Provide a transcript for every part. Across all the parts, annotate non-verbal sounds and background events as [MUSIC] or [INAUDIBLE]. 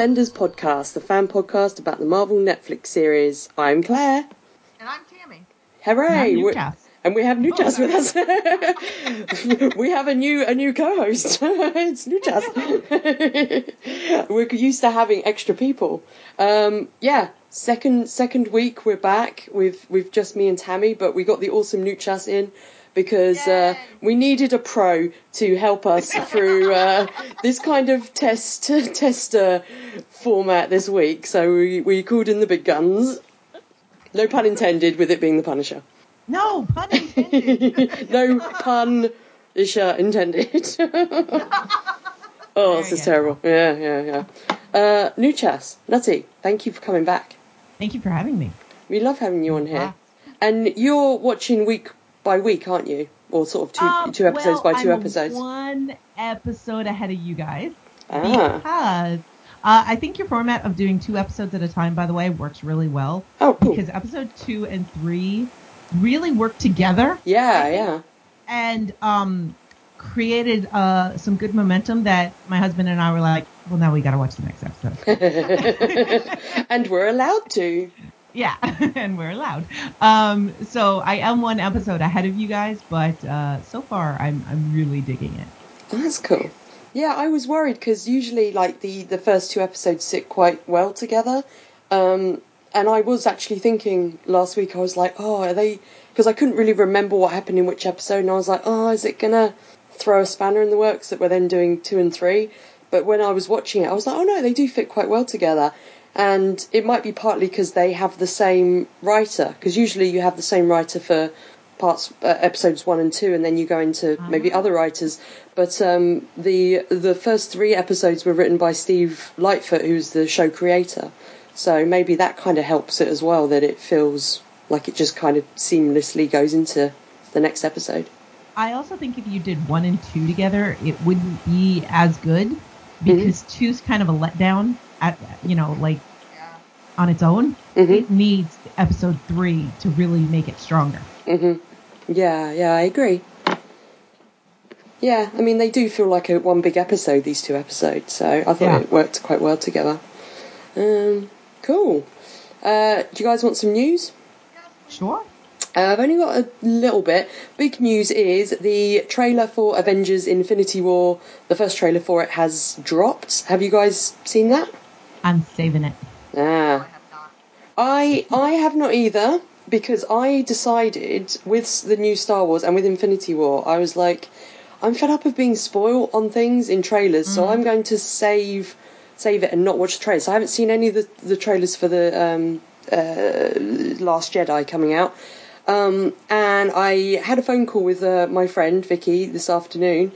Welcome Defenders podcast, the fan podcast about the Marvel Netflix series. I'm Claire. And I'm Tammy. Hooray! New We- cast. and we have New Jazz with us. [LAUGHS] we have a new a new co-host. [LAUGHS] it's New [LAUGHS] we're used to having extra people. Um, yeah, second second week we're back with with just me and Tammy, but we got the awesome New in because uh, we needed a pro to help us [LAUGHS] through uh, this kind of test [LAUGHS] tester format this week. So we, we called in the big guns. No pun intended with it being the Punisher. No, pun intended. [LAUGHS] no pun is uh, intended. oh, this is terrible. Yeah, yeah, yeah. Uh, Nuchas, Nutty, thank you for coming back. Thank you for having me. We love having you on here. Wow. And you're watching week by week, aren't you? Or sort of two Um, two episodes well, by 2 I'm episodes. One episode ahead of you guys Ah. because uh, I think your format of doing two episodes at a time, by the way, works really well. Oh, cool. Because episode two and three really work together Yeah, yeah. and um, created uh, some good momentum that my husband and I were like, well, now we got to watch the next episode. [LAUGHS] and we're allowed to. Yeah, [LAUGHS] and we're allowed. Um, so I am one episode ahead of you guys, but uh, so far I'm I'm really digging it. That's cool. Yeah, I was worried because usually, like the the first two episodes sit quite well together, um, and I was actually thinking last week. I was like, oh, are they? Because I couldn't really remember what happened in which episode, and I was like, oh, is it gonna throw a spanner in the works that we're then doing two and three? But when I was watching it, I was like, oh no, they do fit quite well together. And it might be partly because they have the same writer, because usually you have the same writer for parts uh, episodes one and two, and then you go into maybe other writers. But um, the the first three episodes were written by Steve Lightfoot, who's the show creator. So maybe that kind of helps it as well, that it feels like it just kind of seamlessly goes into the next episode. I also think if you did one and two together, it wouldn't be as good because two's kind of a letdown. At you know, like on its own, Mhm. it needs episode three to really make it stronger. hmm Yeah, yeah, I agree. Yeah, I mean they do feel like a one big episode. These two episodes, so I thought Yeah. it worked quite well together. Um, cool. Uh, do you guys want some news? Sure. Uh, I've only got a little bit. Big news is the trailer for Avengers Infinity War, the first trailer for it has dropped. Have you guys seen that? I'm saving it. I Ah. have not. I I have not either because I decided with the new Star Wars and with Infinity War, I was like, I'm fed up of being spoiled on things in trailers, so I'm going to save save it and not watch the trailers. I haven't seen any of the, the trailers for the um, uh, Last Jedi coming out. Um, and I had a phone call with uh, my friend Vicky this afternoon,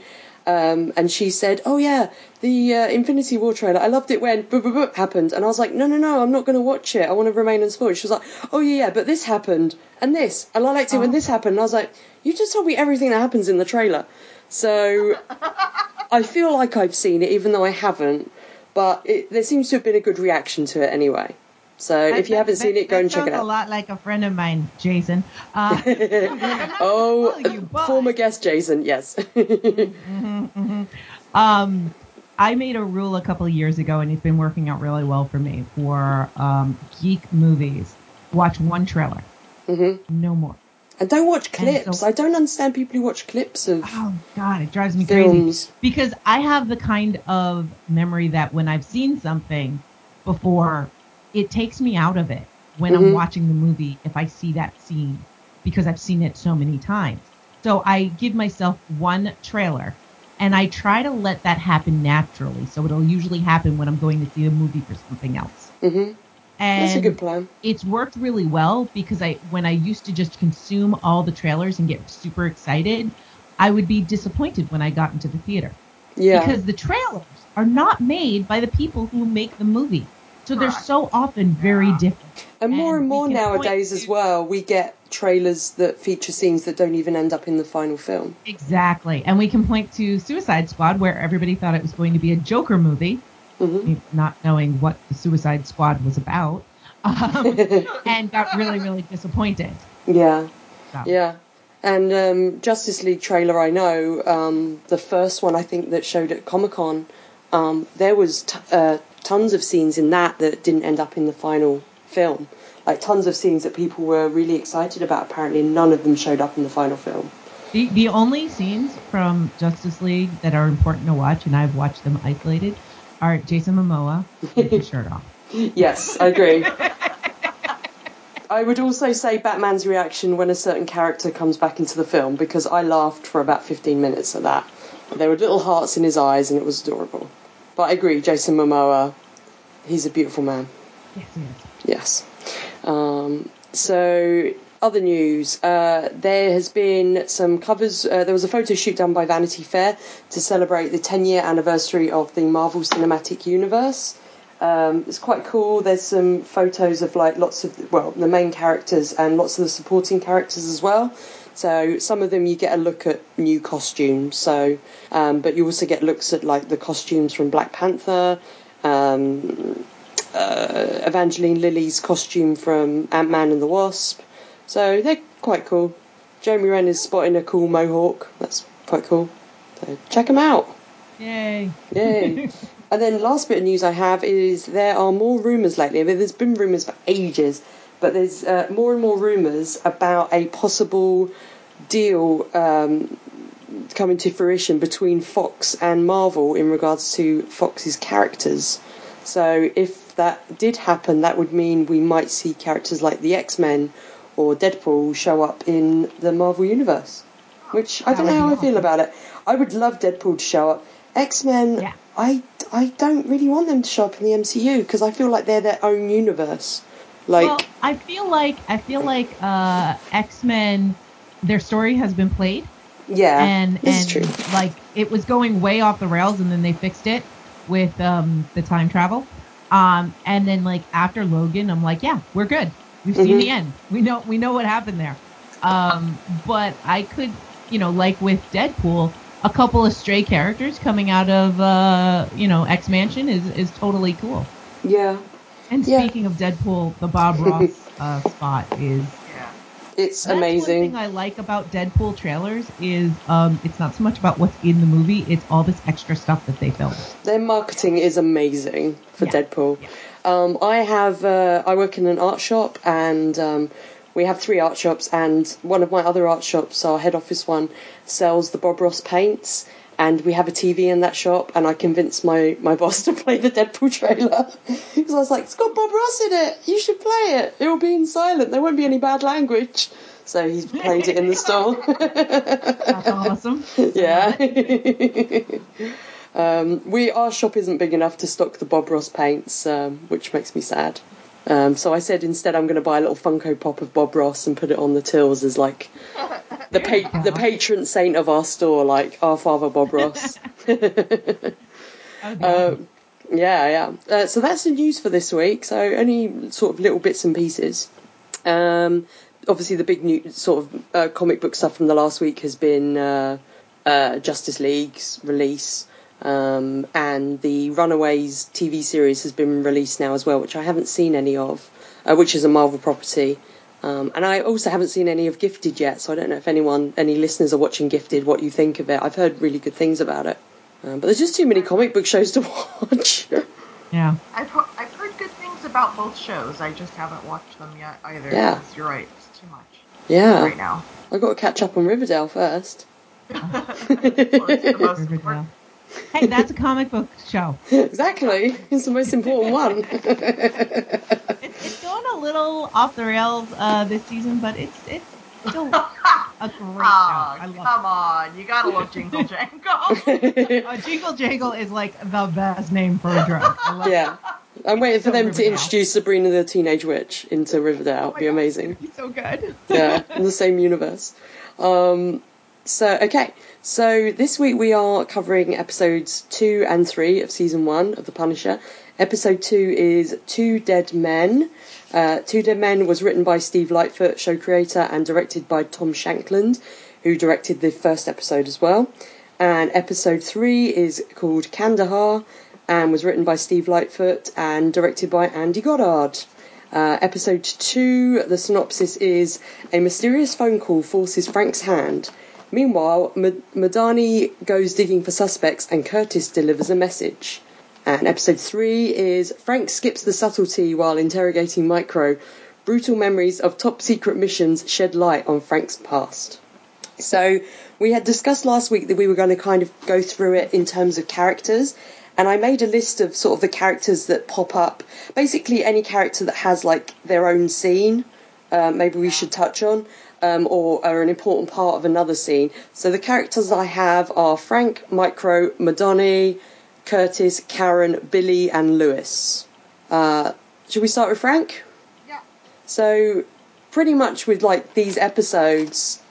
um, and she said, "Oh yeah, the uh, Infinity War trailer. I loved it when blah happened." And I was like, "No, no, no, I'm not going to watch it. I want to remain unspoiled." She was like, "Oh yeah, yeah, but this happened and this, and I liked it when this happened." And I was like, "You just told me everything that happens in the trailer." So I feel like I've seen it, even though I haven't. But it, there seems to have been a good reaction to it anyway. So if you haven't that- seen it, go and check it out. A lot like a friend of mine, Jason. Uh, [LAUGHS] Oh, [LAUGHS] you, former guest Jason, yes. [LAUGHS] Um, I made a rule a couple of years ago, and it's been working out really well for me. For um, geek movies, watch one trailer, hmm no more. And don't watch clips. so- I don't understand people who watch clips of Oh God, it drives me films. crazy because I have the kind of memory that when I've seen something before, it takes me out of it when Mhm. I'm watching the movie if I see that scene because I've seen it so many times. So I give myself one trailer and I try to let that happen naturally. So it'll usually happen when I'm going to see a movie for something else. hmm And That's a good plan. it's worked really well because I when I used to just consume all the trailers and get super excited, I would be disappointed when I got into the theater Yeah. because the trailers are not made by the people who make the movie. So they're Correct. so often very different. and more and and more nowadays as well, we get trailers that feature scenes that don't even end up in the final film. Exactly. And we can point to Suicide Squad where everybody thought it was going to be a Joker movie, hmm not knowing what the Suicide Squad was about. [LAUGHS] Um, and got really, really disappointed. Yeah. So, Yeah. And um, Justice League trailer, I know, um, the first one I think that showed at Comic Con, um, there was t- uh, tons of scenes in that that didn't end up in the final film. Like tons of scenes that people were really excited about. Apparently, none of them showed up in the final film. The, the only scenes from Justice League that are important to watch, and I've watched them isolated, are Jason Momoa with his shirt off. [LAUGHS] Yes, I agree. I would also say Batman's reaction when a certain character comes back into the film because I laughed for about 15 minutes at that. There were little hearts in his eyes and it was adorable. But I agree, Jason Momoa, he's a beautiful man. Yes. Yes. Um, so, other news. Uh, there has been some covers. Uh, there was a photo shoot done by Vanity Fair to celebrate the 10 year anniversary of the Marvel Cinematic Universe. Um, it's quite cool. There's some photos of like lots of well, the main characters and lots of the supporting characters as well. So some of them you get a look at new costumes. So, um, but you also get looks at like the costumes from Black Panther, um, uh, Evangeline Lilly's costume from Ant Man and the Wasp. So they're quite cool. Jeremy Renner is spotting a cool mohawk. That's quite cool. So check them out. Yay. Yay. [LAUGHS] and then last bit of news I have is there are more rumours lately. I mean, there's been rumours for ages, but there's uh, more and more rumours about a possible deal um, coming to fruition between Fox and Marvel in regards to Fox's characters. So if that did happen, that would mean we might see characters like the X Men or Deadpool show up in the Marvel universe. Which I don't know how I feel about it. I would love Deadpool to show up. X Men, Yeah. I, I don't really want them to show up in the MCU because I feel like they're their own universe. Like, well, I feel like I feel like uh, X Men, their story has been played, yeah, and and true. like it was going way off the rails, and then they fixed it with um, the time travel. Um, and then like after Logan, I'm like, yeah, we're good. We've seen Mhm. the end. We know we know what happened there. Um, but I could, you know, like with Deadpool, a couple of stray characters coming out of uh, you know X Mansion is is totally cool. Yeah, And Yeah. speaking of Deadpool, the Bob Ross [LAUGHS] uh, spot is Yeah. it's that's amazing. One thing I like about Deadpool trailers is um, it's not so much about what's in the movie; it's all this extra stuff that they filmed. Their marketing is amazing for Yeah. Deadpool. Yeah. Um, I have uh, I work in an art shop and um, we have three art shops and one of my other art shops, our head office one, sells the Bob Ross paints and we have a TV in that shop and I convinced my, my [LAUGHS] boss to play the Deadpool trailer [LAUGHS] because I was like, it's got Bob Ross in it, you should play it. It will be in silent, there won't be any bad language. So he's played it in the store. That's awesome. [LAUGHS] Yeah. um, we our shop isn't big enough to stock the Bob Ross paints, um, which makes me sad. Um, so I said instead I'm going to buy a little Funko Pop of Bob Ross and put it on the tills as like the pa- [LAUGHS] the patron saint of our store, like our father Bob Ross. [LAUGHS] [LAUGHS] Be Uh, yeah, yeah. Uh, so that's the news for this week. So only sort of little bits and pieces. Um, obviously, the big new sort of uh, comic book stuff from the last week has been uh, uh, Justice League's release, um, and the Runaways TV series has been released now as well, which I haven't seen any of, uh, which is a Marvel property. Um, and I also haven't seen any of Gifted yet, so I don't know if anyone, any listeners are watching Gifted, what you think of it. I've heard really good things about it. Um, but there's just too many comic book shows to [LAUGHS] watch. yeah. I've he- I've heard good things about both shows. I just haven't watched them yet either. Yeah. 'cause You're right. It's too much yeah. right now. I've got to catch up on Riverdale first. Well, [LAUGHS] it's the most Riverdale. important. Hey, that's a comic book show. exactly. It's the most important one. It's, it's going a little off the rails uh, this season, but it's it's still a great [LAUGHS] show. I love come on, you gotta love Jingle [LAUGHS] Jangle. it. Uh, Jingle Jangle is like the best name for a drug. I love yeah. I'm waiting for So them to introduce Sabrina the Teenage Witch into Riverdale. Oh It'd be God. amazing. it. So good. yeah, in the same universe. Um, so, okay. So, this week we are covering episodes 2 and 3 of season 1 of The Punisher. Episode 2 is Two Dead Men. Uh, Two Dead Men was written by Steve Lightfoot, show creator, and directed by Tom Shankland, who directed the first episode as well. And episode 3 is called Kandahar and was written by Steve Lightfoot and directed by Andy Goddard. Uh, episode 2, the synopsis is A mysterious phone call forces Frank's hand, Meanwhile, Madani goes digging for suspects and Curtis delivers a message. And episode 3 is Frank skips the subtlety while interrogating Micro. Brutal memories of top secret missions shed light on Frank's past. So, we had discussed last week that we were going to kind of go through it in terms of characters, and I made a list of sort of the characters that pop up. Basically, any character that has like their own scene, uh, maybe we should touch on, um, or are an important part of another scene. So the characters I have are Frank, Micro, Madani, Curtis, Karen, Billy, and Lewis. Uh, should we start with Frank? Yeah. So, pretty much with like these episodes,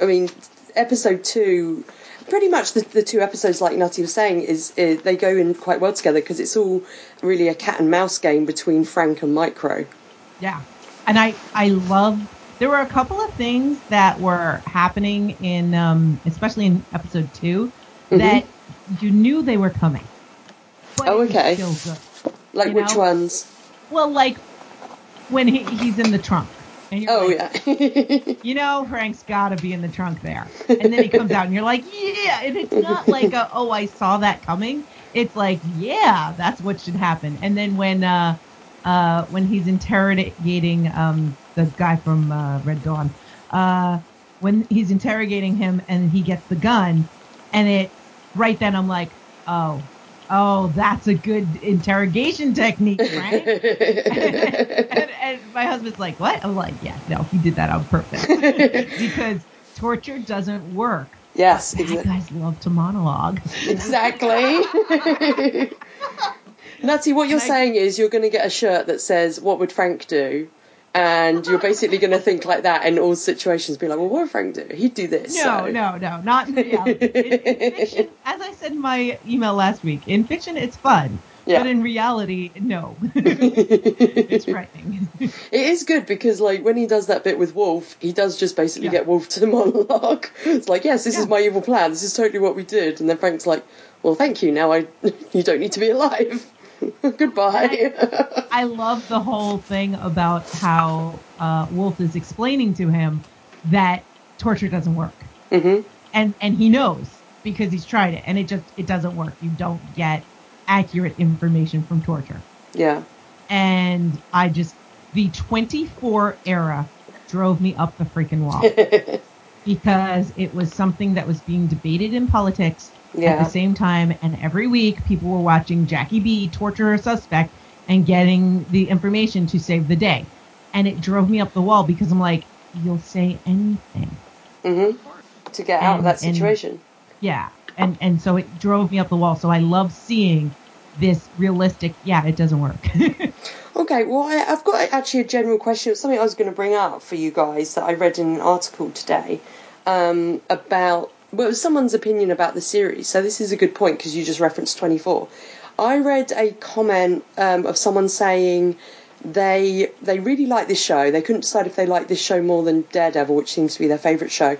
I mean, episode two, pretty much the, the two episodes, like Nutty was saying, is, is they go in quite well together because it's all really a cat and mouse game between Frank and Micro. Yeah. And I, I love, there were a couple of things that were happening in, um, especially in episode 2 Mhm. that you knew they were coming. Oh, okay. Still good. Like which know? ones? Well, like when he, he's in the trunk. Oh like, yeah. [LAUGHS] you know, Frank's got to be in the trunk there. And then he comes out, and you're like, yeah. And it's not like, a, oh, I saw that coming. It's like, yeah, that's what should happen. And then when uh, uh, when he's interrogating um, the guy from uh, Red Dawn, uh, when he's interrogating him, and he gets the gun, and it right then I'm like, oh, oh, that's a good interrogation technique, Frank. [LAUGHS] and, and my husband's like, "What?" I'm like, "Yeah, no, he did that on purpose [LAUGHS] because torture doesn't work. yes, Bad exa- guys love to monologue. exactly. [LAUGHS] Nutty, what you're saying is you're going to get a shirt that says "What would Frank do?" And you're basically going to think like that in all situations. Be like, "Well, what would Frank do? He'd do this." No, so." no, no, not in reality. In, in fiction, [LAUGHS] as I said in my email last week, in fiction it's fun, Yeah. but in reality, no, [LAUGHS] it's frightening. It is good because, like, when he does that bit with Wolf, he does just basically Yeah. get Wolf to monologue. It's like, yes, this is my evil plan. This is totally what we did. And then Frank's like, well, thank you. Now I, [LAUGHS] you don't need to be alive. [LAUGHS] Goodbye. I love the whole thing about how uh, Wolf is explaining to him that torture doesn't work. hmm and and he knows because he's tried it and it just it doesn't work you don't get accurate information from torture Yeah. and i just the 24 era drove me up the freaking wall [LAUGHS] because it was something that was being debated in politics at the same time and every week people were watching Jack Bauer torture a suspect and getting the information to save the day. And it drove me up the wall because i'm like you'll say anything. Hmm To get out of And- that and- situation. yeah. And and so it drove me up the wall. So i love seeing this realistic yeah it doesn't work. [LAUGHS] Okay, well, I, I've got actually a general question. It's something I was going to bring up for you guys that I read in an article today um, about, well, it was someone's opinion about the series. So this is a good point because you just referenced 24. I read a comment um, of someone saying they they really like this show. They couldn't decide if they liked this show more than Daredevil, which seems to be their favourite show,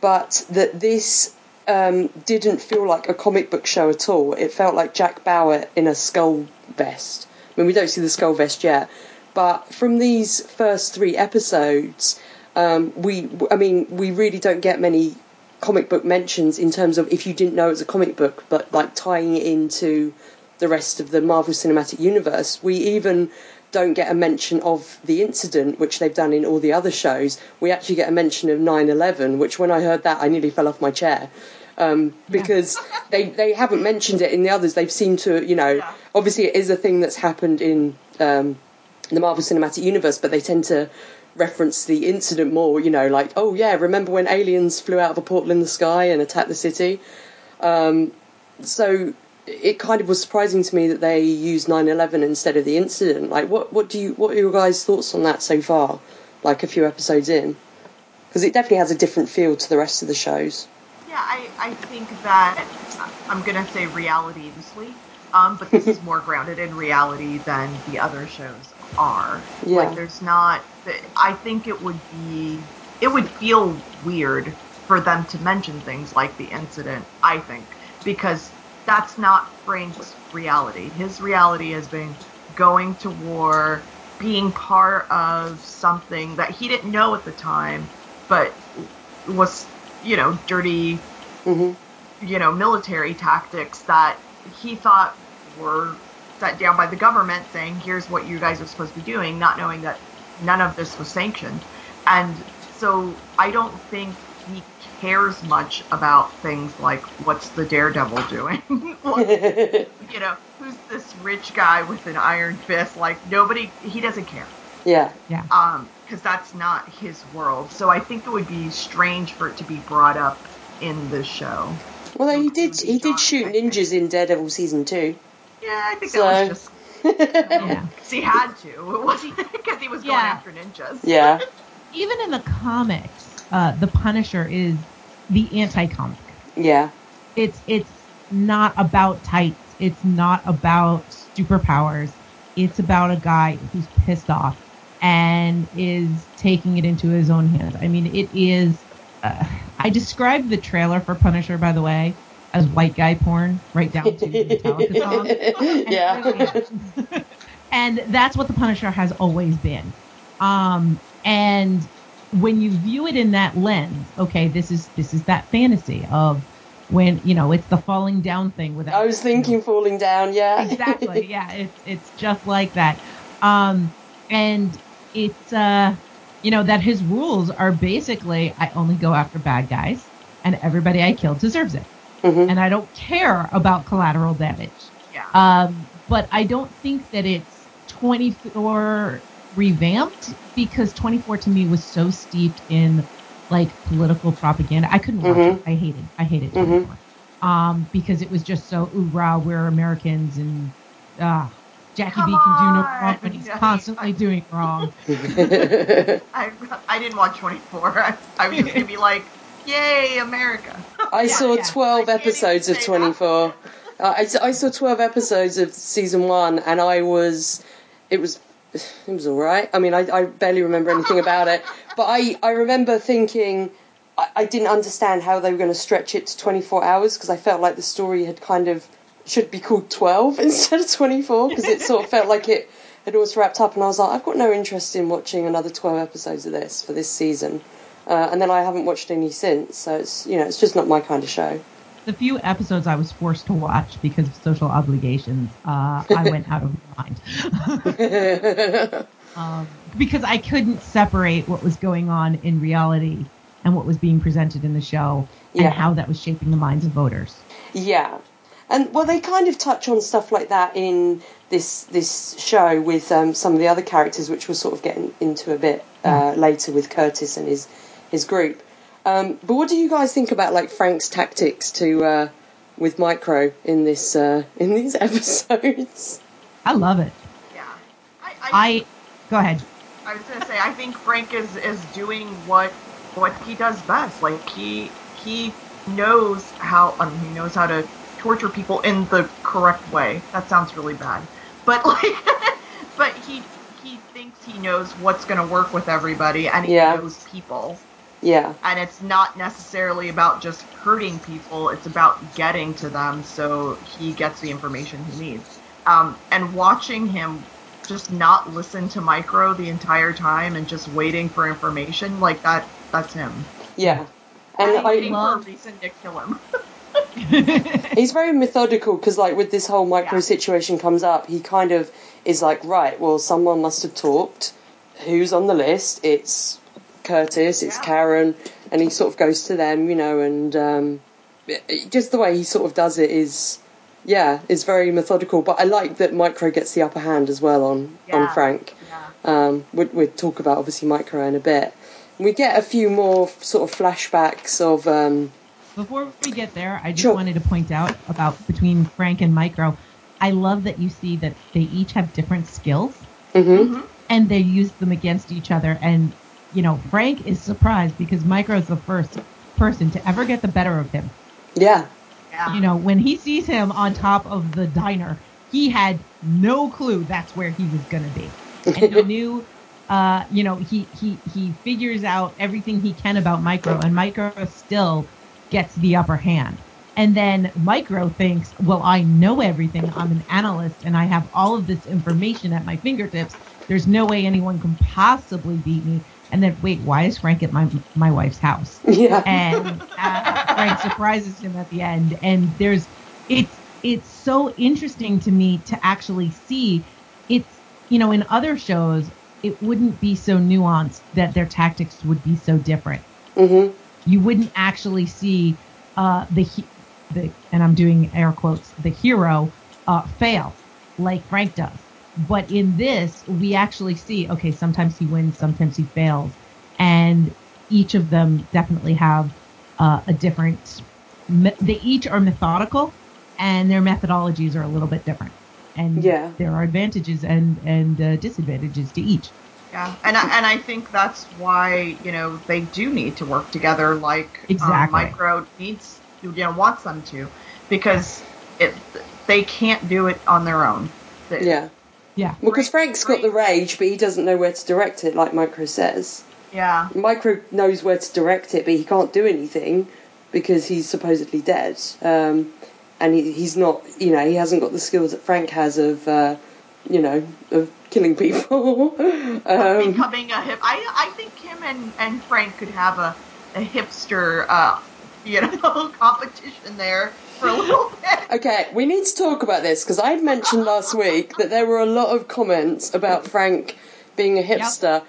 but that this um, didn't feel like a comic book show at all. It felt like Jack Bauer in a skull vest. I mean, we don't see the skull vest yet, but from these first three episodes, um, we, I mean, we really don't get many comic book mentions in terms of if you didn't know it was a comic book, but like tying it into the rest of the Marvel Cinematic Universe. We even don't get a mention of the incident, which they've done in all the other shows. We actually get a mention of 9 11, which when I heard that, I nearly fell off my chair. Um, because they, they haven't mentioned it in the others. They've seemed to, you know, Yeah. obviously it is a thing that's happened in um, the Marvel Cinematic Universe, but they tend to reference the incident more, you know, like, oh yeah, remember when aliens flew out of a portal in the sky and attacked the city? Um, so it kind of was surprising to me that they used 9/11 instead of the incident. Like, what what do you what are your guys' thoughts on that so far? Like a few episodes in, because it definitely has a different feel to the rest of the shows. Yeah, I, I think that I'm gonna say reality loosely, um, but this is [LAUGHS] more grounded in reality than the other shows are. Yeah. Like, there's not. I think it would be. It would feel weird for them to mention things like the incident. I think because that's not Frank's reality. His reality has been going to war, being part of something that he didn't know at the time, but was you know, dirty, hmm you know, military tactics that he thought were set down by the government saying, here's what you guys are supposed to be doing, not knowing that none of this was sanctioned. And so I don't think he cares much about things like what's the daredevil doing? [LAUGHS] What- [LAUGHS] you know, who's this rich guy with an iron fist? Like nobody, he doesn't care. Yeah. Yeah. Um, because that's not his world. So I think it would be strange for it to be brought up in the show. Although he did, he did shoot ninjas in Daredevil season two. Yeah, I think So- that was just [LAUGHS] Yeah. 'cause he had to. It wasn't [LAUGHS] because he was going Yeah. after ninjas. yeah, [LAUGHS] Even in the comics, uh, the Punisher is the anti-comic. yeah, It's it's not about tights. It's not about superpowers. It's about a guy who's pissed off and is taking it into his own hands. I mean, it is. Uh, I described the trailer for Punisher, by the way, as white guy porn, right down to the [LAUGHS] Metallica song. And [LAUGHS] yeah. it really is. and that's what the Punisher has always been. Um, and when you view it in that lens, okay, this is this is that fantasy of when you know it's the falling down thing without. I was thinking falling down. Yeah, exactly. [LAUGHS] Yeah, it's it's just like that. Um, and it's uh, you know that his rules are basically I only go after bad guys, and everybody I kill deserves it, Mhm. and I don't care about collateral damage. Yeah. Um, but I don't think that it's 24 revamped because 24 to me was so steeped in like political propaganda. I couldn't watch Mhm. it. I hated. I hated Mhm. 24. Um, because it was just so ooh rah, we're Americans and uh, Jackie Come B can do no wrong but he's [LAUGHS] constantly doing wrong. [LAUGHS] I, I didn't watch 24. I, I was just gonna be like, yay, America. I Yeah, saw yeah. 12 I episodes of 24. Uh, I, I saw 12 episodes of season one, and I was, it was, it was all right. I mean, I, I barely remember anything about it, but I, I remember thinking I, I didn't understand how they were going to stretch it to 24 hours because I felt like the story had kind of should be called 12 [LAUGHS] instead of 24 because it sort of felt like it had almost wrapped up, and I was like, I've got no interest in watching another 12 episodes of this for this season. Uh, and then I haven't watched any since, so it's you know it's just not my kind of show. The few episodes I was forced to watch because of social obligations, uh, I went out of my mind. [LAUGHS] um, because I couldn't separate what was going on in reality and what was being presented in the show Yeah. and how that was shaping the minds of voters. Yeah, and well, they kind of touch on stuff like that in this this show with um, some of the other characters, which we'll sort of get in- into a bit uh, later with Curtis and his his group. Um, but what do you guys think about like Frank's tactics to uh, with Micro in this uh, in these [LAUGHS] episodes? I love it. Yeah. I, I, I go ahead. I was gonna say I think Frank is is doing what what he does best. Like he he knows how um, he knows how to torture people in the correct way. That sounds really bad, but [LAUGHS] like, but he he thinks he knows what's gonna work with everybody, and he Yeah. knows people. Yeah, And it's not necessarily about just hurting people; it's about getting to them so he gets the information he needs. Um, and watching him just not listen to Micro the entire time and just waiting for information like that that's him. yeah, and And waiting I love- for a reason to kill him. [LAUGHS] he's very methodical because like with this whole Micro Yeah. situation comes up, he kind of is like, right, well, someone must have talked. Who's on the list? It's Curtis, it's Yeah. Karen, and he sort of goes to them, you know, and um, it- it- just the way he sort of does it is, yeah, is very methodical. But I like that Micro gets the upper hand as well on on Frank. yeah. Um, we'll, we'll talk about obviously Micro in a bit. We get a few more sort of flashbacks of um, Before we get there, I just Sure. wanted to point out about between Frank and Micro. I love that you see that they each have different skills mhm, and they use them against each other. And you know, Frank is surprised because Micro is the first person to ever get the better of him. yeah, Yeah. You know, when he sees him on top of the diner, he had no clue that's where he was gonna be, and he [LAUGHS] knew. Uh, you know, he he he figures out everything he can about Micro, and Micro still gets the upper hand. And then Micro thinks, well, I know everything. I'm an analyst, and I have all of this information at my fingertips. There's no way anyone can possibly beat me. And then wait, why is Frank at my my wife's house? [LAUGHS] Yeah. and uh, Frank surprises him at the end. And there's it's it's so interesting to me to actually see it's you know in other shows it wouldn't be so nuanced that their tactics would be so different. hmm You wouldn't actually see uh, the he- the and I'm doing air quotes the hero uh, fail like Frank does. But in this, we actually see okay, sometimes he wins, sometimes he fails, and each of them definitely have uh, a different. They each are methodical, and their methodologies are a little bit different. And Yeah. there are advantages and and uh, disadvantages to each. Yeah, and I, and I think that's why you know they do need to work together, like um, Exactly. Micro needs you know wants them to, because it they can't do it on their own. They- Yeah. Yeah. Well, because Frank's got the rage, but he doesn't know where to direct it, like Micro says. yeah, Micro knows where to direct it, but he can't do anything because he's supposedly dead. Um, and he, he's not, you know, he hasn't got the skills that Frank has of, uh, you know, of killing people. [LAUGHS] um, becoming a hip. I I think him and and Frank could have a a hipster, uh, you know, [LAUGHS] competition there for a little bit. okay, we need to talk about this because I'd mentioned last week that there were a lot of comments about Frank being a hipster.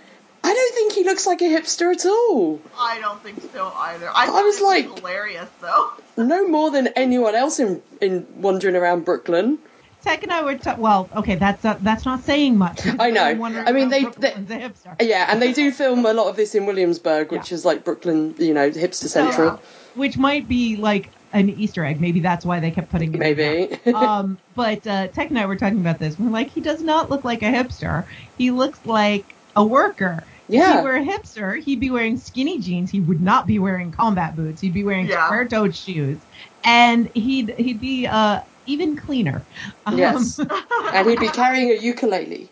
I don't think he looks like a hipster at all. I don't think so either. I, I was like- hilarious though. [LAUGHS] No more than anyone else in, in wandering around Brooklyn. Tech and I were ta- well, okay, that's uh, that's not saying much. [LAUGHS] I know. I'm wondering I mean, how they- Brooklyn's a hipster. Yeah, and they do [LAUGHS] film a lot of this in Williamsburg, which Yeah. is like Brooklyn, you know, hipster So- central. which might be like an Easter egg. Maybe that's why they kept putting it. Maybe. there. [LAUGHS] um, but uh, Tech and I were talking about this. We're like, he does not look like a hipster. He looks like a worker. Yeah. If he were a hipster, he'd be wearing skinny jeans. He would not be wearing combat boots. He'd be wearing Yeah. square-toed shoes, and he'd he'd be uh, even cleaner. Um, Yes. [LAUGHS] and he'd be carrying a ukulele.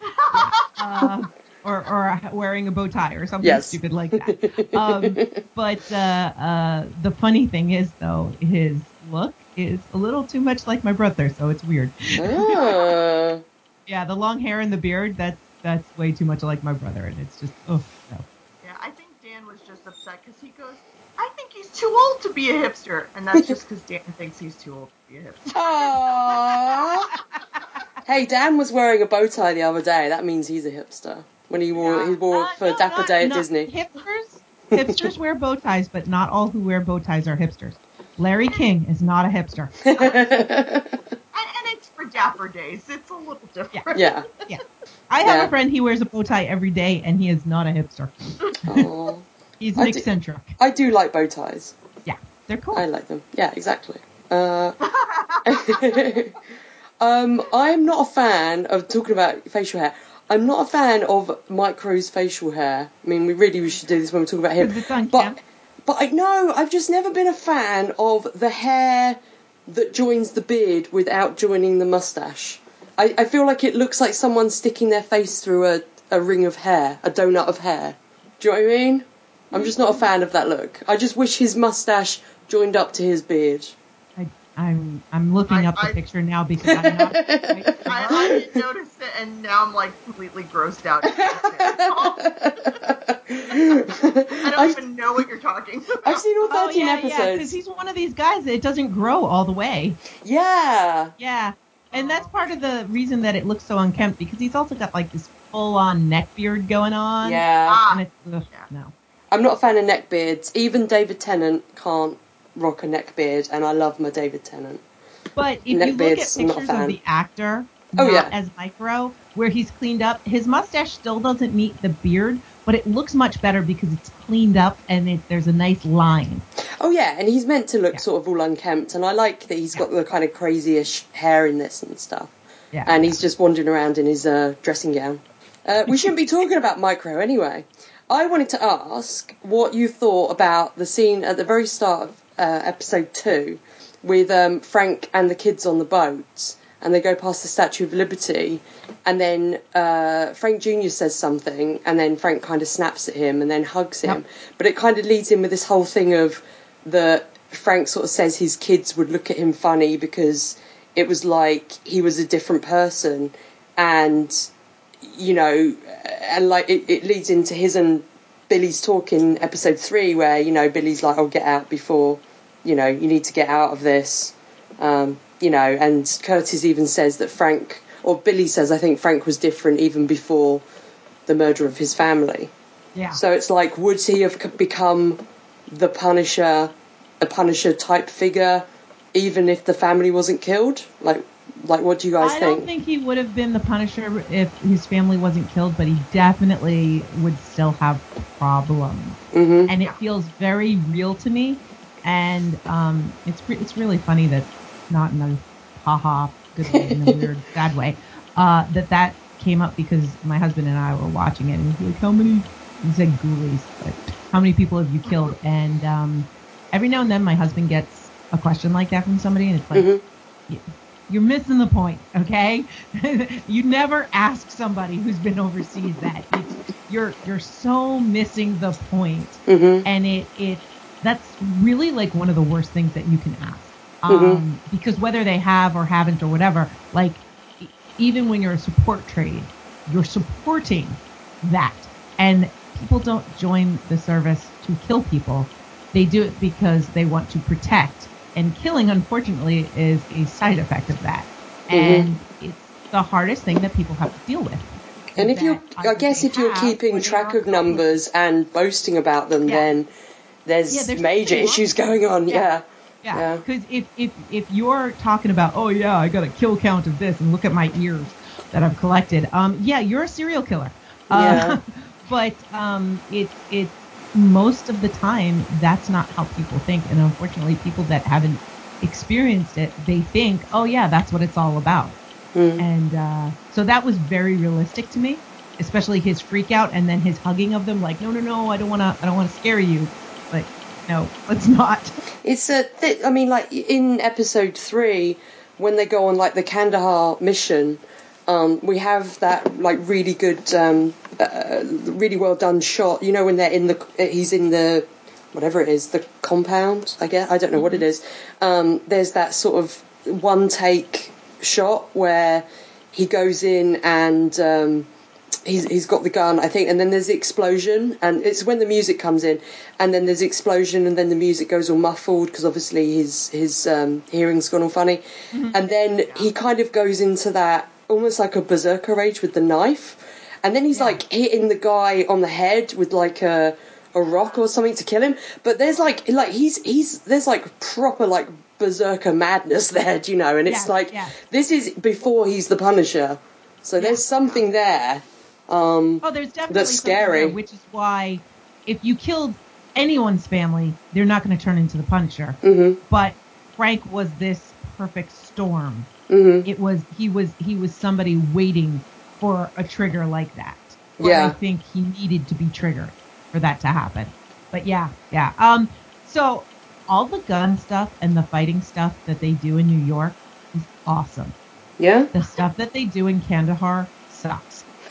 [LAUGHS] uh, or, or wearing a bow tie or something Yes. stupid like that. Um, [LAUGHS] but uh, uh, the funny thing is, though, his look is a little too much like my brother, so it's weird. Ah. [LAUGHS] Yeah, the long hair and the beard, that's that's way too much like my brother, and it's just, oh, no. Yeah, I think Dan was just upset because he goes, I think he's too old to be a hipster. And that's just because Dan thinks he's too old to be a hipster. Aww. [LAUGHS] hey, Dan was wearing a bow tie the other day. That means he's a hipster. When he wore he wore Uh, for no, Dapper not- Day at Disney. Hipsters, [LAUGHS] hipsters wear bow ties, but not all who wear bow ties are hipsters. Larry King is not a hipster. [LAUGHS] And, and it's for dapper days. It's a little different. yeah. Yeah. [LAUGHS] I have Yeah. a friend, he wears a bow tie every day, and he is not a hipster. Aw. He's an I do- eccentric. I do like bow ties. Yeah, they're cool. I like them. Yeah, exactly. Uh, um, I'm not a fan of talking about facial hair. I'm not a fan of Micro's facial hair. I mean, we really we should do this when we talk about him. But but I know I've just never been a fan of the hair that joins the beard without joining the mustache. I, I feel like it looks like someone sticking their face through a, a ring of hair, a donut of hair. Do you know what I mean? I'm just not a fan of that look. I just wish his mustache joined up to his beard. I, I'm I'm looking I- up the I- picture now because I'm not. [LAUGHS] I, I didn't notice it, and now I'm like completely grossed out. [LAUGHS] I don't I've, even know what you're talking about. I've seen all 13 oh 13 yeah, yeah, because episodes. he's one of these guys that it doesn't grow all the way. yeah. Yeah, and that's part of the reason that it looks so unkempt because he's also got like this full-on neck beard going on. Yeah. Ah, And it's, ugh, Yeah. no. I'm not a fan of neck beards. Even David Tennant can't rock a neck beard, and I love my David Tennant. But if Neck you look at I'm not a pictures of the actor, Oh, not yeah. as micro, where he's cleaned up, his mustache still doesn't meet the beard, but it looks much better because it's cleaned up and it, there's a nice line. Oh yeah, and he's meant to look Yeah. sort of all unkempt, and I like that he's got the kind of crazy-ish hair in this and stuff. Yeah. And he's just wandering around in his uh, dressing gown. Uh, we shouldn't be talking about micro anyway. I wanted to ask what you thought about the scene at the very start of uh, episode two with um, Frank and the kids on the boat, and they go past the Statue of Liberty, and then uh, Frank Jr. says something, and then Frank kind of snaps at him and then hugs him. Yep. But it kind of leads in with this whole thing of that Frank sort of says his kids would look at him funny because it was like he was a different person and you know, and like it, it leads into his and Billy's talk in episode three, where you know Billy's like, "I'll get out before, you know, you need to get out of this," um, you know, and Curtis even says that Frank or Billy says, "I think Frank was different even before the murder of his family." Yeah. So it's like, would he have become the Punisher, a Punisher type figure, even if the family wasn't killed? Like, like what do you guys I think? I don't think he would have been the Punisher if his family wasn't killed, but he definitely would still have problems. hmm And it feels very real to me. And um, it's re- it's really funny that not in a haha good way, in a weird [LAUGHS] bad way, uh, that that came up because my husband and I were watching it, and he's like, "How many?" He said "ghoulies," but how many people have you killed? And um, every now and then, my husband gets a question like that from somebody, and it's like, Mhm. y- you're missing the point, okay? [LAUGHS] you never ask somebody who's been overseas that. It's, you're you're so missing the point, hmm and it it that's really like one of the worst things that you can ask. Um, because whether they have or haven't or whatever, like even when you're a support trade, you're supporting that, and people don't join the service to kill people. They do it because they want to protect. And killing, unfortunately, is a side effect of that. And it's the hardest thing that people have to deal with. And if you're, I guess, if you're keeping track of numbers and boasting about them, Yeah. then there's, Yeah, there's major issues going on. Yeah. Yeah. Yeah, Yeah. because if, if if you're talking about, oh yeah, I got a kill count of this, and look at my ears that I've collected, um, yeah, you're a serial killer. Uh, [LAUGHS] but um, it's it's most of the time that's not how people think, and unfortunately, people that haven't experienced it, they think, oh yeah, that's what it's all about. Mm. And uh, so that was very realistic to me, especially his freak out and then his hugging of them, like, no, no, no, I don't want to, I don't want to scare you. No, let's not. It's a. Th- I mean, like in episode three, when they go on like the Kandahar mission, um, we have that like really good, um, uh, really well done shot. You know, when they're in the, he's in the, whatever it is, the compound. I guess I don't know what it is. Um, there's that sort of one take shot where he goes in and. He's he's got the gun, I think, and then there's the explosion, and it's when the music comes in, and then there's the explosion, and then the music goes all muffled because obviously his his um, hearing's gone all funny, and then he kind of goes into that almost like a berserker rage with the knife, and then he's like hitting the guy on the head with like a a rock or something to kill him, but there's like like he's he's there's like proper like berserker madness [LAUGHS] there, do you know, and it's Yes, like this is before he's the Punisher. So there's something there. Um, Oh, there's definitely That's something there, scary. which is why if you killed anyone's family, they're not going to turn into the Punisher. mhm, But Frank was this perfect storm. mhm. It was he was he was somebody waiting for a trigger like that. Yeah. I think he needed to be triggered for that to happen. But yeah, yeah. Um, so all the gun stuff and the fighting stuff that they do in New York is awesome. Yeah. The stuff that they do in Kandahar sucks. [LAUGHS]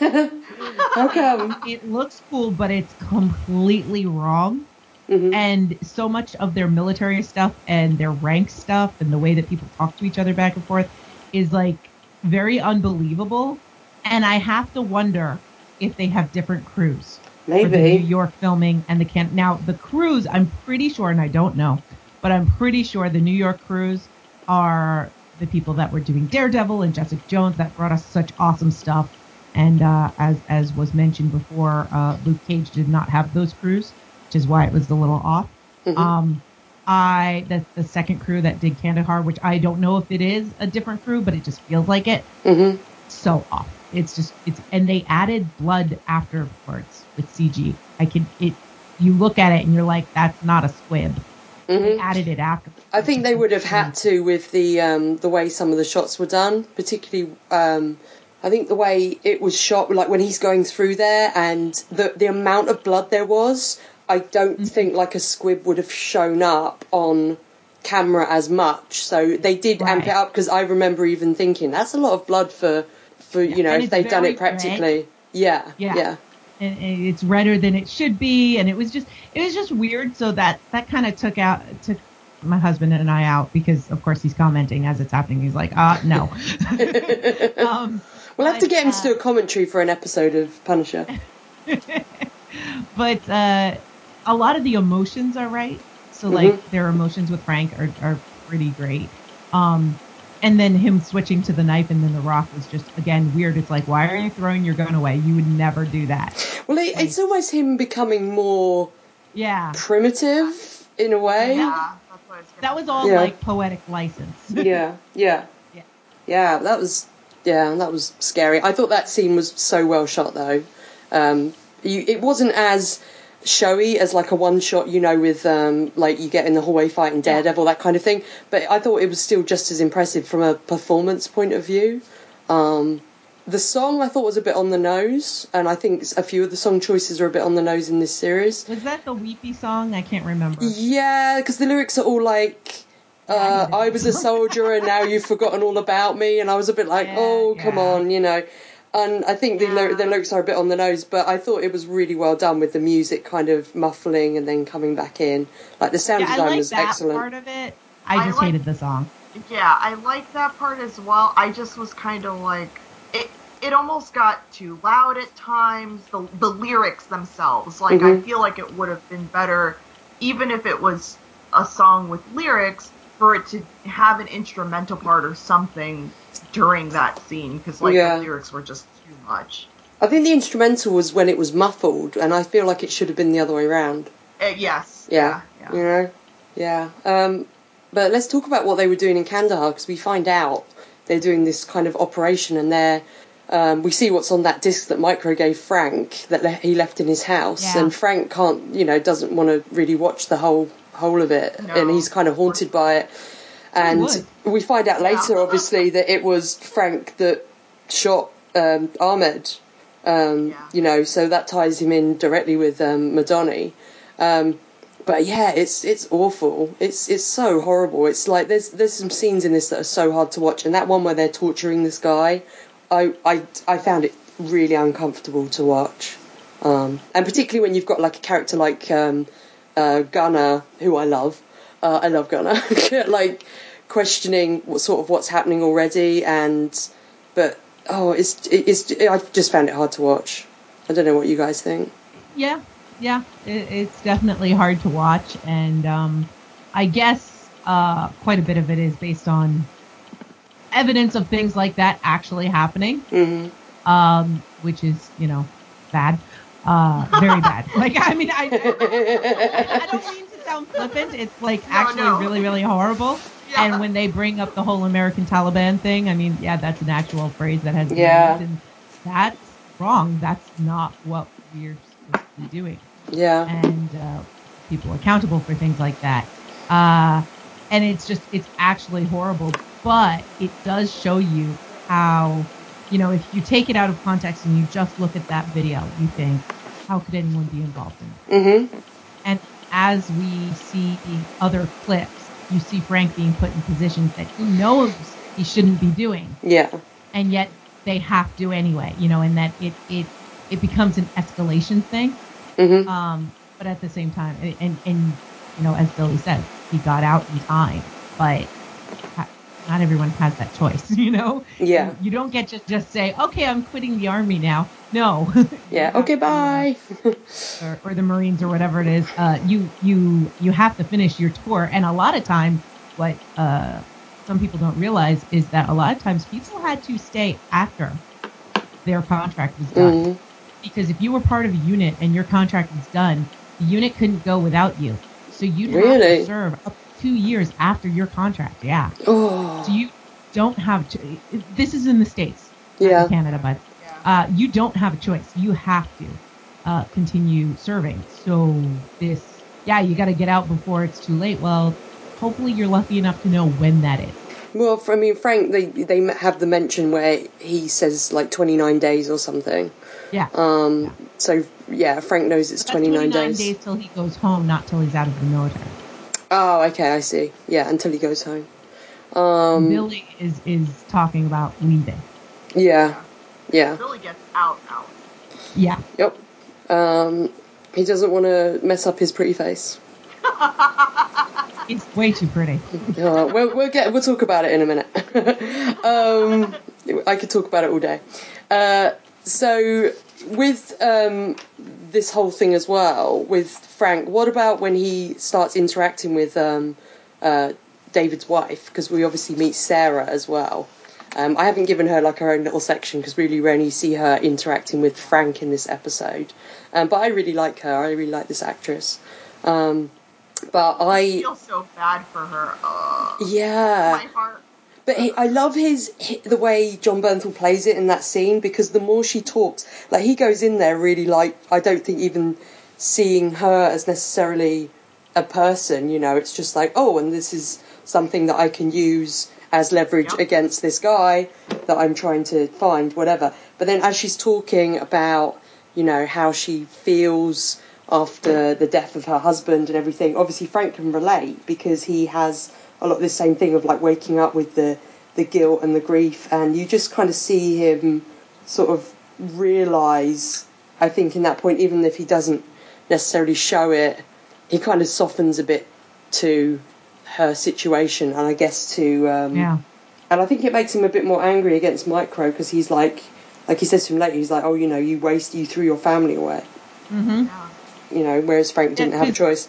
[LAUGHS] How come? It looks cool, but it's completely wrong. Mhm. And so much of their military stuff and their rank stuff and the way that people talk to each other back and forth is like very unbelievable. And I have to wonder if they have different crews for the New York filming and the can. Now the crews, I'm pretty sure, and I don't know, but I'm pretty sure the New York crews are the people that were doing Daredevil and Jessica Jones that brought us such awesome stuff. And uh, as as was mentioned before, uh, Luke Cage did not have those crews, which is why it was a little off. Mhm. Um, I that's the second crew that did Kandahar, which I don't know if it is a different crew, but it just feels like it. Mhm. So off. It's just it's and they added blood afterwards with CG. I can it. You look at it and you're like, that's not a squib. They Mhm. added it after. I think they would have had to with the um, the way some of the shots were done, particularly. Um, I think the way it was shot, like when he's going through there, and the the amount of blood there was. I don't think like a squib would have shown up on camera as much. So they did amp it up because I remember even thinking that's a lot of blood for for you know if they've done it practically. Yeah, Yeah. yeah, and, it's redder than it should be and it was just it was just weird so that that kind of took out took my husband and I out because of course he's commenting as it's happening he's like uh no [LAUGHS] [LAUGHS] um We'll have to get him to uh, do a commentary for an episode of Punisher. [LAUGHS] but uh, a lot of the emotions are right. So like their emotions with Frank are, are pretty great. Um, and then him switching to the knife and then the rock was just again weird. It's like why are you throwing your gun away? You would never do that. Well, it, it's almost him becoming more Yeah, primitive in a way. Yeah, that's what I was gonna that was all Yeah. like poetic license. yeah, yeah, [LAUGHS] Yeah. yeah. That was yeah, that was scary. I thought that scene was so well shot though. Um, you, it wasn't as showy as like a one shot, you know, with um, like you get in the hallway fighting Daredevil, that kind of thing. But I thought it was still just as impressive from a performance point of view. Um, the song I thought was a bit on the nose, and I think a few of the song choices are a bit on the nose in this series. Was that the weepy song? I can't remember. Yeah, because the lyrics are all like, uh, I was a soldier and now you've [LAUGHS] forgotten all about me, and I was a bit like, Yeah, oh, come yeah. on, you know. And I think the, lyr- the lyrics are a bit on the nose, but I thought it was really well done with the music kind of muffling and then coming back in. Like the sound Yeah, I design like was that excellent. part of it. I I just like- hated the song. Yeah, I like that part as well. I just was kind of like it. It almost got too loud at times. The the lyrics themselves, like I Mhm. feel like it would have been better, even if it was a song with lyrics, for it to have an instrumental part or something during that scene, because like Yeah. the lyrics were just too much. I think the instrumental was when it was muffled, and I feel like it should have been the other way around. Uh, yes. Yeah, Yeah. you know, yeah. Um, but let's talk about what they were doing in Kandahar because we find out they're doing this kind of operation, and they're um, we see what's on that disc that Micro gave Frank that le- he left in his house, Yeah. and Frank can't, you know, doesn't want to really watch the whole whole of it, No. and he's kind of haunted by it. And we find out Yeah. later, obviously, that it was Frank that shot um, Ahmed. Um, Yeah. You know, so that ties him in directly with um, Madani. Um, but yeah, it's it's awful. It's it's so horrible. It's like there's there's some scenes in this that are so hard to watch, and that one where they're torturing this guy, I I I found it really uncomfortable to watch. Um, and particularly when you've got like a character like um, uh, Gunner, who I love. Uh, I love Gunner. [LAUGHS] like questioning what sort of what's happening already, and but oh, it's it's I just found it hard to watch. I don't know what you guys think. Yeah, yeah, it, it's definitely hard to watch, and um, I guess uh, quite a bit of it is based on evidence of things like that actually happening, hmm um, which is you know bad, uh, very bad. [LAUGHS] Like I mean, I I don't mean to sound flippant. It's like No, actually no. really really horrible. Yeah. And when they bring up the whole American Taliban thing, I mean, yeah, that's an actual phrase that has been Yeah. used, and that's wrong. That's not what we're supposed to be doing Yeah. and uh, people accountable for things like that. Uh, and it's just, it's actually horrible, but it does show you how, you know, if you take it out of context and you just look at that video, you think, how could anyone be involved in it? hmm And as we see the other clips, you see Frank being put in positions that he knows he shouldn't be doing Yeah. and yet they have to anyway, you know, and that it it it becomes an escalation thing. hmm Um, but at the same time, and, and and you know, as Billy said, he got out in time, but not everyone has that choice, [LAUGHS] you know. Yeah. You don't get to just say, okay, I'm quitting the army now. No. [LAUGHS] Yeah. Okay. have Bye. [LAUGHS] or, or the Marines or whatever it is, uh, you you you have to finish your tour. And a lot of times, what uh, some people don't realize is that a lot of times people had to stay after their contract was done. Mhm. Because if you were part of a unit and your contract was done, the unit couldn't go without you. So you'd have Really? to serve up two years after your contract. Yeah. Oh. So you don't have to. This is in the states, not in Yeah. Canada, but Yeah. uh, you don't have a choice. You have to uh, continue serving. So this, yeah, you got to get out before it's too late. Well, hopefully you're lucky enough to know when that is. Well, I mean, Frank, they they have the mention where he says like 29 days or something. Yeah. Um. Yeah. So yeah, Frank knows it's 29, 29 days. days till he goes home, not till he's out of the military. Oh, okay, I see. Yeah, until he goes home. Um. Billy is is talking about leaving. Yeah. Yeah. Billy gets out, out. Yeah. Yep. Um. He doesn't want to mess up his pretty face. It's way too pretty. [LAUGHS] Uh, we'll, we'll get we'll talk about it in a minute. [LAUGHS] um, I could talk about it all day. Uh, so with um, this whole thing as well with Frank, what about when he starts interacting with um, uh, David's wife? Because we obviously meet Sarah as well. Um, I haven't given her like her own little section because really we only see her interacting with Frank in this episode. Um, but I really like her. I really like this actress. Um, but I I, feel so bad for her. Uh, yeah. my heart. But he, I love his hi- the way Jon Bernthal plays it in that scene because the more she talks, like he goes in there really like I don't think even seeing her as necessarily a person. You know, it's just like oh, and this is something that I can use as leverage Yep. against this guy that I'm trying to find, whatever. But then as she's talking about you know how she feels after the death of her husband and everything, obviously Frank can relate because he has a lot of the same thing of like waking up with the the guilt and the grief, and you just kind of see him sort of realize. I think in that point, even if he doesn't necessarily show it, he kind of softens a bit to her situation, and I guess to um, Yeah. and I think it makes him a bit more angry against Micro because he's like, like he says to him later, he's like, oh, you know, you waste, you threw your family away, hmm you know, whereas Frank didn't Yeah, have a choice.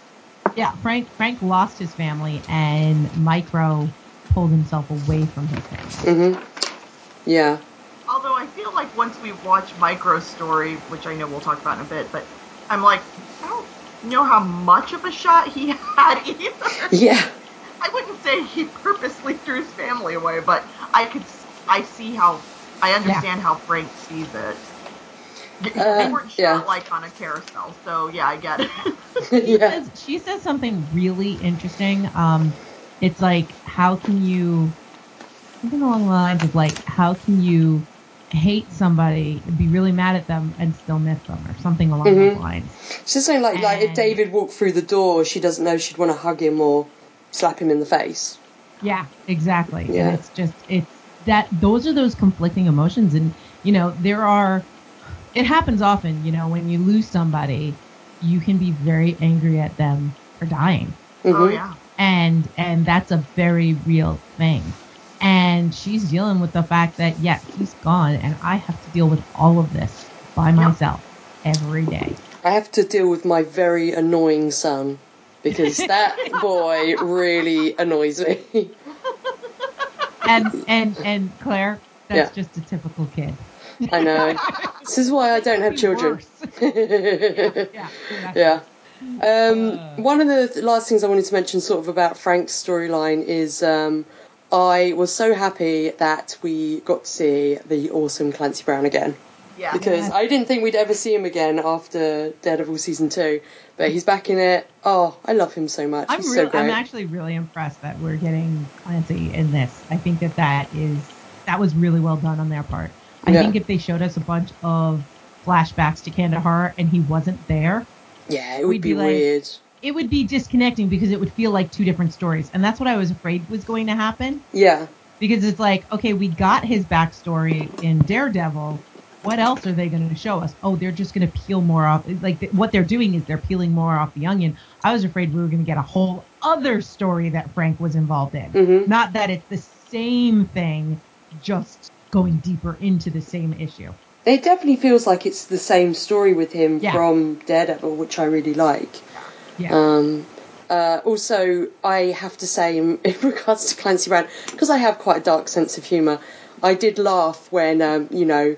Yeah. Frank Frank lost his family, and Micro pulled himself away from his family. Mm-hmm. Yeah. Although I feel like once we watch Micro's story, which I know we'll talk about in a bit, but I'm like, I don't know how much of a shot he had [LAUGHS] either. Yeah. I wouldn't say he purposely threw his family away, but I could, I see how, I understand how Frank sees it. They Uh, weren't shot yeah. like on a carousel, so yeah, I get it. [LAUGHS] [LAUGHS] She yeah. says she says something really interesting. Um, it's like how can you something along the lines of like how can you hate somebody and be really mad at them and still miss them or something along those Mhm. lines. She's saying like, like if David walked through the door, she doesn't know she'd want to hug him or slap him in the face. Yeah, exactly. Yeah. And it's just it's that those are those conflicting emotions and you know, there are it happens often, you know, when you lose somebody, you can be very angry at them for dying. oh Mhm. yeah. And and that's a very real thing. And she's dealing with the fact that yes, he's gone and I have to deal with all of this by myself every day. I have to deal with my very annoying son because [LAUGHS] that boy really annoys me. [LAUGHS] And and and Claire, that's Yeah. just a typical kid. I know. This is why I don't have children. [LAUGHS] yeah, yeah. yeah. Um, Uh. one of the last things I wanted to mention, sort of about Frank's storyline, is um, I was so happy that we got to see the awesome Clancy Brown again Yeah. because Yes. I didn't think we'd ever see him again after Daredevil season two, but he's back in it. Oh, I love him so much. I'm he's real, so great. I'm actually really impressed that we're getting Clancy in this. I think that that is that was really well done on their part. I Yeah. think if they showed us a bunch of flashbacks to Kandahar and he wasn't there, yeah, it would be, be like- weird. it would be disconnecting because it would feel like two different stories. And that's what I was afraid was going to happen. Yeah, Because it's like, okay, we got his backstory in Daredevil. What else are they going to show us? Oh, they're just going to peel more off. Like th- what they're doing is they're peeling more off the onion. I was afraid we were going to get a whole other story that Frank was involved in. Mhm. Not that it's the same thing, just going deeper into the same issue. it definitely feels like it's the same story with him Yeah. from Daredevil, which I really like. Yeah. Um, uh, also, I have to say, in, [LAUGHS] in regards to Clancy Brown, because I have quite a dark sense of humour, I did laugh when, um, you know,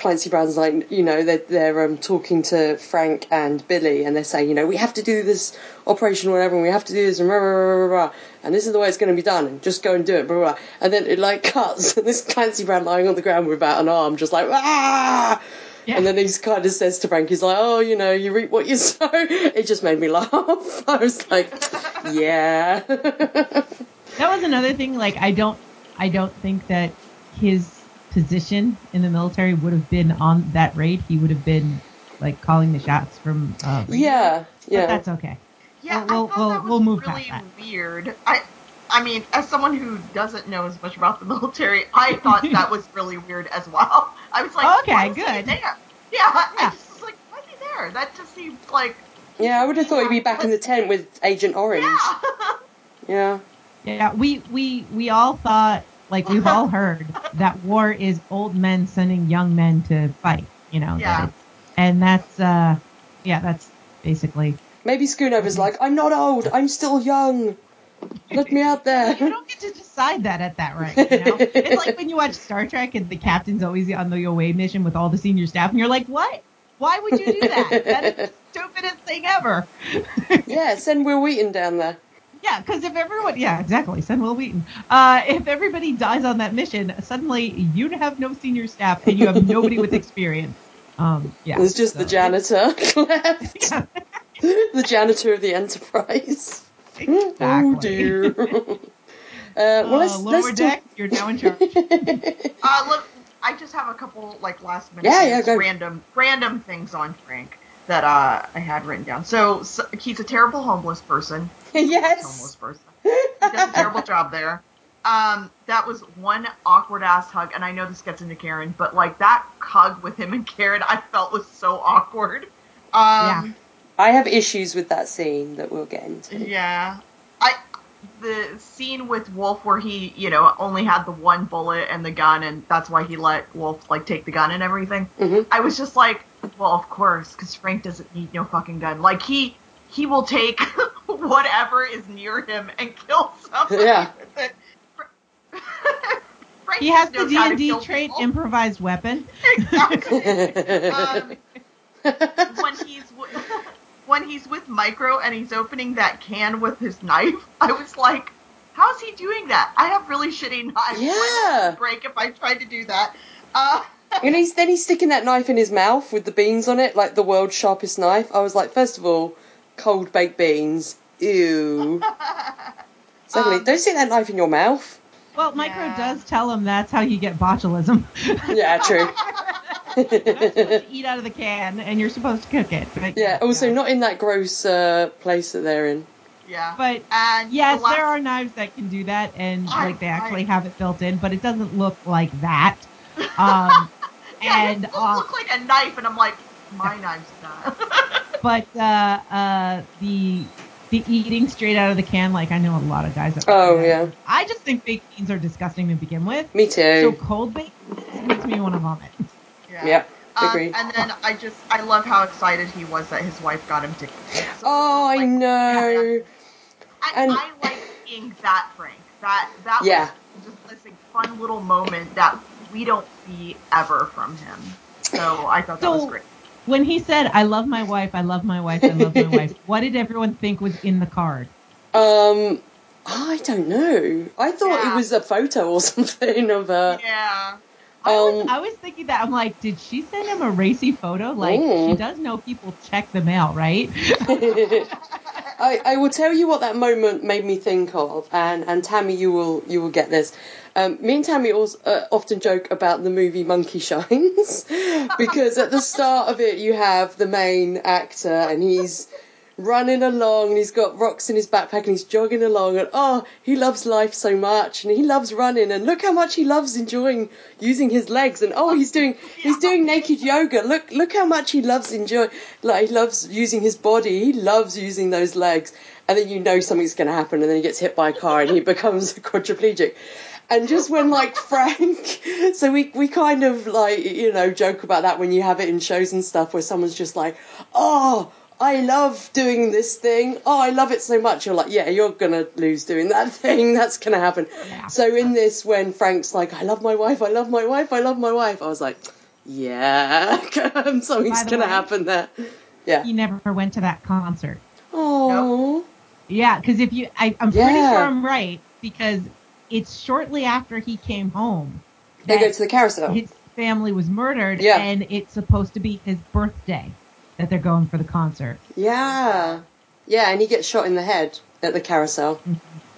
Clancy Brown's like, you know, they're, they're um, talking to Frank and Billy, and they're saying, you know, we have to do this operation or whatever, and we have to do this, and, rah, rah, rah, and this is the way it's going to be done, and just go and do it, blah, blah, blah. And then it, like, cuts, [LAUGHS] and this Clancy Brown lying on the ground without an arm, just like, ah! Yeah. And then he kind of says to Frank, he's like, oh, you know, you reap what you [LAUGHS] sow. It just made me laugh. [LAUGHS] I was like, yeah. that was another thing like i don't i don't think that his position in the military would have been on that raid he would have been like calling the shots from uh radio. yeah, but yeah. that's okay Yeah, We'll- I thought we'll- that was we'll move really past weird. I, I mean, as someone who doesn't know as much about the [LAUGHS] military, I thought that was really weird as well. [LAUGHS] I was like, Okay, why is he good. there? Yeah, I Yeah. just was like, why is he there? That just seems like. Yeah, I would have thought he'd be back in the tent with Agent Orange. Yeah. [LAUGHS] Yeah. yeah we we we all thought Like we've all heard that war is old men sending young men to fight. You know. Yeah. it's- and that's uh, yeah, that's basically. Maybe Schoonover's like, I'm not old, I'm still young. Let me out there. You don't get to decide that at that right. You know? [LAUGHS] it's like when you watch Star Trek and the captain's always on the away mission with all the senior staff, and you're like, what? Why would you do that? That is the stupidest thing ever. yeah, send Wil Wheaton down there. Yeah, because if everyone, yeah, exactly, send Wil Wheaton. Uh, if everybody dies on that mission, suddenly you have no senior staff and you have nobody with experience. Um, yeah, There's just the janitor [LAUGHS] left. [LAUGHS] The janitor of the Enterprise. exactly. Oh dear. [LAUGHS] uh, well, let's, Uh, lower let's deck, you're now in charge. Uh, look, I just have a couple like last minute Yeah, yeah, random random things on Frank that uh, I had written down. So, so he's a terrible homeless person. [LAUGHS] Yes. Homeless person. He does a terrible job there. Um, that was one awkward ass hug, and I know this gets into Karen, but like that hug with him and Karen, I felt was so awkward. Um, I have issues with that scene that we'll get into. yeah. I the scene with Wolf where he, you know, only had the one bullet and the gun, and that's why he let Wolf like take the gun and everything. Mhm. I was just like, well, of course, because Frank doesn't need no fucking gun. Like he he will take [LAUGHS] whatever is near him and kill somebody Yeah. [LAUGHS] Frank He has the knows how to D&D trait people. improvised weapon. [LAUGHS] exactly. um, when he's w- when he's with Micro and he's opening that can with his knife, I was like, "How's he doing that? I have really shitty knives. Knife Yeah. break if I tried to do that." Uh, and he's then he's sticking that knife in his mouth with the beans on it, like the world's sharpest knife. I was like, first of all, cold baked beans. Ew. [LAUGHS] Secondly, Um, don't stick that knife in your mouth. Well, Micro Yeah. does tell him that's how you get botulism. [LAUGHS] Yeah, true. You're not supposed to eat out of the can, and you're supposed to cook it. But yeah, also yeah. not in that gross uh, place that they're in. yeah. But and yes, the last- there are knives that can do that, and I- like they actually I- have it built in, but it doesn't look like that. Um, [LAUGHS] Yeah, and it uh, looked like a knife, and I'm like, my knife's not. [LAUGHS] but uh, uh, the the eating straight out of the can, like I know a lot of guys that. Oh, that. yeah. I just think baked beans are disgusting to begin with. Me too. So cold baked beans makes me want to vomit. [LAUGHS] yeah. Yeah, Um, and then I just I love how excited he was that his wife got him tickets. So, Oh, I like, know. I, And- I like seeing that Frank. That that Yeah. was just this like, fun little moment that we don't see ever from him. So I thought that So- was great. When he said, "I love my wife, I love my wife, I love my [LAUGHS] wife," what did everyone think was in the card? Um, I don't know. I thought Yeah. it was a photo or [LAUGHS] something of her. Yeah. I was, Um, I was thinking that I'm like, did she send him a racy photo? Like Mm. she does know people check the mail, right? [LAUGHS] I, I will tell you what that moment made me think of, and, and Tammy, you will you will get this. Um, me and Tammy also, uh, often joke about the movie Monkey [LAUGHS] Shines because at the start of it you have the main actor and he's running along and he's got rocks in his backpack and he's jogging along and oh he loves life so much and he loves running and look how much he loves enjoying using his legs and oh he's doing he's doing naked yoga. Look look how much he loves enjoy like he loves using his body. He loves using those legs. And then you know something's going to happen and then he gets hit by a car and he [LAUGHS] becomes a quadriplegic. And just when like [LAUGHS] Frank, so we we kind of like you know joke about that when you have it in shows and stuff where someone's just like, oh, I love doing this thing. Oh, I love it so much. You're like, yeah, you're gonna lose doing that [LAUGHS] thing. That's gonna happen. Yeah. So in this, when Frank's like, I love my wife, I love my wife, I love my wife, I was like, yeah, [LAUGHS] um, something's By the gonna happen there. Yeah. He never went to that concert. Oh. Yeah, because if you, I, I'm pretty sure I'm right because it's shortly after he came home They go to the carousel. his family was murdered, Yeah. and it's supposed to be his birthday that they're going for the concert. Yeah. Yeah, and he gets shot in the head at the carousel.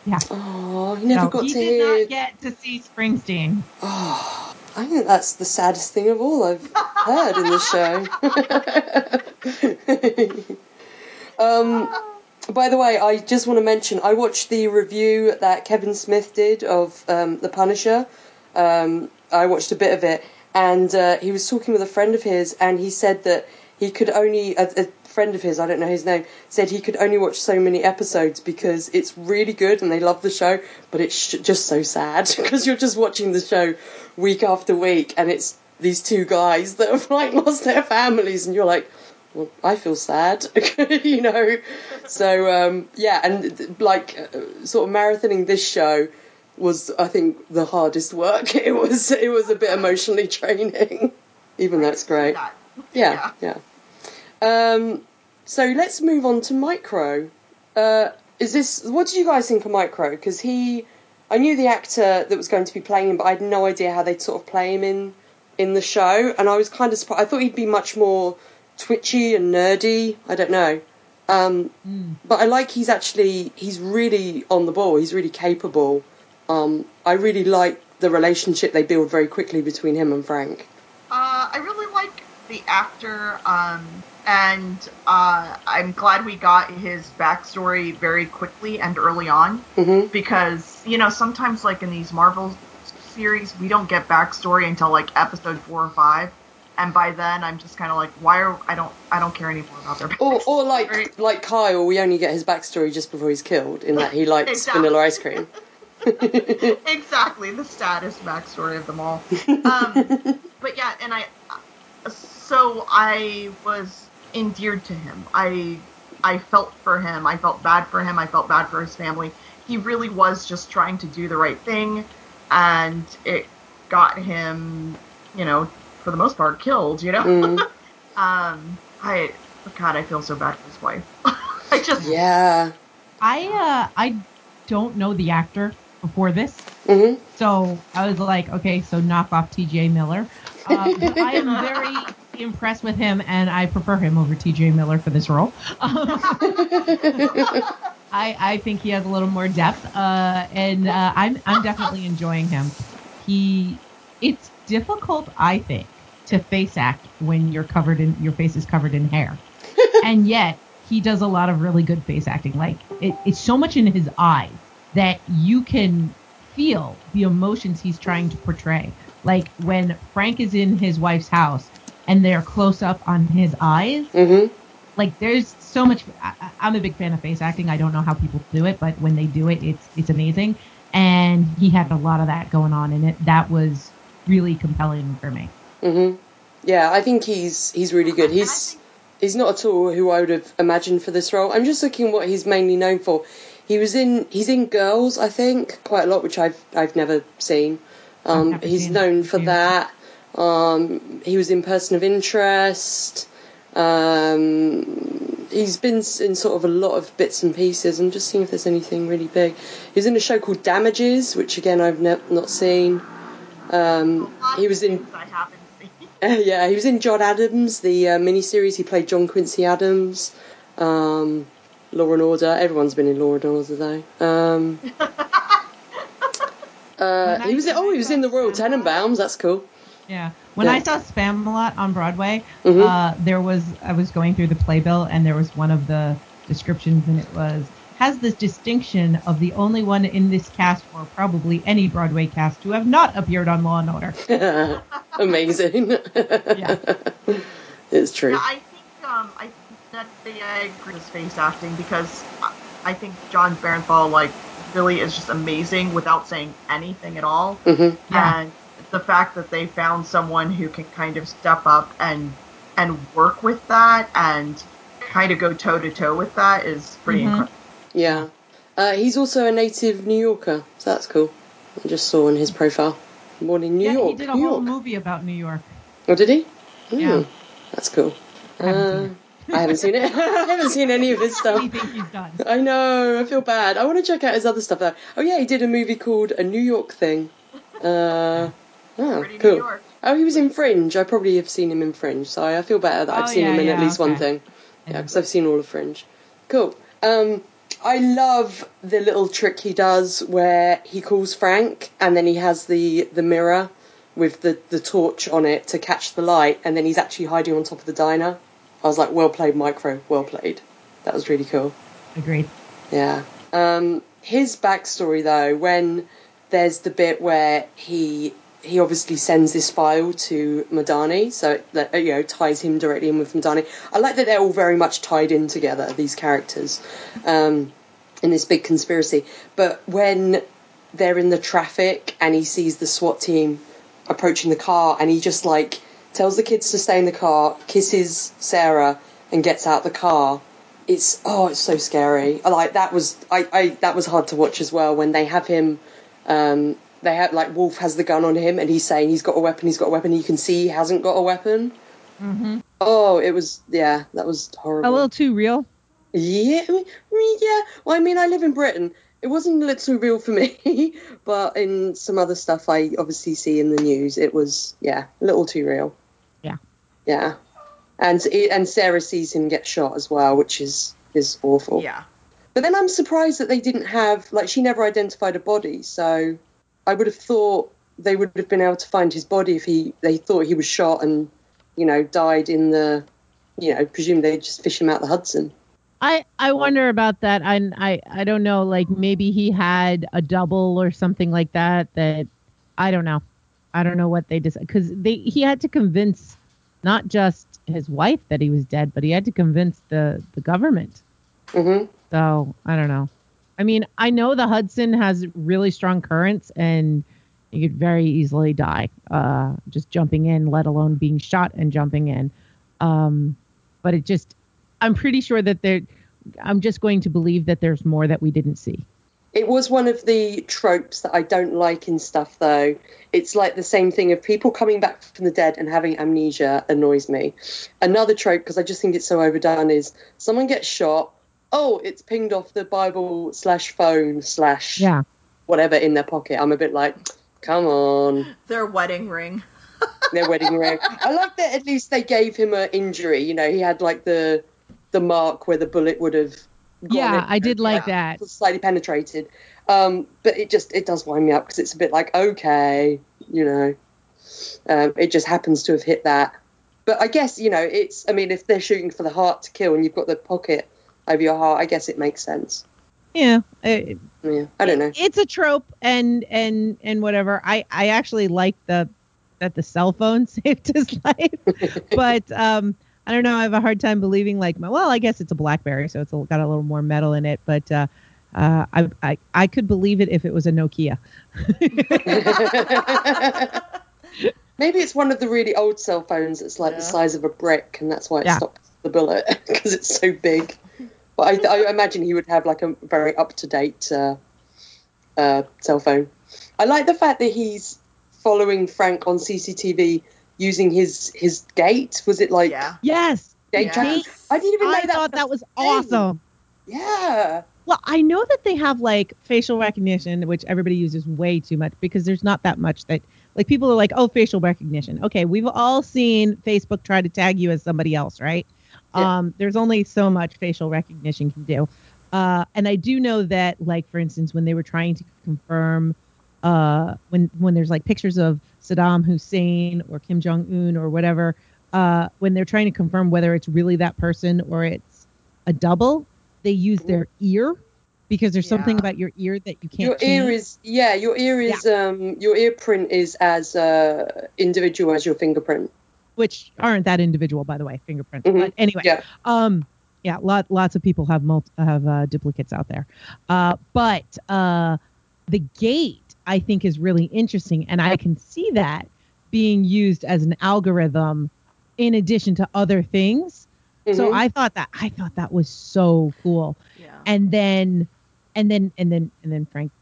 Yeah. Oh, he never so got he to did hear. not get to see Springsteen. Oh, I think that's the saddest thing of all I've heard in the show. [LAUGHS] um, by the way, I just want to mention I watched the review that Kevin Smith did of um, The Punisher. Um, I watched a bit of it, and uh, he was talking with a friend of his, and he said that he could only a, a friend of his, I don't know his name, said he could only watch so many episodes because it's really good and they love the show, but it's sh- just so sad [LAUGHS] because you're just watching the show week after week and it's these two guys that have like lost their families and you're like, well, I feel sad, [LAUGHS] you know. So um, yeah, and like uh, sort of marathoning this show was, I think, the hardest work. [LAUGHS] It was it was a bit emotionally draining, even though it's great. That. Yeah, yeah. Um, so let's move on to Micro. Uh, is this what did you guys think of Micro? Because he, I knew the actor that was going to be playing him, but I had no idea how they'd sort of play him in in the show, and I was kind of surprised. I thought he'd be much more twitchy and nerdy. I don't know. Um, But I like he's actually he's really on the ball. He's really capable. Um, I really like the relationship they build very quickly between him and Frank. Uh, I really like the actor, um, and uh, I'm glad we got his backstory very quickly and early on hmm because you know sometimes like in these Marvel series we don't get backstory until like episode four or five, and by then I'm just kind of like, why are I don't I don't care anymore about their Or, backstory. or like like Kyle, we only get his backstory just before he's killed, in that he likes Exactly. vanilla ice cream. [LAUGHS] exactly the saddest backstory of them all. Um, [LAUGHS] but yeah, and I, so I was endeared to him. I, I felt for him. I felt bad for him. I felt bad for his family. He really was just trying to do the right thing, and it got him, you know, for the most part, killed. You know. Mm, [LAUGHS] Um, I, God, I feel so bad for his wife. [LAUGHS] I just, yeah. I uh I don't know the actor before this, hmm so I was like, okay, so knock off T.J. Miller. But I am very [LAUGHS] impressed with him, and I prefer him over T.J. Miller for this role. [LAUGHS] I I think he has a little more depth, uh, and uh, I'm I'm definitely enjoying him. He, it's difficult, I think, to face act when you're covered in your face is covered in hair, [LAUGHS] and yet he does a lot of really good face acting. Like it, it's so much in his eyes that you can feel the emotions he's trying to portray. Like when Frank is in his wife's house and they're close up on his eyes, hmm like there's so much I, i'm a big fan of face acting i don't know how people do it but when they do it it's it's amazing and he had a lot of that going on and it that was really compelling for me hmm Yeah, I think he's he's really good. He's he's not at all who I would have imagined for this role. I'm just looking what he's mainly known for. He was in he's in Girls, I think, quite a lot, which I've I've never seen. Um, never he's seen known for yeah. that. Um, he was in Person of Interest. Um, he's been in sort of a lot of bits and pieces. I'm just seeing if there's anything really big. He was in a show called Damages, which again I've ne- not seen. Um, he was in things I haven't seen. yeah, he was in John Adams, the uh, miniseries. He played John Quincy Adams. Um, Law and Order. Everyone's been in Law and Order though. Um, [LAUGHS] uh, he was. Oh, he was in the Royal Tenenbaums. That's cool. Yeah when Yeah. i saw Spamalot on broadway Mhm. uh there was i was going through the playbill and there was one of the descriptions and it was has the distinction of the only one in this cast or probably any broadway cast to have not appeared on law and order [LAUGHS] Amazing. Yeah. [LAUGHS] it's true. Yeah, I think um, I think that they I agree with face acting because I, I think Jon Bernthal like really is just amazing without saying anything at all. hmm Yeah. And the fact that they found someone who can kind of step up and and work with that and kind of go toe to toe with that is pretty Mhm. incredible. Yeah. Uh, he's also a native New Yorker, so that's cool. I just saw on his profile. Born in New yeah York. he did a New whole York. movie about new york Oh, did he? Yeah. Hmm, That's cool. I haven't Uh, seen I haven't seen it. [LAUGHS] I haven't seen any of his stuff. anything he's done I know. I feel bad. I want to check out his other stuff though. Oh yeah, he did a movie called A New York Thing. Uh, oh, cool. Oh, he was in Fringe. I probably have seen him in Fringe, so I feel better that I've Oh, seen yeah, him in at yeah, least one thing. Yeah, Yeah. because I've seen all of Fringe. Cool. Um, I love the little trick he does where he calls Frank and then he has the the mirror with the the torch on it to catch the light, and then he's actually hiding on top of the diner. I was like, well played, Micro. Well played. That was really cool. agreed Yeah. Um, his backstory though, when there's the bit where he he obviously sends this file to Madani, so that you know ties him directly in with Madani. I like that they're all very much tied in together. These characters um, in this big conspiracy. But when they're in the traffic and he sees the SWAT team approaching the car, and he just like tells the kids to stay in the car, kisses Sarah, and gets out the car. It's oh, it's so scary. Like that was I, I that was hard to watch as well when they have him. Um, they have like Wolf has the gun on him, and he's saying he's got a weapon. He's got a weapon. You can see he hasn't got a weapon. Mm-hmm. Oh, it was yeah, that was horrible. A little too real. Yeah, I mean, yeah. Well, I mean, I live in Britain. It wasn't a little too real for me, [LAUGHS] but in some other stuff I obviously see in the news, it was yeah, a little too real. Yeah. Yeah, and and Sarah sees him get shot as well, which is is awful. Yeah. But then I'm surprised that they didn't have like she never identified a body, so I would have thought they would have been able to find his body if he they thought he was shot and you know died in the you know presume they just fish him out the Hudson. I, I wonder about that. I, I I don't know. Like maybe he had a double or something like that. That I don't know. I don't know what they decided because they he had to convince not just his wife that he was dead, but he had to convince the the government. hmm So I don't know. I mean, I know the Hudson has really strong currents and you could very easily die uh, just jumping in, let alone being shot and jumping in. Um, but it just, I'm pretty sure that there, I'm just going to believe that there's more that we didn't see. It was one of the tropes that I don't like in stuff, though. It's like the same thing of people coming back from the dead and having amnesia annoys me. Another trope, because I just think it's so overdone, is someone gets shot. Oh, it's pinged off the Bible slash phone slash Yeah. whatever in their pocket. I'm a bit like, come on, Their wedding ring. [LAUGHS] their wedding ring. I like that at least they gave him an injury. You know, he had like the the mark where the bullet would have. gone Yeah, in. I did like Yeah. that. slightly penetrated. Um, but it just it does wind me up because it's a bit like okay, you know, um, it just happens to have hit that. But I guess you know it's. I mean, if they're shooting for the heart to kill and you've got the pocket over your heart, I guess it makes sense. Yeah. It, Yeah, I don't know. it's a trope and and and whatever i i actually like the that the cell phone [LAUGHS] saved his life [LAUGHS] but um i don't know i have a hard time believing like well i guess it's a blackberry so it's got a little more metal in it but uh uh, I, I I could believe it if it was a Nokia. [LAUGHS] Maybe it's one of the really old cell phones that's like the size of a brick, and that's why it Yeah. stops the bullet because it's so big. But I, I imagine he would have like a very up to date uh, uh, cell phone. I like the fact that he's following Frank on CCTV using his his gait. Was it like Yeah. Yes, gait Yeah. tracking? I didn't even know I that. thought that was thing. awesome. Yeah. Well, I know that they have like facial recognition, which everybody uses way too much because there's not that much that like people are like, oh, facial recognition. Okay, we've all seen Facebook try to tag you as somebody else, right? Yeah. Um, there's only so much facial recognition can do. Uh, and I do know that, like for instance, when they were trying to confirm, uh, when when there's like pictures of Saddam Hussein or Kim Jong Un or whatever, uh, when they're trying to confirm whether it's really that person or it's a double, they use their ear because there's something about your ear that you can't. Your ear is yeah. Your ear is um. Your ear print is as uh individual as your fingerprint. Which aren't that individual, by the way, fingerprints. Mhm. But anyway, Yeah. um, yeah, lot lots of people have multi, have uh, duplicates out there, uh, but uh, the gait I think is really interesting, and I can see that being used as an algorithm in addition to other things. So Mhm. I thought that I thought that was so cool, Yeah. and then and then and then and then Frank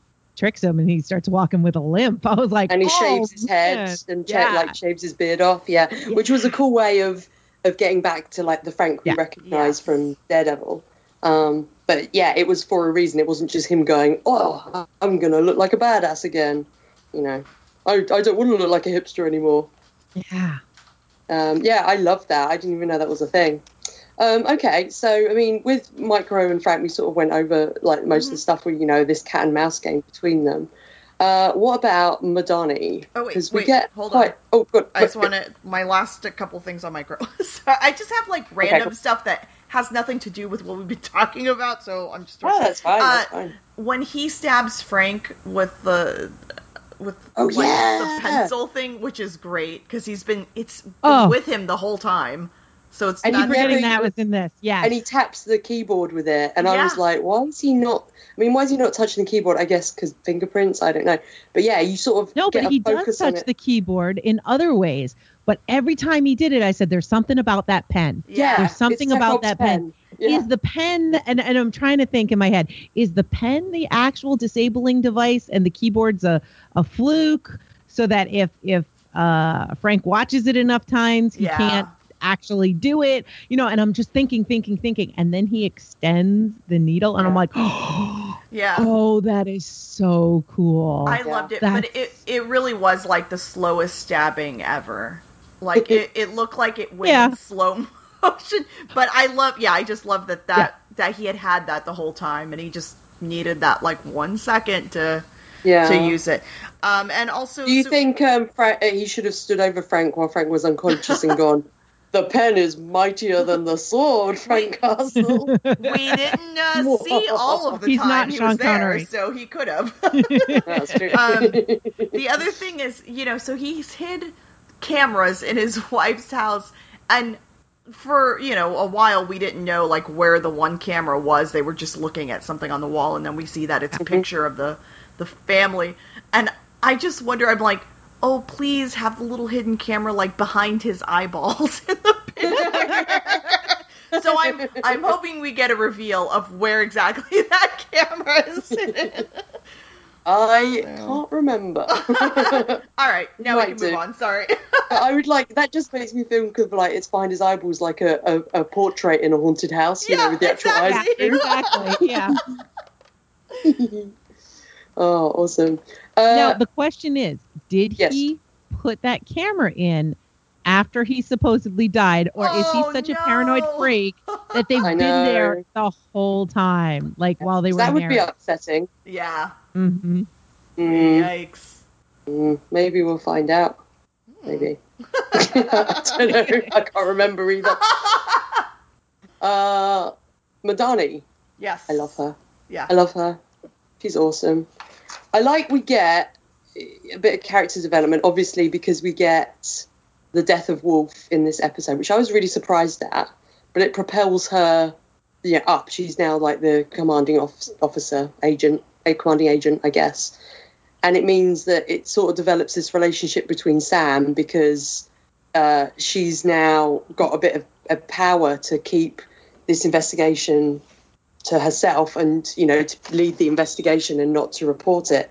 tricks him and he starts walking with a limp. [LAUGHS] I was like, and he oh, shaves his head man. and Yeah. like shaves his beard off. Yeah. which was a cool way of of getting back to like the Frank we Yeah. recognize from Daredevil. Um, but yeah, it was for a reason. It wasn't just him going, "Oh, I'm gonna look like a badass again." You know, I I don't want to look like a hipster anymore. yeah. Um, yeah, I love that. I didn't even know that was a thing. Um, okay, so I mean, with Micro and Frank, we sort of went over like most of the stuff where you know this cat and mouse game between them. Uh, what about Madani? Oh, wait, 'Cause we wait, get hold quite. on. Oh, good. I just want to my last couple things on micro. [LAUGHS] so I just have like random cool. stuff that has nothing to do with what we've been [LAUGHS] talking about. So I'm just Oh, that's fine. That's Uh, fine. when he stabs Frank with the with Oh, like yeah. the pencil thing, which is great because he's been it's been Oh. with him the whole time. So it's Keep he that's- forgetting that was in this. Yeah. and he taps the keyboard with it, and I was like, why is he not? I mean, why is he not touching the keyboard? I guess because fingerprints. I don't know, but yeah, you sort of No, but he does touch the keyboard in other ways. But every time he did it, I said, "There's something about that pen. yeah, There's something about that pen. Yeah. Is the pen?" And, and I'm trying to think in my head: Is the pen the actual disabling device, and the keyboard's a a fluke, so that if if uh, Frank watches it enough times, he Yeah. can't actually do it. You know. And I'm just thinking, thinking, thinking, and then he extends the needle, and I'm Yeah. like, [GASPS] yeah. "Oh, that is so cool." I Yeah. loved it, That's- but it it really was like the slowest stabbing ever. Like it, it looked like it went Yeah. in slow [LAUGHS] motion. But I love, yeah, I just love that that that he had had that the whole time, and he just needed that like one second to yeah. to use it. Um, and also, Do you so- think um, Fra- uh, he should have stood over Frank while Frank was unconscious and [LAUGHS] gone? The pen is mightier than the sword, [LAUGHS] Frank Castle. [LAUGHS] we didn't uh, see all of the He's time not he Sean was there, Connery. so he could have. [LAUGHS] Um, the other thing is, you know, so he's hid cameras in his wife's house, and for you know a while we didn't know like where the one camera was. They were just looking at something on the wall, and then we see that it's a picture of the the family, and I just wonder. I'm like. Oh, please have the little hidden camera like behind his eyeballs [LAUGHS] in the picture. [LAUGHS] so I'm I'm hoping we get a reveal of where exactly [LAUGHS] that camera is hidden. I can't remember. All right, now we Might can do. move on. Sorry. I would like that. Just makes me think of like it's behind his eyeballs, like a, a, a portrait in a haunted house. You Yeah, know, with the actual yeah, eyes. exactly. Yeah. oh, awesome. Uh, now the question is, did yes. he put that camera in after he supposedly died, or is he Oh, such a paranoid freak that they've [LAUGHS] I been there the whole time, like while they were that would married? be upsetting. yeah. hmm Mm, Yikes. mm, maybe we'll find out. Maybe. [LAUGHS] I don't know. I can't remember either. [LAUGHS] Uh, Madani. Yes. I love her. Yeah. I love her. She's awesome. I like we get a bit of character development, obviously, because we get the death of Wolf in this episode, which I was really surprised at. But it propels her, yeah, up. She's now like the commanding off- officer, agent, a commanding agent, I guess. And it means that it sort of develops this relationship between Sam because uh, she's now got a bit of, of power to keep this investigation to herself and you know to lead the investigation and not to report it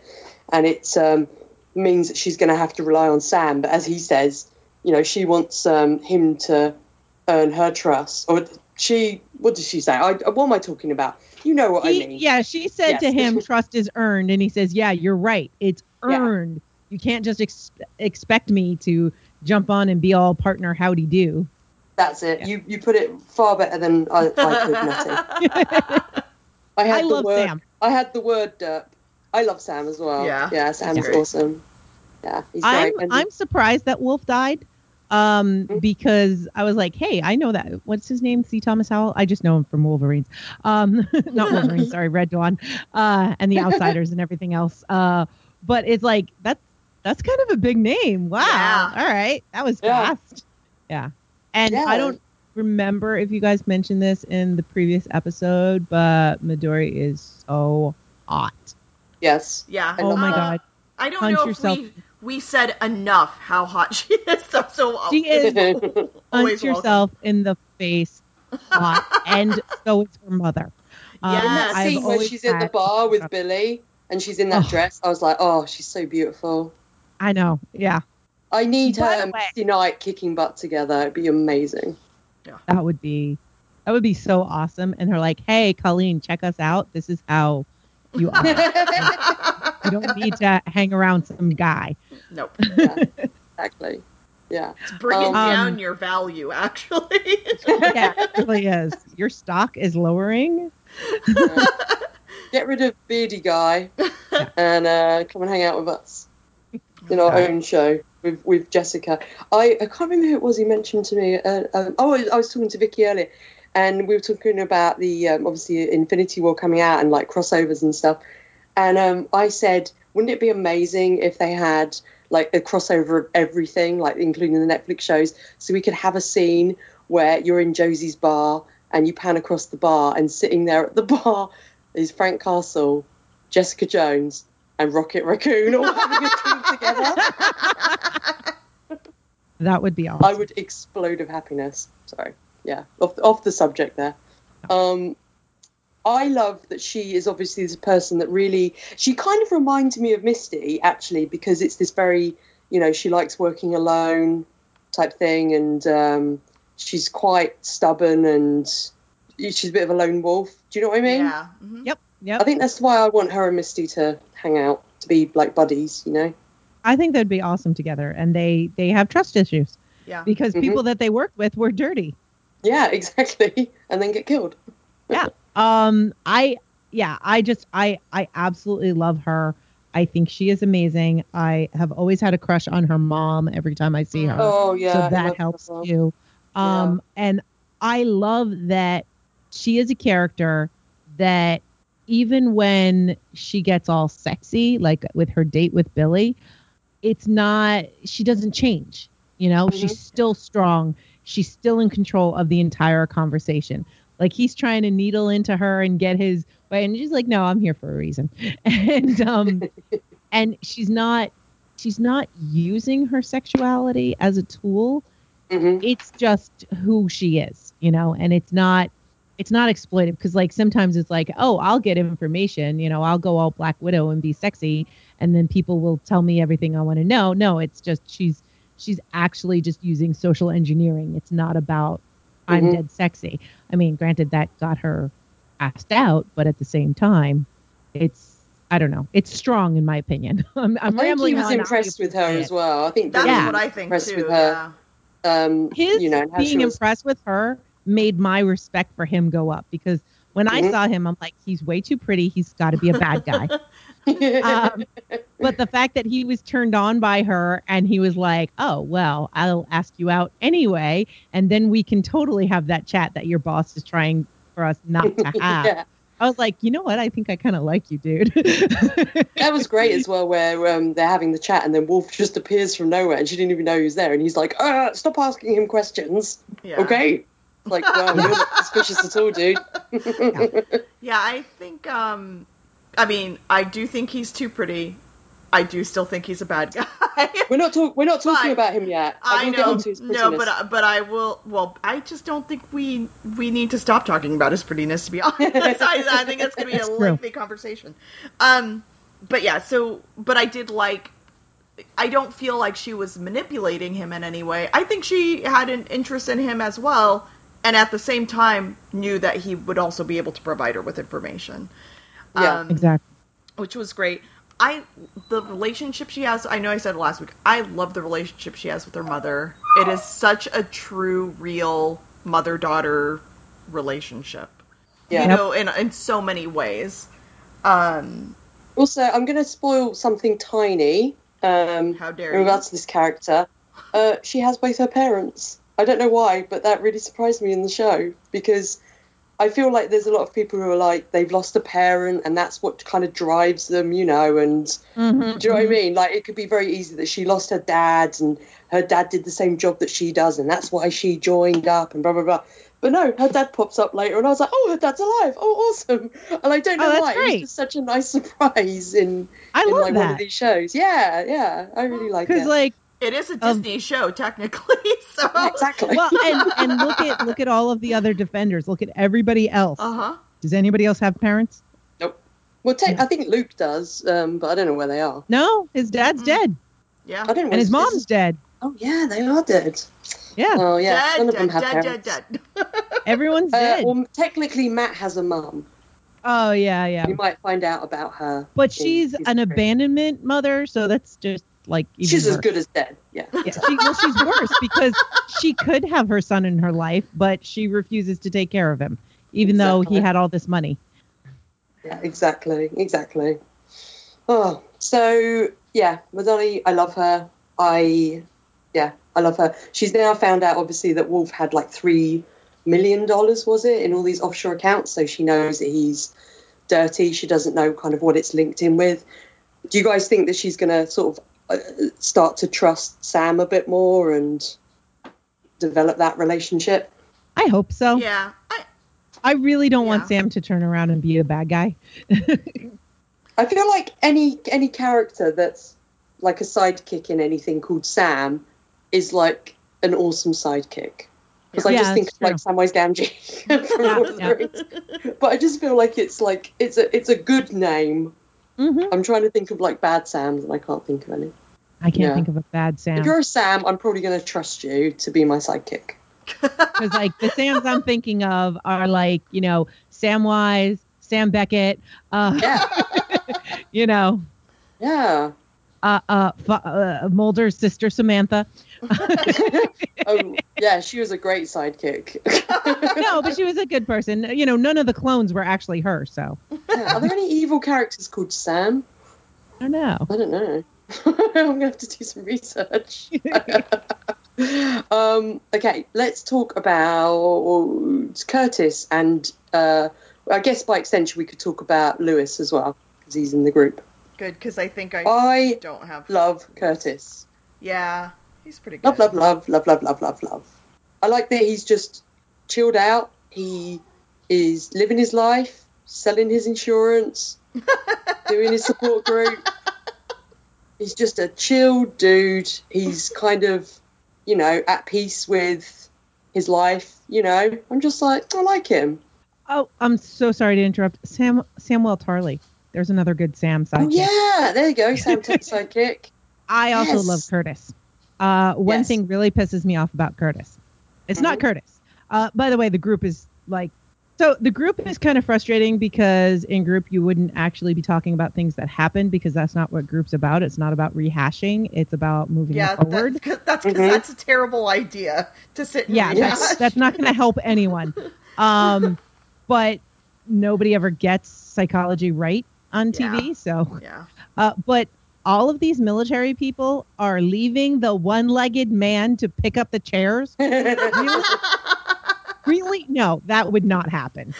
and it um, means that she's going to have to rely on sam but as he says you know she wants um, him to earn her trust or she what does she say I, what am i talking about you know what He- i mean Yeah, she said to him, "Trust is earned," and he says, "Yeah, you're right. It's Yeah. earned. You can't just ex- expect me to jump on and be all partner howdy do." That's it Yeah. you you put it far better than i, I could Matty. [LAUGHS] i had I the love word Sam. i had the word derp i love sam as well Yeah, yeah sam's great. awesome yeah he's I'm great I'm surprised that Wolf died. Um, Mhm. because I was like, hey, I know that. What's his name? C. Thomas Howell. I just know him from Wolverines. Um, [LAUGHS] not Wolverines. sorry, Red Dawn. Uh, and the [LAUGHS] Outsiders and everything else. Uh, but it's like that's that's kind of a big name. Wow. Yeah. All right, that was Yeah. fast. Yeah. And Yeah. I don't remember if you guys mentioned this in the previous episode, but Madani is so hot. yes Yeah. Oh my Uh, god, I don't Punch know yourself. if we we said enough how hot she is. [LAUGHS] So, so she is always punch welcome. yourself in the face hot, and so is her mother. [LAUGHS] Um, Yes. in that I've scene where she's in the bar with Billy and she's in that Oh. dress, I was like, oh, she's so beautiful. I know, yeah, I need By her the and way- Misty Knight kicking butt together. It'd be amazing. Yeah. that would be that would be so awesome. And they're like, hey, Colleen, check us out. This is how you are. [LAUGHS] you don't need to hang around some guy. nope. [LAUGHS] yeah, exactly. Yeah. It's bringing Um, down your value, actually. yeah, it [LAUGHS] really is. Your stock is lowering. yeah. Get rid of Beardy Guy and uh, come and hang out with us in our own show with, with Jessica. I, I can't remember who it was he mentioned to me. Uh, um, oh, I was talking to Vicky earlier, and we were talking about the um, obviously Infinity War coming out and like crossovers and stuff. And um, I said, wouldn't it be amazing if they had like a crossover of everything, like including the Netflix shows, so we could have a scene where you're in Josie's bar and you pan across the bar and sitting there at the [LAUGHS] bar is Frank Castle, Jessica Jones, and Rocket Raccoon all having a drink together. [LAUGHS] That would be awesome. I would explode of happiness. Sorry, yeah, off off the subject there. Um, I love that she is obviously this person that really she kind of reminds me of Misty actually because it's this very you know she likes working alone type thing and um, she's quite stubborn and she's a bit of a lone wolf. Do you know what I mean? Yeah. mhm. Yep. I think that's why I want her and Misty to hang out to be like buddies. You know? I think that'd be awesome together. And they they have trust issues Yeah. because Mhm. people that they worked with were dirty. Yeah, [LAUGHS] exactly. And then get killed. [LAUGHS] Yeah. Um, I yeah, I just I I absolutely love her. I think she is amazing. I have always had a crush on her mom every time I see her. Oh yeah, so that helps you. well. too. Um, and I love that she is a character that even when she gets all sexy, like with her date with Billy, it's not, she doesn't change. You know, Mhm. she's still strong. She's still in control of the entire conversation. Like he's trying to needle into her and get his way, and she's like, "No, I'm here for a reason." [LAUGHS] And um, [LAUGHS] and she's not, she's not using her sexuality as a tool Mhm. it's just who she is, you know, and it's not it's not exploitive because like sometimes it's like, oh, I'll get information, you know, I'll go all Black Widow and be sexy, and then people will tell me everything I want to know. No, it's just she's she's actually just using social engineering. It's not about I'm Mhm. dead sexy. I mean, granted that got her asked out, but at the same time, it's I don't know. It's strong in my opinion. [LAUGHS] I'm, I'm I think rambling he was on. impressed with her say as well. I think That's Yeah. what I think impressed too. with her. Yeah. Um, his you know, being was- impressed with her made my respect for him go up because when I Mhm. saw him, I'm like, he's way too pretty. He's got to be a bad guy. [LAUGHS] um, but the fact that he was turned on by her and he was like, oh, well, I'll ask you out anyway. And then we can totally have that chat that your boss is trying for us not to [LAUGHS] have. yeah, I was like, you know what? I think I kind of like you, dude. that was great as well. Where um, they're having the chat and then Wolf just appears from nowhere and she didn't even know he was there, and he's like, uh, "Stop asking him questions, Yeah. okay?" Like, well, you're not [LAUGHS] suspicious at all, dude. Yeah, I think um I mean, I do think he's too pretty. I do still think he's a bad guy. We're not talk- We're not talking But about him yet. I will get know. onto his No, but I- but I will. Well, I just don't think we we need to stop talking about his prettiness. To be [LAUGHS] honest, I, I think it's going to be a That's true. lengthy conversation. Um, but yeah. So, but I did like. I don't feel like she was manipulating him in any way. I think she had an interest in him as well, and at the same time knew that he would also be able to provide her with information. Yeah. Um, exactly. which was great. I the relationship she has. I know I said it last week. I love the relationship she has with her mother. It is such a true, real mother daughter relationship. Yeah. You know, in in so many ways. Um, Also, I'm going to spoil something tiny. Um, How dare in you. regards to this character, uh, she has both her parents. I don't know why, but that really surprised me in the show because I feel like there's a lot of people who are like they've lost a parent and that's what kind of drives them, you know. And Mhm, do you know what I mhm. mean? Like it could be very easy that she lost her dad and her dad did the same job that she does, and that's why she joined up and blah blah blah. But no, her dad pops up later, and I was like, "Oh, her dad's alive! Oh, awesome!" And I don't Oh, know that's why. It was just such a nice [LAUGHS] surprise in I in love like one of these shows. Yeah, yeah, I really like because it. like it is a Um, Disney show technically, [LAUGHS] so exactly. well and and look at look at all of the other defenders look at everybody else uh huh. does anybody else have parents Nope. well, te- Yeah. I think Luke does, um, but I don't know where they are. no his dad's Mm-mm. dead Yeah. I don't know. and his is- mom's is- dead Oh yeah, they are dead. yeah Oh yeah, dead, none of them have dead, parents. dead, dead, [LAUGHS] [LAUGHS] everyone's Uh, dead well, technically, Matt has a mum. oh yeah yeah You might find out about her. but she's an three. abandonment mother so that's just like She's as good as dead. Yeah. [LAUGHS] yeah, she, well she's worse because she could have her son in her life but she refuses to take care of him even though he had all this money Yeah, exactly, exactly. Oh, so yeah, Madani, I love her. I, yeah, I love her. She's now found out, obviously, that Wolf had like three million dollars, was it, in all these offshore accounts. So she knows that he's dirty. She doesn't know kind of what it's linked in with. do you guys think that she's going to sort of Uh, start to trust Sam a bit more and develop that relationship? I hope so. Yeah. I, I really don't want Sam to turn around and be a bad guy. [LAUGHS] I feel like any any character that's like a sidekick in anything called Sam is like an awesome sidekick. Because I Yeah, just think that's of like Samwise Gamgee from [LAUGHS] Yeah, Lord of the yeah. Rings. [LAUGHS] But I just feel like it's like it's a it's a good name. Hmm I'm trying to think of like bad Sams and I can't think of any. I can't Yeah. think of a bad Sam. If you're a Sam, I'm probably going to trust you to be my sidekick. [LAUGHS] Because like the Sams I'm thinking of are like you know Samwise, Sam Beckett, uh, Yeah, [LAUGHS] you know, yeah. Uh, uh, uh, Mulder's sister Samantha. [LAUGHS] oh, yeah. She was a great sidekick. [LAUGHS] No, but she was a good person. You know, none of the clones were actually her, so Yeah, Are there any evil characters called Sam? I don't know. I don't know. [LAUGHS] I'm gonna have to do some research. um, okay, let's talk about Curtis, and uh, I guess by extension we could talk about Lewis as well because he's in the group. Good, because I think I I don't have. love Curtis. Yeah, he's pretty good. Love, love, love, love, love, love, love, love. I like that he's just chilled out. He is living his life, selling his insurance, [LAUGHS] doing his support group. He's just a chill dude. He's kind of, you know, at peace with his life. You know, I'm just like, I like him. Oh, I'm so sorry to interrupt. Sam Samwell Tarly. There's another good Sam side. Oh yeah, there you go, [LAUGHS] Sam Tuck sidekick. I also Yes. love Curtis. Uh, one Yes. thing really pisses me off about Curtis. It's not Mhm. Curtis. Uh, by the way, the group is like, so the group is kind of frustrating because in group you wouldn't actually be talking about things that happened because that's not what group's about. It's not about rehashing. It's about moving Yeah, forward. [LAUGHS] that's 'cause- that's because Mhm. that's a terrible idea to sit. And yeah, rehash. that's, that's not going to help anyone. [LAUGHS] Um, but nobody ever gets psychology right on TV. So, Yeah. uh, but all of these military people are leaving the one-legged man to pick up the chairs. Really? [LAUGHS] really? No, that would not happen.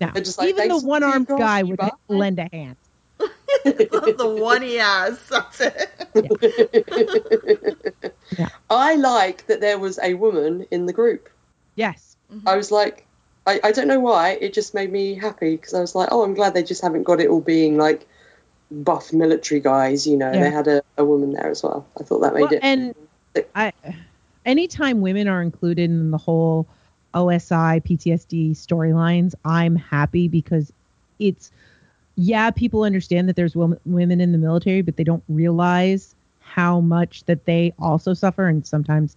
No, just like, even the "Thanks for the one-armed guy would bye." lend a hand. [LAUGHS] the one he has. That's it. [LAUGHS] Yeah. I like that there was a woman in the group. Yes. I was like, I, I don't know why, it just made me happy because I was like, oh, I'm glad they just haven't got it all being like buff military guys, you know. Yeah. They had a, a woman there as well. I thought that made Well, it. and I, anytime women are included in the whole OSI PTSD storylines, I'm happy because it's yeah, people understand that there's wom- women in the military, but they don't realize how much that they also suffer, and sometimes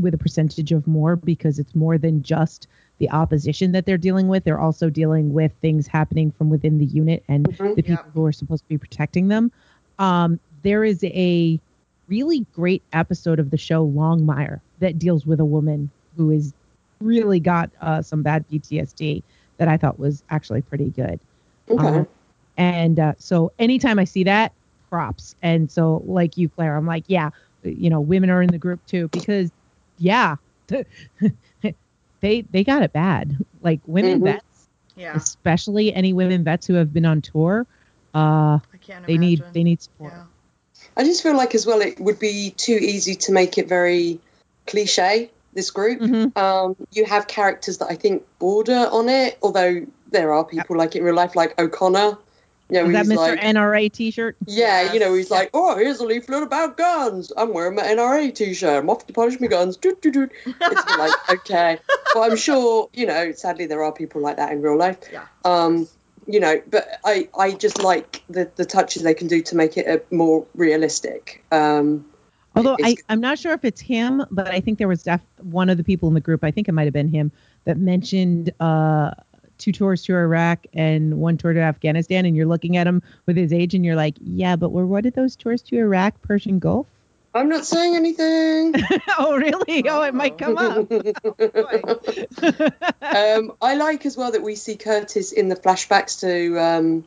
with a percentage of more because it's more than just the opposition that they're dealing with. They're also dealing with things happening from within the unit and Mhm. the people Yeah. who are supposed to be protecting them. Um, there is a really great episode of the show Longmire that deals with a woman who is really got uh, some bad PTSD that I thought was actually pretty good. okay. Um, and uh, so anytime I see that, props. And so, like you, Claire, I'm like, yeah, you know, women are in the group too because, yeah, [LAUGHS] they they got it bad. Like women Mhm. vets, Yeah, especially any women vets who have been on tour, uh, I can't they imagine. need they need support. Yeah. I just feel like as well it would be too easy to make it very cliche, this group. Mhm. Um, you have characters that I think border on it, although there are people like in real life, like O'Connor. You know, that Mr. like, NRA T-shirt? Yeah, you know, he's like, oh, here's a leaflet about guns. I'm wearing my NRA t-shirt. I'm off to polish my guns. Doot, doot, doot. It's like, [LAUGHS] okay. But I'm sure, you know, sadly there are people like that in real life. Yeah. Um, you know, but I, I just like the, the touches they can do to make it a more realistic. Um, Although I, I'm not sure if it's him, but I think there was def- one of the people in the group, I think it might have been him, that mentioned uh, two tours to Iraq and one tour to Afghanistan. And you're looking at him with his age and you're like, yeah, but were one of those tours to Iraq, Persian Gulf? I'm not saying anything. [LAUGHS] oh, really? Oh, it might come up. [LAUGHS] um, I like as well that we see Curtis in the flashbacks to. Um,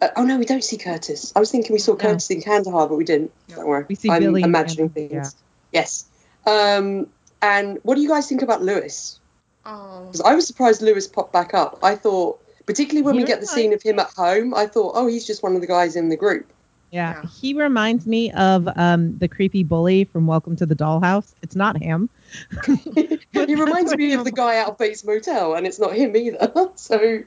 uh, oh no, we don't see Curtis. I was thinking we saw. Curtis in Kandahar, but we didn't. No. Don't worry. We see I'm Billy imagining Kandahar, things. Yes. Um, and what do you guys think about Lewis? Oh. Because I was surprised Lewis popped back up. I thought Particularly when we get the scene of him at home, I thought, oh, he's just one of the guys in the group. Yeah. Yeah. He reminds me of um the creepy bully from Welcome to the Dollhouse. It's not him. [LAUGHS] he reminds me of the guy out of Bates Motel, and it's not him either. [LAUGHS] So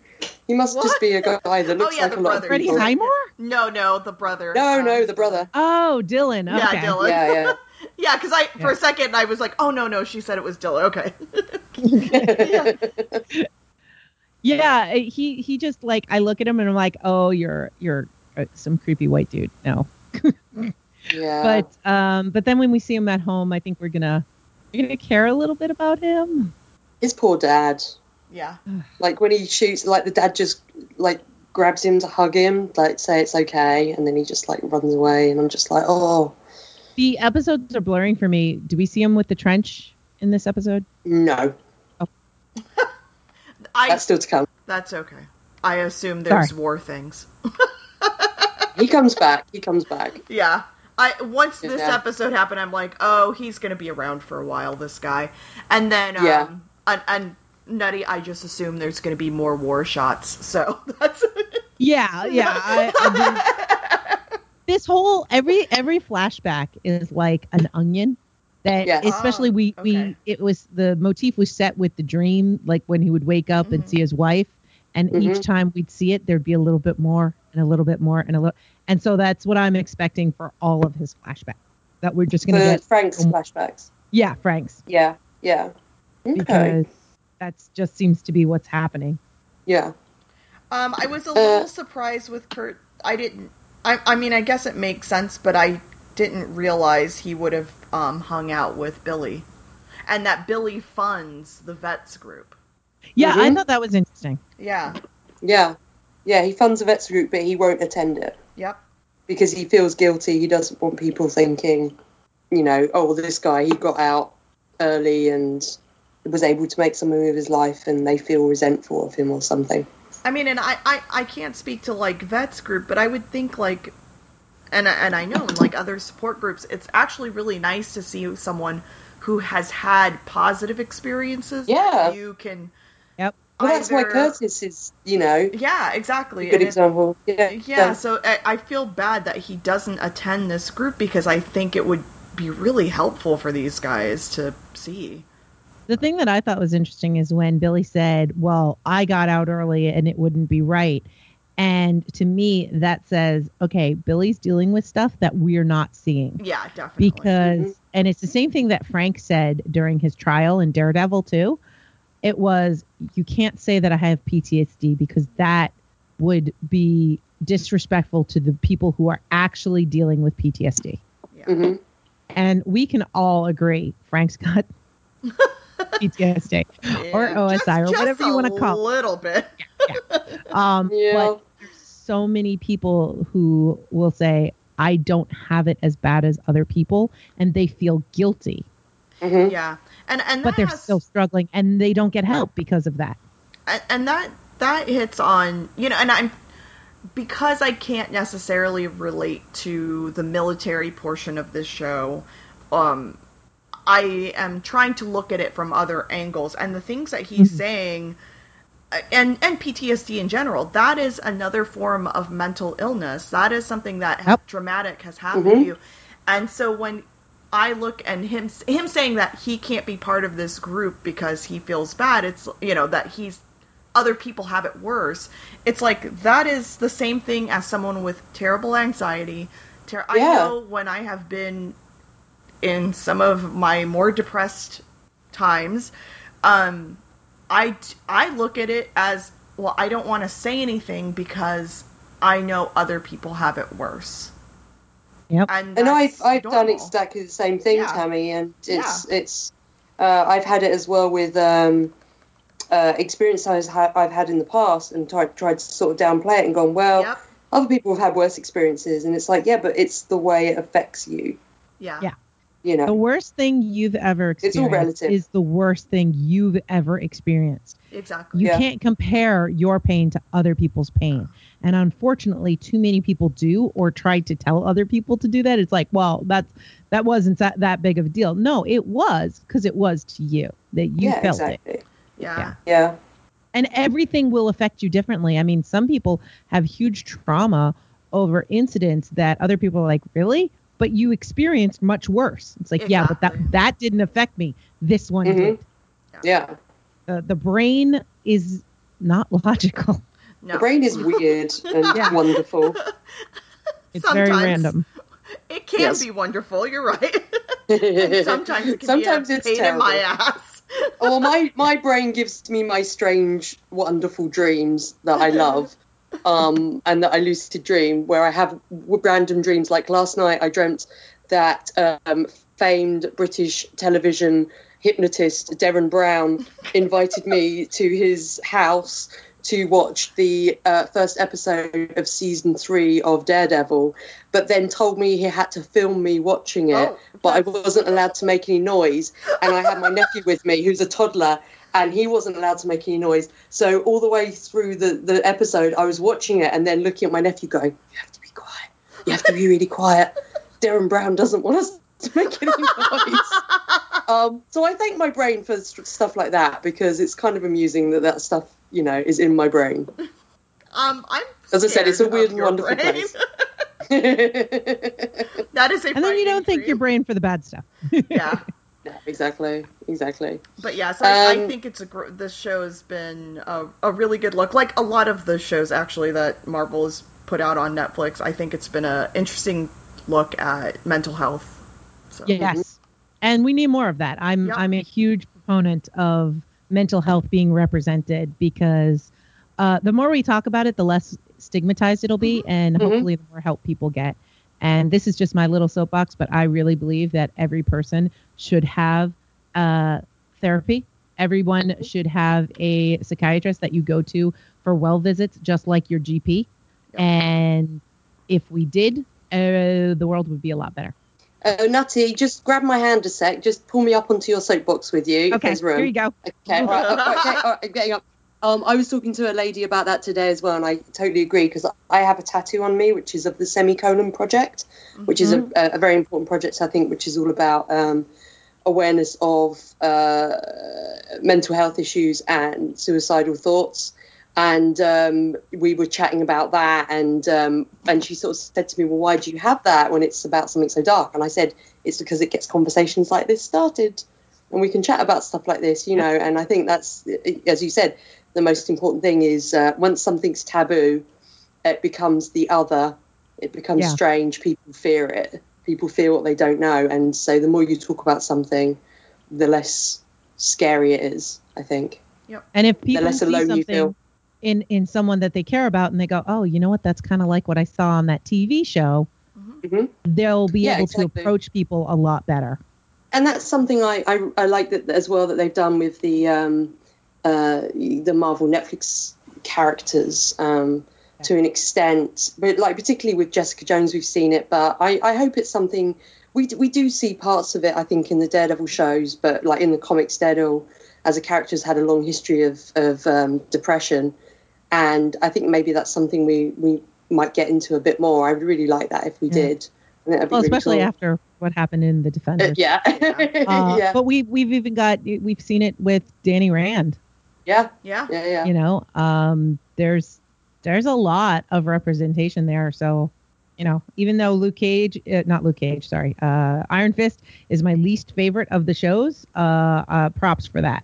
he must just be a guy that [LAUGHS] Oh, looks yeah, like the a lot brother. of Freddie people. Highmore? No, no, the brother. No, Um, no, the brother. Oh, Dylan. Yeah, Dylan. Yeah, Yeah, [LAUGHS] because I for a second I was like, oh no, no, she said it was Dylan. Okay. [LAUGHS] yeah. Yeah, he he just like I look at him and I'm like, "Oh, you're you're uh, some creepy white dude." No. [LAUGHS] yeah. But um but then when we see him at home, I think we're going to we're going to care a little bit about him. his poor dad. yeah. [SIGHS] Like when he shoots, like the dad just like grabs him to hug him, like say it's okay, and then he just like runs away, and I'm just like, oh The episodes are blurring for me. Do we see him with the trench in this episode? no, [LAUGHS] I that's still to come. that's okay. I assume there's Sorry. war things. He [LAUGHS] comes back. He comes back. Yeah. I once this Yeah. episode happened, I'm like, oh, he's gonna be around for a while, this guy. And then um Yeah. and, and Nutty, I just assume there's gonna be more war shots. So [LAUGHS] that's Yeah, yeah. I, I mean, this whole every every flashback is like an onion. That Yes. especially Oh, we okay. we it was the motif was set with the dream, like when he would wake up and Mhm. see his wife, and each Mhm. time we'd see it, there'd be a little bit more and a little bit more and a little, and so that's what I'm expecting for all of his flashbacks. That we're just gonna For get Frank's um, flashbacks. yeah, Frank's Yeah, yeah. Okay. because that's just seems to be what's happening. Yeah. Um, I was a Uh, little surprised with Kurt. I didn't. I, I mean, I guess it makes sense, but I didn't realize he would have um, hung out with Billy, and that Billy funds the vets group. Yeah, I Mhm. thought that was interesting. Yeah. Yeah. Yeah, he funds a vets group, but he won't attend it Yep. because he feels guilty. He doesn't want people thinking, you know, oh, this guy, he got out early and was able to make something of his life and they feel resentful of him or something. I mean, and I, I, I can't speak to like vets group, but I would think like, and I- and I know in like other support groups, it's actually really nice to see someone who has had positive experiences. Yeah. You can. Yep. Well, that's why either- Curtis is, you know, Yeah, a exactly. good and it- example. Yeah. Yeah, so I, I feel bad that he doesn't attend this group because I think it would be really helpful for these guys to see. The thing that I thought was interesting is when Billy said, Well, I got out early and it wouldn't be right. And to me, that says, okay, Billy's dealing with stuff that we're not seeing. Yeah, definitely. Because, Mhm. and it's the same thing that Frank said during his trial in Daredevil, too. It was, you can't say that I have PTSD because that would be disrespectful to the people who are actually dealing with PTSD. yeah. hmm And we can all agree Frank's got [LAUGHS] PTSD or Yeah, OSI or just- whatever you want to call it. A little bit. Yeah. Um, [LAUGHS] Yeah. But there's so many people who will say, I don't have it as bad as other people, and they feel guilty, hmm Yeah, and and but they're has- still struggling and they don't get help because of that. and, and that that hits on you know, and I'm because I can't necessarily relate to the military portion of this show. Um, I am trying to look at it from other angles, and the things that he's Mhm. saying, uh, and and PTSD in general, that is another form of mental illness. That is something that Yep. dramatic has happened Mhm. to you, and so when I look and him him saying that he can't be part of this group because he feels bad. It's you know that he's other people have it worse. It's like that is the same thing as someone with terrible anxiety. Ter- I know when I have been in some of my more depressed times, um, I I look at it as well. I don't want to say anything because I know other people have it worse. Yep. And, And I've I've done exactly the same thing, Yeah. Tammy, and it's it's uh, I've had it as well with um, uh, experience I've had, I've had in the past, and tried tried to sort of downplay it and gone, well, Yep. other people have had worse experiences, and it's like, yeah, but it's the way it affects you, Yeah. Yeah. You The worst thing you've ever It's all experienced relative. is the worst thing you've ever experienced. Exactly. You Yeah. can't compare your pain to other people's pain. And unfortunately, too many people do or try to tell other people to do that. It's like, well, that's that wasn't that, that big of a deal. No, it was because it was to you that you yeah, felt it. yeah. Yeah. Yeah, and everything will affect you differently. I mean, some people have huge trauma over incidents that other people are like, really? But you experienced much worse. It's like, yeah, but that that didn't affect me. This one Mhm. did. Yeah. Uh, the brain is not [LAUGHS] logical. No. The brain is weird [LAUGHS] and Yeah. wonderful. It's very Sometimes random. It can Yes. be wonderful. You're right. [LAUGHS] sometimes it can Sometimes be a it's pain in my terrible. ass. Well, my my brain gives me my strange, wonderful dreams that I love, um, and that I lucid dream where I have random dreams. Like last night, I dreamt that um, famed British television hypnotist Derren Brown invited me to his house to watch the uh, first episode of season three of Daredevil, but then told me he had to film me watching it, Oh, but I wasn't allowed to make any noise. And I had my nephew with me, who's a toddler, and he wasn't allowed to make any noise. So all the way through the, the episode, I was watching it and then looking at my nephew, going, "You have to be quiet. You have to be really quiet. Derren Brown doesn't want us [LAUGHS] to make any noise." Um, so I thank my brain for st- stuff like that because it's kind of amusing that that stuff, you know, is in my brain. Um, I'm As I said, it's a weird and wonderful brain. place. [LAUGHS] that is a And then you don't frightening think your trait. brain for the bad stuff. Yeah, [LAUGHS] yeah, exactly, exactly. but yeah, so I, I Um, think it's a gr- this show has been a, a really good look. Like a lot of the shows actually that Marvel has put out on Netflix, I think it's been a interesting look at mental health. So. Yes. And we need more of that. I'm Yep. I'm a huge proponent of mental health being represented because uh, the more we talk about it, the less stigmatized it'll be, and Mhm. hopefully the more help people get. And this is just my little soapbox, but I really believe that every person should have uh, therapy. Everyone should have a psychiatrist that you go to for well visits, just like your GP. Yep. And if we did, uh, the world would be a lot better. Uh, Nutty, just grab my hand a sec. Just pull me up onto your soapbox with you. Okay, here you go. Okay, all right, all right, okay, all right, I'm getting up. Um, I was talking to a lady about that today as well, and I totally agree because I have a tattoo on me, which is of the Semicolon Project, which is a, a very important project, I think, which is all about um, awareness of uh, mental health issues and suicidal thoughts. And um, we were chatting about that, and um, and she sort of said to me, "Well, why do you have that when it's about something so dark?" And I said, "It's because it gets conversations like this started." and we can chat about stuff like this, you know. And I think that's, as you said, the most important thing is uh, once something's taboo, it becomes the other. It becomes Yeah. strange. People fear it. People fear what they don't know, and so the more you talk about something, the less scary it is. I think. And if The people less see alone you something feel. in in someone that they care about, and they go, "Oh, you know what? That's kind of like what I saw on that TV show," Mhm. they'll be Yeah, able exactly. to approach people a lot better. and that's something I, I, I like that as well that they've done with the um, uh, the Marvel Netflix characters um, to an extent, but like particularly with Jessica Jones, we've seen it. But I, I hope it's something we we do see parts of it. I think in the Daredevil shows, but like in the comics, Daredevil as a character has had a long history of of um, depression, and I think maybe that's something we we might get into a bit more. I'd really like that if we Yeah. did. I think that'd be Well, really especially cool. after what happened in the Uh, Defenders. yeah, Uh, [LAUGHS] yeah, But we we've even got we've seen it with Danny Rand. yeah, Yeah. yeah, yeah. You know, um, there's there's a lot of representation there. So, you know, even though Luke Cage, uh, not Luke Cage, sorry, uh, Iron Fist is my least favorite of the shows. Uh, uh, props for that.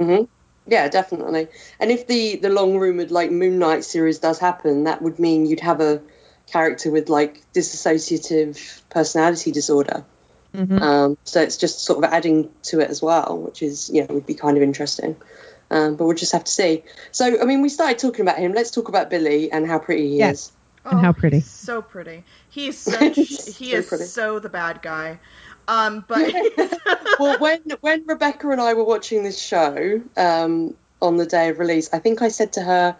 hmm Yeah, definitely. And if the the long rumored like Moon Knight series does happen, that would mean you'd have a character with like dissociative personality disorder. Mhm. Um, so it's just sort of adding to it as well, which is you know would be kind of interesting. Um, but we'll just have to see. So I mean, we started talking about him. Let's talk about Billy and how pretty he Yes. is. And how pretty. so pretty. [LAUGHS] He's such. he So is pretty. so the bad guy. Um, but [LAUGHS] well, when when Rebecca and I were watching this show um, on the day of release, I think I said to her,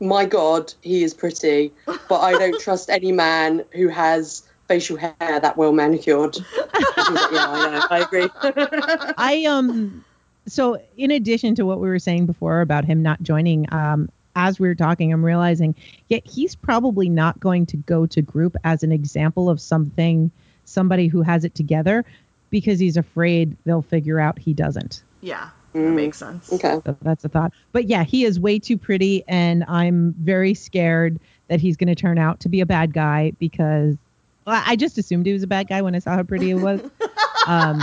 "My God, he is pretty, but I don't [LAUGHS] trust any man who has facial hair that well manicured." Like, yeah, I know, I agree. I um so in addition to what we were saying before about him not joining um as we were talking I'm realizing yeah he's probably not going to go to group as an example of something somebody who has it together because he's afraid they'll figure out he doesn't. yeah, That makes sense. Okay. So that's a thought. But yeah, he is way too pretty, and I'm very scared that he's going to turn out to be a bad guy because well, I just assumed he was a bad guy when I saw how pretty he was. [LAUGHS] Um,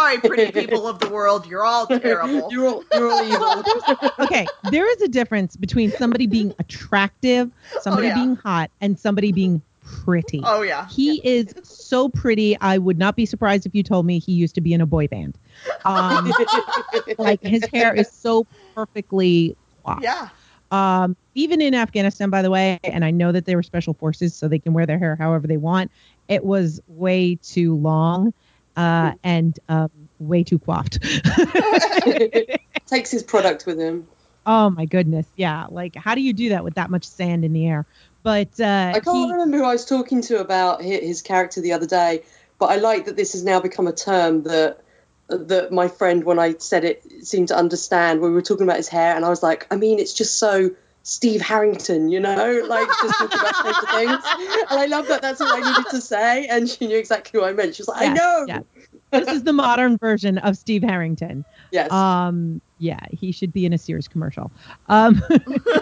Sorry, pretty people of the world, you're all [LAUGHS] terrible. you're all, you're all evil. [LAUGHS] okay, there is a difference between somebody being attractive, somebody yeah. being hot, and somebody being pretty. oh yeah. He is so pretty. I would not be surprised if you told me he used to be in a boy band. Um, [LAUGHS] like his hair is so perfectly coiffed. Yeah. Um, even in Afghanistan, by the way, and I know that they were special forces, so they can wear their hair however they want. It was way too long uh, and um, way too coiffed. [LAUGHS] Takes his product with him. oh my goodness, yeah. Like, how do you do that with that much sand in the air? But uh, I can't he- remember who I was talking to about his character the other day, but I like that this has now become a term that that my friend, when I said it, seemed to understand. We were talking about his hair, and I was like, I mean, it's just so Steve Harrington, you know, like just talking about certain things. And I love that. That's all I needed to say, and she knew exactly what I meant. She was like, I know. yes. this is the modern version of Steve Harrington. Yes. Um, yeah, he should be in a Sears commercial. Um,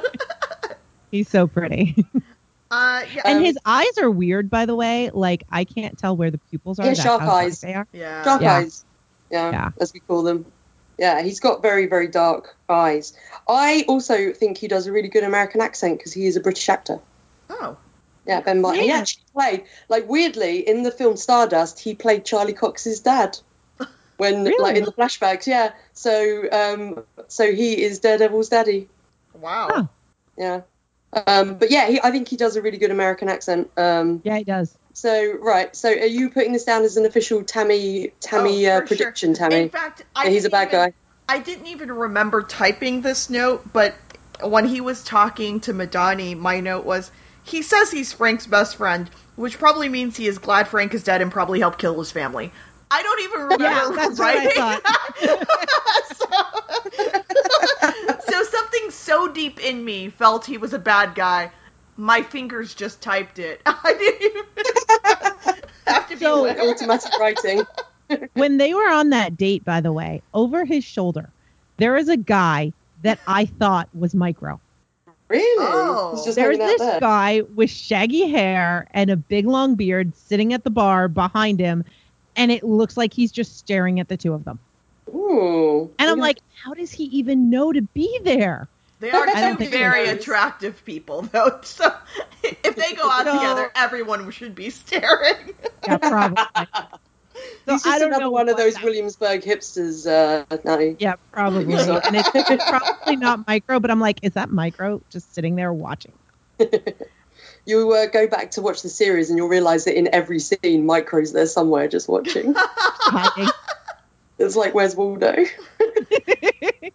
[LAUGHS] he's so pretty, Uh, yeah. and Um, his eyes are weird, by the way. Like I can't tell where the pupils are. Yeah, That's shark eyes. They are. yeah. dark yeah. eyes. Yeah, Yeah. as we call them. Yeah, he's got very, very dark eyes. I also think he does a really good American accent because he is a British actor. Oh. Yeah, Ben Barnes. He actually played, like, weirdly, in the film Stardust, he played Charlie Cox's dad. [LAUGHS] When, Really? like, in the flashbacks, yeah. So, um, so he is Daredevil's daddy. Wow. Huh. Yeah. Um, but yeah, he, I think he does a really good American accent. Um, Yeah, he does. So right. So, are you putting this down as an official Tammy Tammy Oh, uh, for sure. prediction? Tammy. In fact, Yeah, he's a bad even- guy. I didn't even remember typing this note, but when he was talking to Madani, my note was he says he's Frank's best friend, which probably means he is glad Frank is dead and probably helped kill his family. I don't even remember Yeah, that's what I thought. [LAUGHS] so, [LAUGHS] so something so deep in me felt he was a bad guy. My fingers just typed it. [LAUGHS] I didn't even [LAUGHS] have to be So- aware. Automatic writing. [LAUGHS] when they were on that date, by the way, over his shoulder, there is a guy that I thought was Micro. Really? Oh. Just There's this there. guy with shaggy hair and a big long beard sitting at the bar behind him, and it looks like he's just staring at the two of them. Ooh. And I'm Okay. like, how does he even know to be there? They are [LAUGHS] two very attractive people, though. [LAUGHS] So if they go out So- together, everyone should be staring. Yeah, probably. [LAUGHS] So He's just I don't another know one of those that- Williamsburg hipsters. Uh, no. Yeah, probably. And it's, it's probably not Micro, but I'm like, is that Micro just sitting there watching? You uh, go back to watch the series and you'll realise that in every scene, Micro's there somewhere just watching. It's like, where's Waldo? [LAUGHS]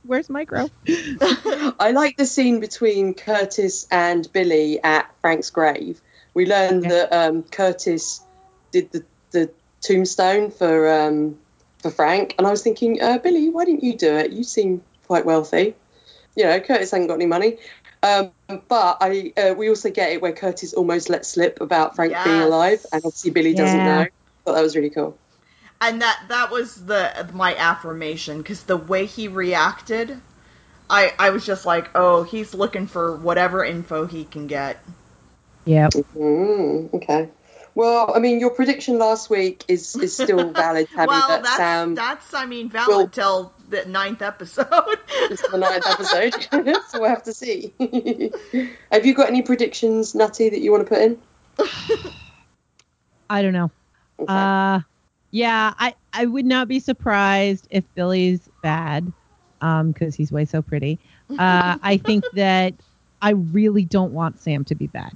Where's Micro? I like the scene between Curtis and Billy at Frank's grave. We learned Yeah. that um, Curtis did the, the tombstone for um, for Frank, and I was thinking, uh, Billy, why didn't you do it? You seem quite wealthy. You know, Curtis hasn't got any money. Um, but I, uh, we also get it where Curtis almost let slip about Frank being alive, and obviously Billy doesn't Yeah. know. Thought that was really cool. And that that was the my affirmation because the way he reacted, I I was just like, oh, he's looking for whatever info he can get. Yeah. Mm, okay. Well, I mean, your prediction last week is is still [LAUGHS] valid, Tammy. well, that that's Sam that's I mean valid will- till the ninth episode. It's the ninth episode, [LAUGHS] so we'll have to see. [LAUGHS] have you got any predictions, Nutty, that you want to put in? I don't know. Okay. Uh, yeah, I, I would not be surprised if Billy's bad, um, because he's way so pretty. [LAUGHS] Uh, I think that I really don't want Sam to be bad.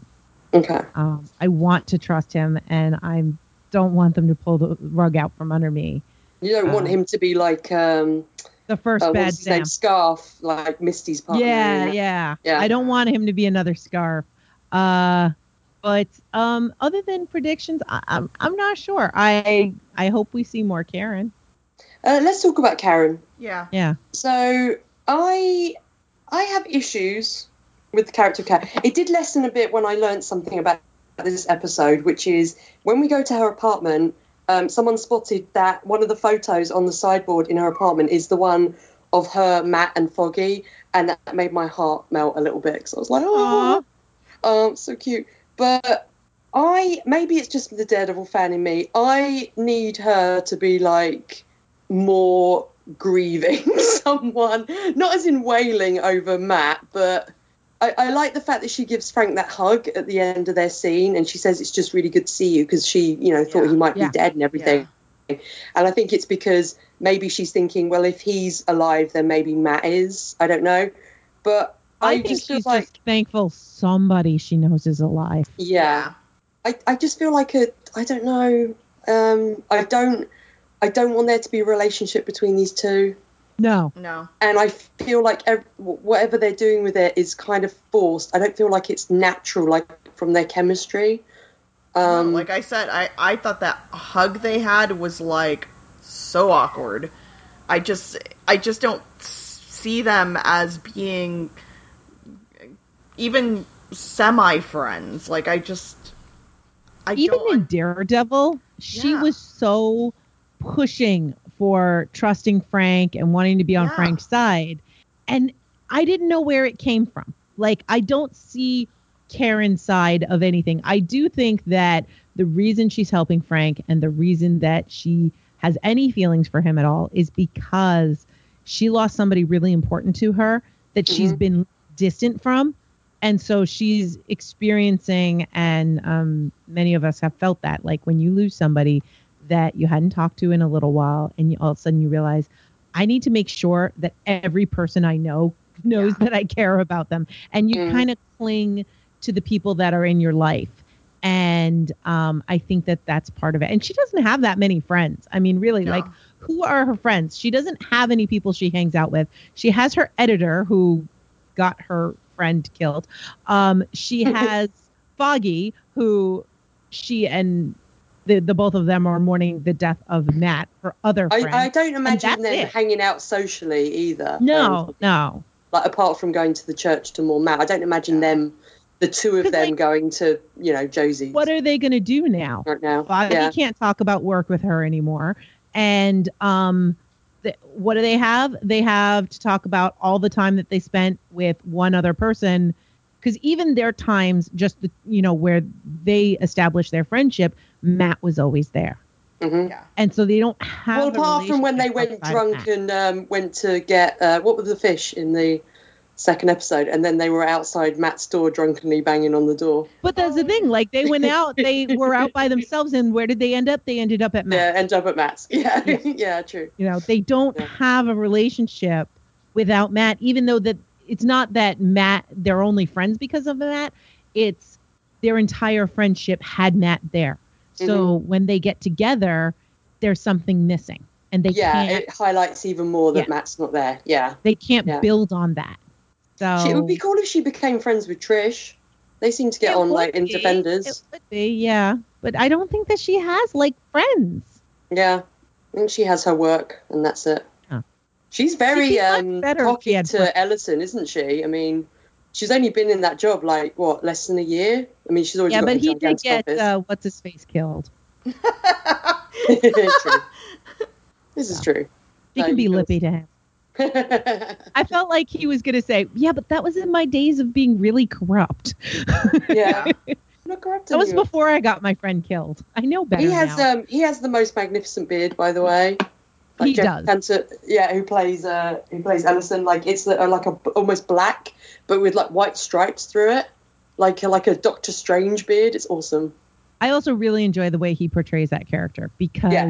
okay. Um, I want to trust him, and I don't want them to pull the rug out from under me. You don't want Uh, him to be like um, The first uh, bad Sam. name, Scarfe, like Misty's partner. Yeah, yeah, Yeah. I don't want him to be another Scarfe. Uh, but um, other than predictions, I, I'm I'm not sure. I I hope we see more Karen. Uh, let's talk about Karen. yeah. Yeah. So I I have issues with the character of Karen. It did lessen a bit when I learned something about this episode, which is when we go to her apartment um, someone spotted that one of the photos on the sideboard in her apartment is the one of her, Matt, and Foggy, and that made my heart melt a little bit because I was like, oh, um, so cute. But I maybe it's just the Daredevil fan in me. I need her to be like more grieving [LAUGHS] someone, not as in wailing over Matt, but I, I, like the fact that she gives Frank that hug at the end of their scene, and she says it's just really good to see you because she, you know, thought Yeah. he might Yeah. be dead and everything. And I think it's because maybe she's thinking, well, if he's alive, then maybe Matt is. I don't know, but I, I, think just feel she's like, just thankful somebody she knows is alive. yeah, I, I just feel like a, I don't know. Um, I don't, I don't want there to be a relationship between these two. No. No. and I feel like ev- whatever they're doing with it is kind of forced. I don't feel like it's natural, like from their chemistry. No, Um, like I said, I, I thought that hug they had was like so awkward. I just I just don't see them as being even semi friends. Like I just I Even don't in Daredevil, she Yeah. was so pushing for trusting Frank and wanting to be on Yeah. Frank's side. And I didn't know where it came from. Like, I don't see Karen's side of anything. I do think that the reason she's helping Frank and the reason that she has any feelings for him at all is because she lost somebody really important to her that she's Mhm. been distant from. And so she's experiencing, and um, many of us have felt that, like when you lose somebody that you hadn't talked to in a little while, and you, all of a sudden you realize, I need to make sure that every person I know knows Yeah. that I care about them. And you Mm. kind of cling to the people that are in your life. And um, I think that that's part of it. And she doesn't have that many friends. I mean, really, No. like, who are her friends? She doesn't have any people she hangs out with. She has her editor who got her friend killed. Um, she [LAUGHS] has Foggy, who she and the, the both of them are mourning the death of Matt, her other friend. I, I don't imagine them it. hanging out socially either. no, Um, no. like apart from going to the church to mourn Matt, I don't imagine Yeah. them, the two of them, like, going to you know Josie's What are they going to do now? right now. Foggy yeah, can't talk about work with her anymore. And um, what do they have? They have to talk about all the time that they spent with one other person. Because even their times, just the, you know, where they established their friendship, Matt was always there, hmm yeah. and so they don't have. Well, a apart from when they went drunk Matt. and um, went to get uh, what was the fish in the second episode, and then they were outside Matt's door drunkenly banging on the door. But that's the thing. Like they went out, they were out by themselves, and where did they end up? They ended up at Matt. Yeah, end up at Matt's. [LAUGHS] Yeah, Yeah. [LAUGHS] yeah, true. You know, they don't Yeah. have a relationship without Matt, even though that it's not that Matt they're only friends because of Matt. It's their entire friendship had Matt there. So Mm-hmm. when they get together, there's something missing. And they yeah, can't it highlights even more that Yeah. Matt's not there. Yeah, they can't build on that. So She- it would be cool if she became friends with Trish. They seem to get It on like in be. Defenders. It would be, yeah. But I don't think that she has like friends. Yeah, I think she has her work, and that's it. Huh. She's very She'd be um, better if cocky to friends. Ellison, isn't she? I mean, she's only been in that job like what less than a year. I mean, she's already yeah, but he did get uh, what's his face killed. [LAUGHS] [LAUGHS] true. This is true. She No, can be lippy to him. I felt like he was going to say, "Yeah, but that was in my days of being really corrupt. yeah. [LAUGHS] Not corrupt that was anymore. before I got my friend killed. I know better He has now." um he has the most magnificent beard, by the way. He Jeff does. Cantor, yeah, who plays uh who plays Ellison. Like it's uh, like a almost black, but with like white stripes through it, like like a Doctor Strange beard. It's awesome. I also really enjoy the way he portrays that character because Yeah,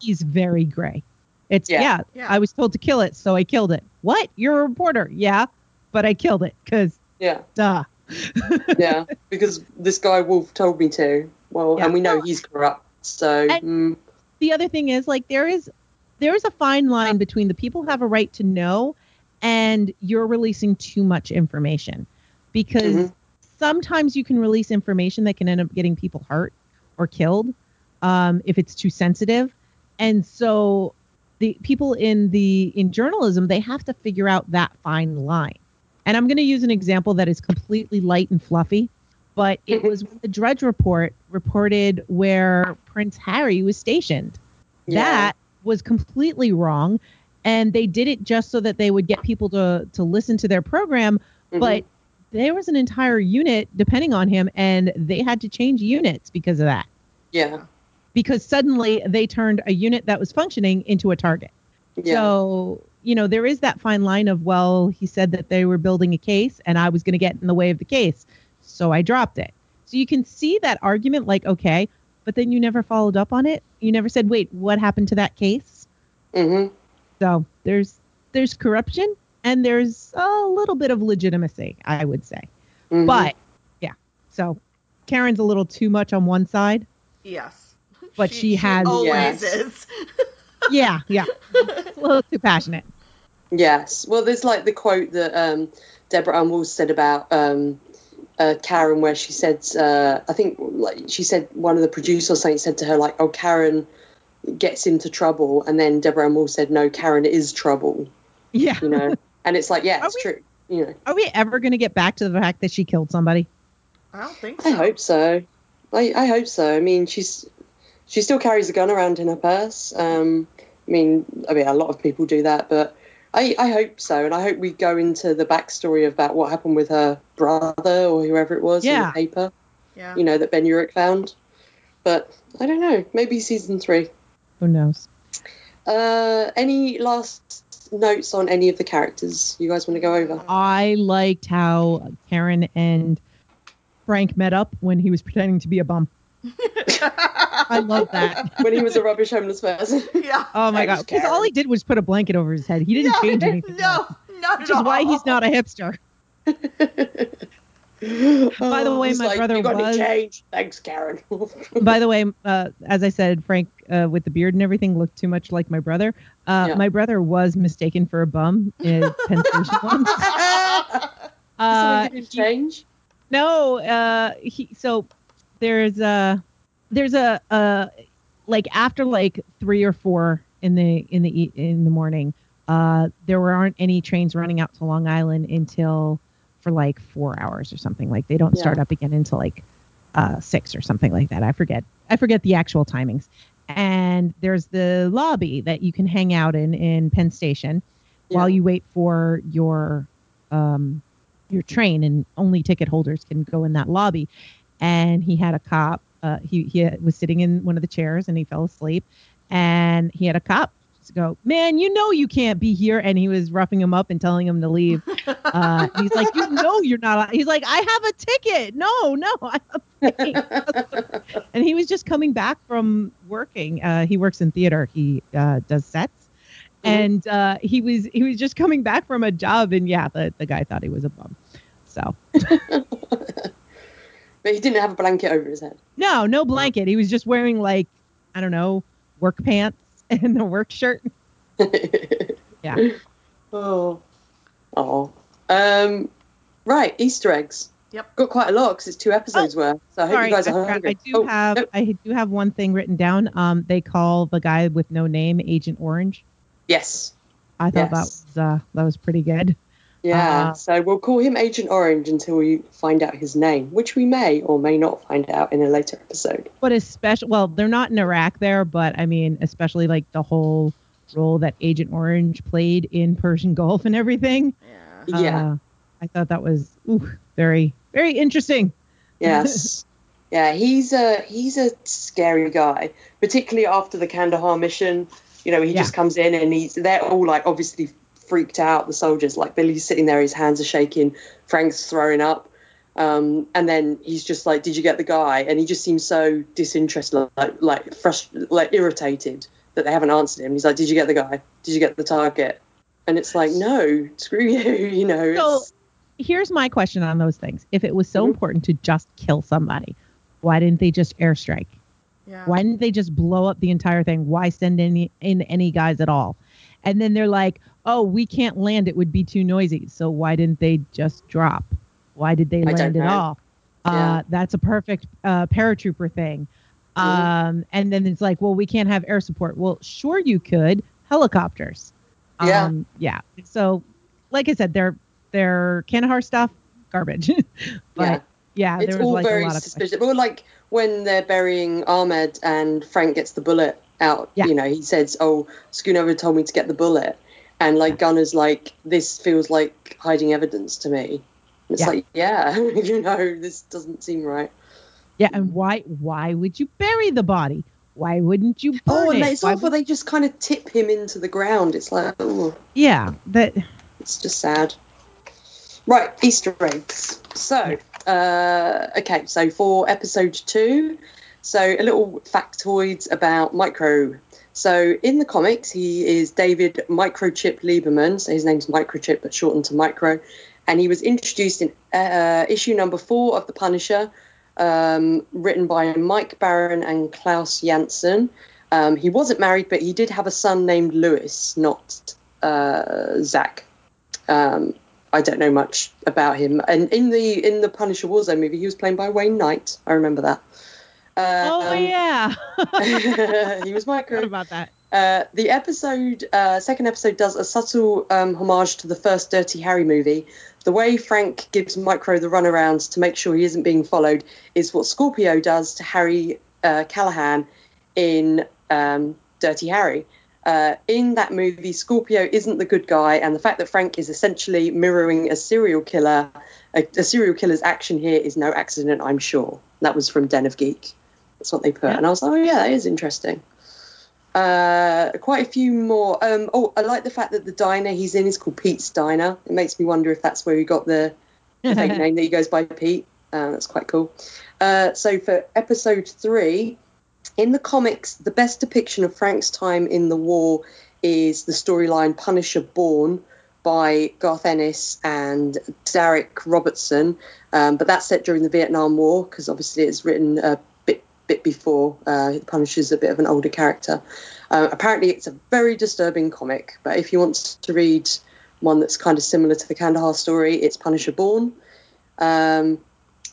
he's very gray. It's Yeah. yeah. Yeah. I was told to kill it, so I killed it. What? You're a reporter? Yeah, but I killed it because Yeah, duh. [LAUGHS] yeah, because this guy Wolf told me to. Well, Yeah. and we know Well, he's corrupt. So mm, the other thing is like there is there is a fine line between the people who have a right to know and you're releasing too much information because Mhm. sometimes you can release information that can end up getting people hurt or killed um, if it's too sensitive and so the people in the in journalism they have to figure out that fine line and i'm going to use an example that is completely light and fluffy but it was when the Drudge Report reported where Prince Harry was stationed. Yeah. That was completely wrong, and they did it just so that they would get people to to listen to their program. Mhm. But there was an entire unit depending on him, and they had to change units because of that. yeah, Because suddenly they turned a unit that was functioning into a target. yeah, So, you know, there is that fine line of, well, he said that they were building a case and I was going to get in the way of the case. So I dropped it. So you can see that argument like, okay, but then you never followed up on it. You never said, wait, what happened to that case? Mm-hmm. So there's there's corruption and there's a little bit of legitimacy, I would say. Mm-hmm. But yeah. So Karen's a little too much on one side. Yes. But she has- always Yes. is. [LAUGHS] [LAUGHS] Yeah, yeah. A little too passionate. Yes. Well, there's like the quote that um, Deborah Ann Woll said about um, uh, Karen, where she said, uh, I think, like she said, one of the producers or something said to her, like, "Oh, Karen gets into trouble," and then Deborah Ann Woll said, "No, Karen is trouble," Yeah. you know. and it's like, yeah, Are it's we- true. You know, Are we ever going to get back to the fact that she killed somebody? I don't think so. I hope so. I, I hope so. I mean, she's she still carries a gun around in her purse. Um, I mean, I mean, a lot of people do that, but I, I hope so, and I hope we go into the backstory about what happened with her brother or whoever it was in the paper. Yeah. You know that Ben Urich found. But I don't know. Maybe season three. Who knows? Uh, any last notes on any of the characters you guys want to go over? I liked how Karen and Frank met up when he was pretending to be a bum. [LAUGHS] I love that. when he was a rubbish homeless person. [LAUGHS] yeah. Oh my god! Because all he did was put a blanket over his head. He didn't No, change [LAUGHS] anything. else, No, not which at is why he's not a hipster. By the way, my like, brother you got was- change? Thanks, Karen. By the way, uh, as I said, Frank uh, with the beard and everything looked too much like my brother. Uh, Yeah. My brother was mistaken for a bum in Penn Station once. Uh, Someone didn't change. No, uh he so there's a there's a uh like after like 3 or 4 in the in the in the morning, uh there aren't any trains running out to Long Island until for like 4 hours or something. Like they don't Yeah. start up again until like uh 6 or something like that. I forget. I forget the actual timings. And there's the lobby that you can hang out in in Penn Station while you wait for your um your train and only ticket holders can go in that lobby and he had a cop uh, he, he was sitting in one of the chairs and he fell asleep and he had a cop go man you know you can't be here. And he was roughing him up and telling him to leave. Uh, [LAUGHS] he's like you know you're not he's like i have a ticket. No no I have a ticket." [LAUGHS] and he was just coming back from working. Uh, he works in theater. He uh, does sets. Mhm. and uh, he was he was just coming back from a job and yeah the, the guy thought he was a bum. So [LAUGHS] But he didn't have a blanket over his head. no no blanket he was just wearing like i don't know work pants [LAUGHS] and a work shirt [LAUGHS] Yeah. Oh. Oh. Um. Right. Easter eggs. Yep. Got quite a lot because it's two episodes worth. So I hope Sorry, you guys I, are forgot. hungry. I do Oh, have no. I do have one thing written down. Um, they call the guy with no name Agent Orange. Yes. I thought that was uh, that was pretty good. Yeah. Uh, so we'll call him Agent Orange until we find out his name, which we may or may not find out in a later episode. But especially, well, they're not in Iraq there, but I mean, especially like the whole role that Agent Orange played in Persian Gulf and everything. Yeah. Yeah. Uh, I thought that was ooh, very very interesting. Yes. [LAUGHS] yeah, he's a he's a scary guy, particularly after the Kandahar mission. You know, he Yeah. just comes in and he's they're all like obviously freaked out. The soldiers, like Billy's sitting there, his hands are shaking, Frank's throwing up, um, and then he's just like, "Did you get the guy?" And he just seems so disinterested, like like frust- like irritated that they haven't answered him. He's like, "Did you get the guy? Did you get the target?" And it's like, "No, screw you," [LAUGHS] you know. So here's my question on those things: If it was so Mhm. important to just kill somebody, why didn't they just airstrike? Yeah. Why didn't they just blow up the entire thing? Why send any in any guys at all? And then they're like, "Oh, we can't land; it would be too noisy." So why didn't they just drop? Why did they I land at all? Yeah. Uh, that's a perfect uh, paratrooper thing. Um, and then it's like, well, we can't have air support. Well, sure you could. Helicopters. Yeah. Um, yeah. So, like I said, their their Kandahar stuff, garbage. [LAUGHS] but Yeah. Yeah, it's was all like very a lot of suspicious. But like when they're burying Ahmed and Frank gets the bullet out, Yeah. you know, he says, "Oh, Schoonover told me to get the bullet," and like Gunner's like, "This feels like hiding evidence to me." It's Yeah. like, yeah, [LAUGHS] you know, this doesn't seem right. Yeah, and why why would you bury the body? Why wouldn't you burn Oh, and it? it's awful. would- They just kind of tip him into the ground. It's like, oh, yeah, that it's just sad. Right, Easter eggs. So, uh, okay, so for episode two, so a little factoids about Micro. So in the comics, he is David Microchip Lieberman. So his name's Microchip, but shortened to Micro. And he was introduced in uh, issue number four of The Punisher, um, written by Mike Baron and Klaus Janson. Um, he wasn't married, but he did have a son named Lewis, not uh, Zach. Um, I don't know much about him. And in the in the Punisher Warzone movie, he was played by Wayne Knight. I remember that. Oh Um, yeah. [LAUGHS] [LAUGHS] he was micro. Forgot about that. Uh, the episode, uh, second episode, does a subtle um, homage to the first Dirty Harry movie. The way Frank gives Micro the runarounds to make sure he isn't being followed is what Scorpio does to Harry uh, Callahan in um, Dirty Harry. Uh, in that movie, Scorpio isn't the good guy, and the fact that Frank is essentially mirroring a serial killer, a, a serial killer's action here is no accident, I'm sure. That was from Den of Geek. That's what they put, Yeah. and I was like, oh yeah, that is interesting. Uh, quite a few more. Um, oh, I like the fact that the diner he's in is called Pete's Diner. It makes me wonder if that's where he got the, the fake [LAUGHS] name that he goes by Pete. Uh, that's quite cool. Uh, so for episode three, in the comics, the best depiction of Frank's time in the war is the storyline Punisher Born by Garth Ennis and Darick Robertson. Um, but that's set during the Vietnam War because obviously it's written a bit before. Uh, Punisher's a bit of an older character. Uh, apparently, it's a very disturbing comic. But if you want to read one that's kind of similar to the Kandahar story, it's Punisher Born. Um,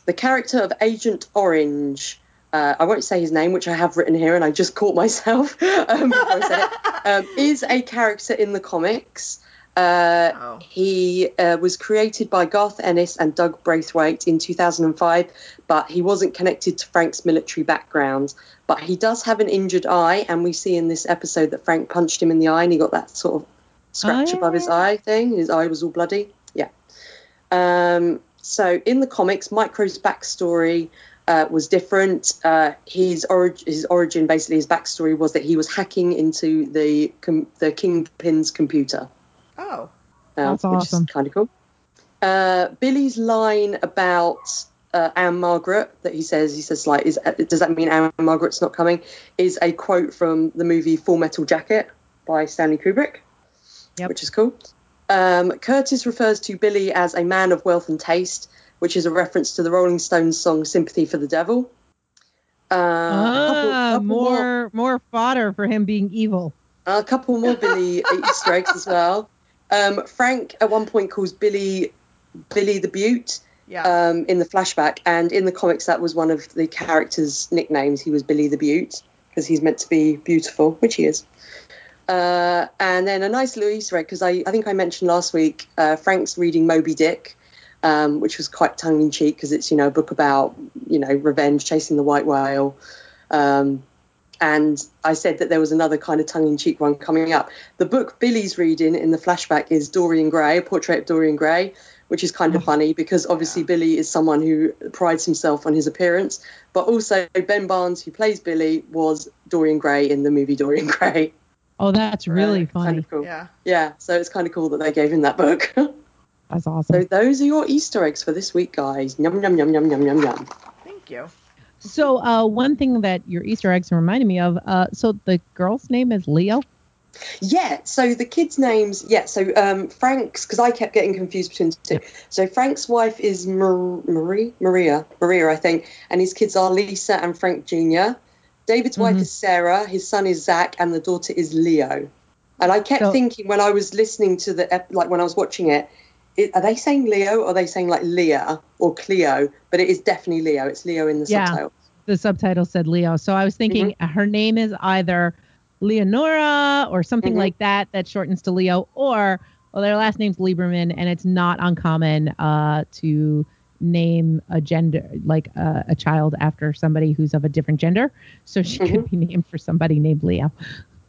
the character of Agent Orange. Uh, I won't say his name, which I have written here, and I just caught myself [LAUGHS] um, it. Um, is a character in the comics. Uh, Oh. he uh, was created by Garth Ennis and Doug Braithwaite in 2005, but he wasn't connected to Frank's military background. But he does have an injured eye, and we see in this episode that Frank punched him in the eye, and he got that sort of scratch yeah, above his eye thing. His eye was all bloody. Yeah. Um, so in the comics, Micro's backstory uh, was different. Uh, his, orig- his origin, basically, his backstory was that he was hacking into the com- the Kingpin's computer. Oh. uh, That's which awesome. is kind of cool. Uh, Billy's line about uh, Ann-Margret that he says, he says like, is does that mean Ann-Margret's not coming? Is a quote from the movie Full Metal Jacket by Stanley Kubrick, Yep. which is cool. Um, Curtis refers to Billy as a man of wealth and taste, which is a reference to the Rolling Stones song "Sympathy for the Devil." Uh, a couple- Ah, couple more more fodder for him being evil. a couple more Billy [LAUGHS] Easter eggs as well. Um, Frank at one point calls Billy Billy the Beaut Yeah. um, in the flashback, and in the comics that was one of the character's nicknames. He was Billy the Beaut because he's meant to be beautiful, which he is. Uh, and then a nice little Easter egg because I, I think I mentioned last week uh, Frank's reading Moby Dick, um, which was quite tongue in cheek because it's you know a book about you know revenge, chasing the white whale. Um, and I said that there was another kind of tongue in cheek one coming up. The book Billy's reading in the flashback is Dorian Gray, a portrait of Dorian Gray, which is kind of funny because obviously Yeah. Billy is someone who prides himself on his appearance, but also Ben Barnes, who plays Billy, was Dorian Gray in the movie Dorian Gray. Oh, that's really Uh, funny. Kind of cool. yeah. Yeah, so it's kind of cool that they gave him that book. [LAUGHS] That's awesome. so those are your Easter eggs for this week, guys. Yum yum yum yum yum yum yum. Thank you. So, uh, one thing that your Easter eggs reminded me of. Uh, so the girl's name is Leo. Yeah, so the kids' names, yeah, so um, Frank's, because I kept getting confused between the two. So Frank's wife is Mar- Marie, Maria, Maria, I think, and his kids are Lisa and Frank Jr. David's wife Mhm. is Sarah, his son is Zach, and the daughter is Leo. And I kept So- thinking when I was listening to the, ep- like when I was watching it, it, are they saying Leo or are they saying like Leah or Cleo? But it is definitely Leo. It's Leo in the Yeah. subtitle. The subtitle said Leo. So I was thinking Mm-hmm. her name is either Leonora or something Mhm. like that that shortens to Leo, or well, their last name's Lieberman, and it's not uncommon uh, to name a gender like a, a child after somebody who's of a different gender. So she could be named for somebody named Leo.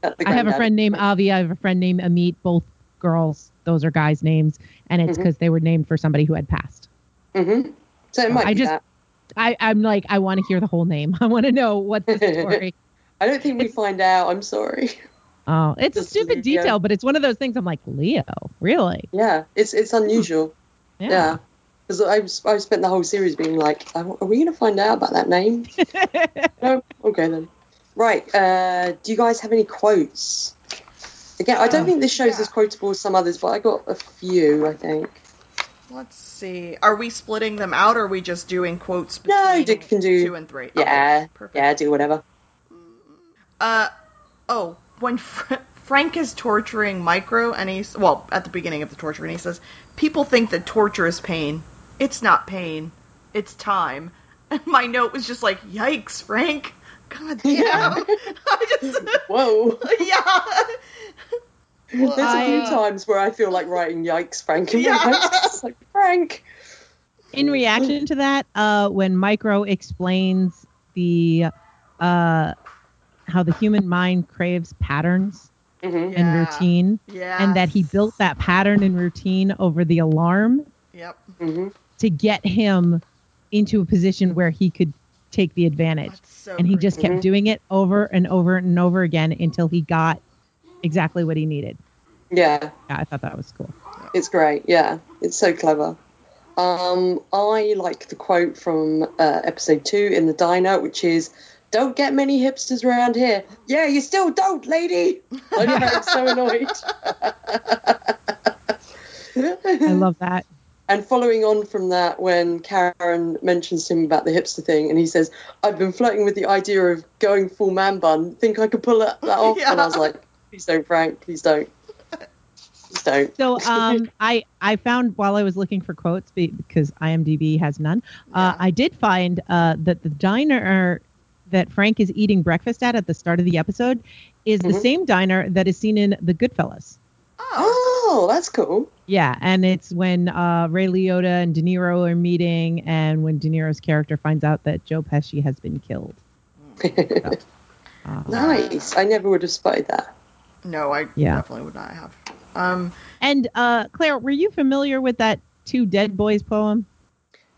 Uh, I have a friend named Avi. I have a friend named Amit. Both girls. Those are guys' names, and it's because they were named for somebody who had passed. Mhm. So it might I be just- that. I, I'm like, I want to hear the whole name. [LAUGHS] I want to know what the [LAUGHS] story. I don't think we find out. I'm sorry. [LAUGHS] Oh, it's a stupid Leo. detail, but it's one of those things. I'm like, Leo, really? Yeah, it's it's unusual. Yeah. Because I've, I've spent the whole series being like, are are we going to find out about that name? no? Okay then. Right. Uh, do you guys have any quotes? Again, I don't think this show's yeah. as quotable as some others, but I got a few, I think. Let's see. Are we splitting them out, or are we just doing quotes between No, you can do- two and three? Yeah. Okay, perfect. yeah, do whatever. Uh, oh, when Fr- Frank is torturing Micro, and he's well at the beginning of the torture, and he says, "People think that torture is pain. It's not pain. It's time." [LAUGHS] And my note was just like, "Yikes, Frank! God damn!" Yeah. [LAUGHS] I just, [LAUGHS] Whoa. [LAUGHS] yeah. Well, There's a few uh, times where I feel like writing yikes, Frank, in Yeah. notes. Like, Frank. In reaction to that, uh, when Micro explains the uh, how the human mind craves patterns hmm and Yeah. routine, Yeah. and that he built that pattern and routine over the alarm Yep. hmm to get him into a position where he could take the advantage. So. and he great. just kept Mhm. doing it over and over and over again until he got exactly what he needed. Yeah. Yeah, I thought that was cool. It's great, yeah. It's so clever. Um, I like the quote from uh, episode two in the diner, which is, "Don't get many hipsters around here." Yeah, you still don't, lady. I know, I'm so annoyed. [LAUGHS] I love that. And following on from that, when Karen mentions to him about the hipster thing, and he says, "I've been flirting with the idea of going full man bun. Think I could pull that, that off?" And I was like, "Please don't, Frank. Please don't. Please don't." So um, [LAUGHS] I I found while I was looking for quotes because IMDb has none. Uh, Yeah. I did find uh, that the diner that Frank is eating breakfast at at the start of the episode is the Mhm. same diner that is seen in The Goodfellas. Oh. oh, that's cool. Yeah, and it's when uh, Ray Liotta and De Niro are meeting, and when De Niro's character finds out that Joe Pesci has been killed. [LAUGHS] Uh, nice. I never would have spotted that. No, I Yeah. definitely would not have. Um. And uh, Claire, were you familiar with that Two Dead Boys poem?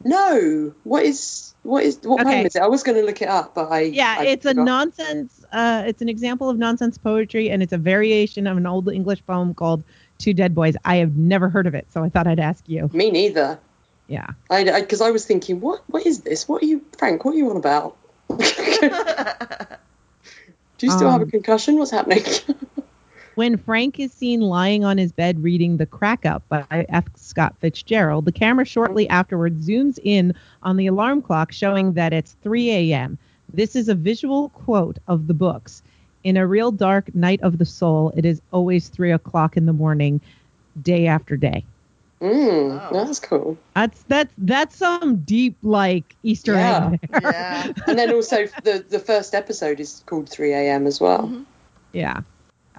No, what is what is what Okay. poem is it? I was going to look it up, but I Yeah, I it's a nonsense. Uh, it's an example of nonsense poetry, and it's a variation of an old English poem called Two Dead Boys. I have never heard of it, so I thought I'd ask you. Me neither. Yeah. I because I, was thinking, what what is this? What are you, Frank? What are you on about? [LAUGHS] Do you still have a Um, concussion? What's happening? [LAUGHS] When Frank is seen lying on his bed reading The Crack Up by F. Scott Fitzgerald, the camera shortly afterward zooms in on the alarm clock showing that it's 3 a.m. This is a visual quote of the books. In a real dark night of the soul, it is always 3 o'clock in the morning, day after day. mm, Wow. That's cool. That's that's that's some deep like Easter Yeah. egg. there. yeah. And then also the the first episode is called 3 a.m. as well. Mhm. Yeah.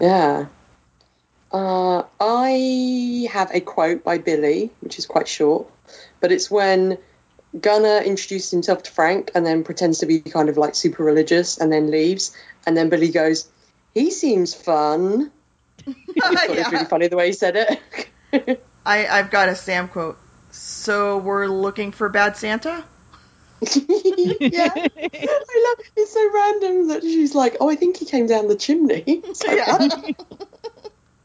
Yeah. Uh, I have a quote by Billy, which is quite short, but it's when Gunner introduces himself to Frank and then pretends to be kind of like super religious and then leaves. And then Billy goes, He seems fun. I thought it was Yeah. really funny the way he said it. I I've got a Sam quote. So we're looking for Bad Santa. Yeah. I love it's so random that she's like, Oh, I think he came down the chimney. [LAUGHS] It's like, Yeah. [LAUGHS]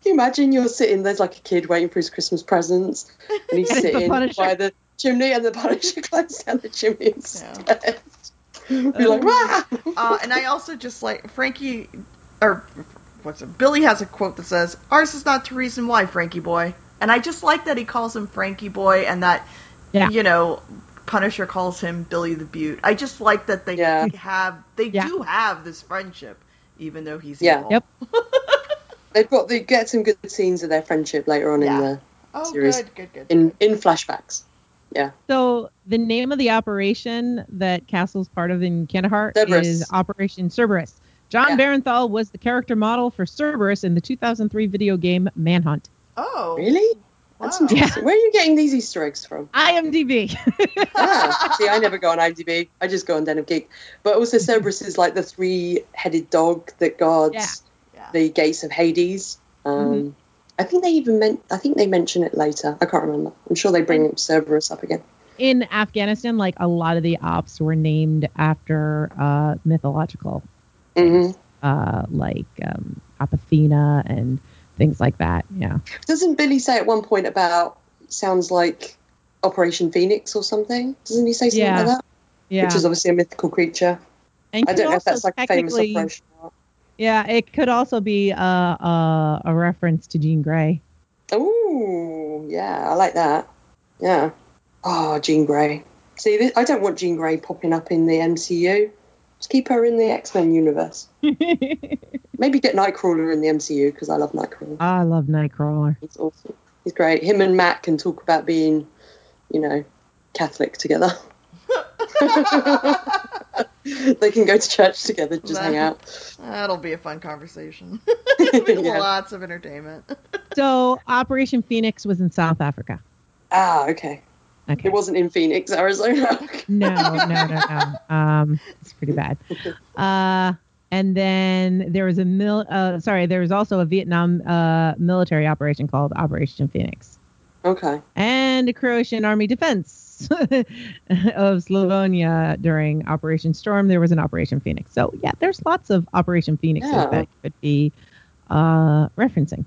Can you imagine you're sitting there's like a kid waiting for his Christmas presents and he's [LAUGHS] And it's the sitting by the chimney and the Punisher climbs down the chimney instead. You're like, Oh. Uh, and I also just like Frankie, or what's it? Billy has a quote that says, "Ours is not the reason why, Frankie boy." And I just like that he calls him Frankie boy, and that Yeah. you know, Punisher calls him Billy the Beaut. I just like that they Yeah. have they Yeah. do have this friendship, even though he's Yeah. evil. Yep. [LAUGHS] They've got they get some good scenes of their friendship later on Yeah. in the Oh, Series. good, good, good. in in flashbacks. Yeah. So the name of the operation that Castle's part of in Kandahar Cerberus. is Operation Cerberus. Jon Yeah. Bernthal was the character model for Cerberus in the 2003 video game Manhunt. oh, Really? Wow. interesting. Where are you getting these Easter eggs from? IMDb. [LAUGHS] Ah, see, I never go on IMDb. I just go on Den of Geek. But also, Cerberus is like the three-headed dog that guards Yeah. Yeah. the gates of Hades. Um, Mhm. I think they even meant. I think they mention it later. I can't remember. I'm sure they bring Cerberus up again. In Afghanistan, like a lot of the ops were named after uh, mythological, hmm uh, like um, and things like that. Yeah. Doesn't Billy say at one point about sounds like Operation Phoenix or something? Doesn't he say something Yeah. like that? Yeah. Which is obviously a mythical creature. and I don't know if that's like a famous operation. or not. Yeah, it could also be a, a, a reference to Jean Grey. Oh, yeah, I like that. Yeah. Oh, Jean Grey. See, I don't want Jean Grey popping up in the MCU. Just keep her in the X Men universe. [LAUGHS] Maybe get Nightcrawler in the MCU because I love Nightcrawler. I love Nightcrawler. He's awesome. He's great. Him and Matt can talk about being, you know, Catholic together. [LAUGHS] they can go to church together, just hang out. That'll be a fun conversation. [LAUGHS] Yeah. Lots of entertainment. So Operation Phoenix was in South Africa. Ah, okay. Okay. It wasn't in Phoenix, Arizona. [LAUGHS] No, no, no, no. Um, it's pretty bad. Uh, and then there was a mil. Uh, sorry, there was also a Vietnam uh, military operation called Operation Phoenix, okay. and the Croatian Army Defense [LAUGHS] of Slavonia during Operation Storm. There was an Operation Phoenix. So yeah, there's lots of Operation Phoenixes Yeah. that could be uh, referencing.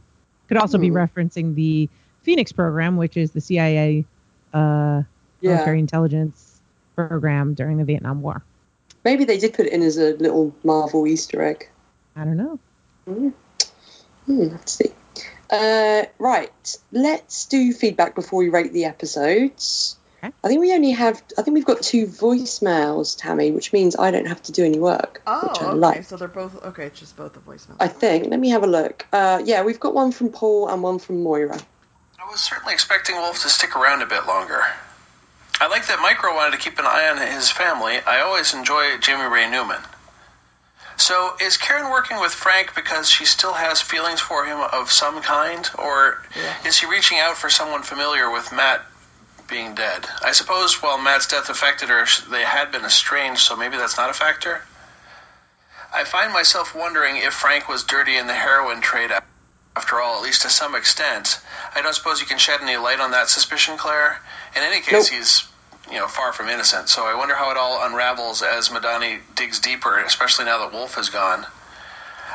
Could also be Hmm. referencing the Phoenix program, which is the CIA uh, Yeah. military intelligence program during the Vietnam War. Maybe they did put it in as a little Marvel Easter egg. I don't know. Hmm, let's see. Uh, right, let's do feedback before we rate the episodes. Okay. I think we only have. I think we've got two voicemails, Tammy, which means I don't have to do any work, Oh, which I okay. like. So they're both okay. It's just both the voicemails. I think. Let me have a look. Uh, yeah, we've got one from Paul and one from Moira. I was certainly expecting Wolf to stick around a bit longer. I like that Micro wanted to keep an eye on his family. I always enjoy Jamie Ray Newman. So, is Karen working with Frank because she still has feelings for him of some kind, or is she reaching out for someone familiar with Matt being dead? I suppose while Matt's death affected her, they had been estranged, so maybe that's not a factor. I find myself wondering if Frank was dirty in the heroin trade after all, at least to some extent. I don't suppose you can shed any light on that suspicion, Claire. In any case, Nope. he's you know far from innocent. So I wonder how it all unravels as Madani digs deeper, especially now that Wolf is gone.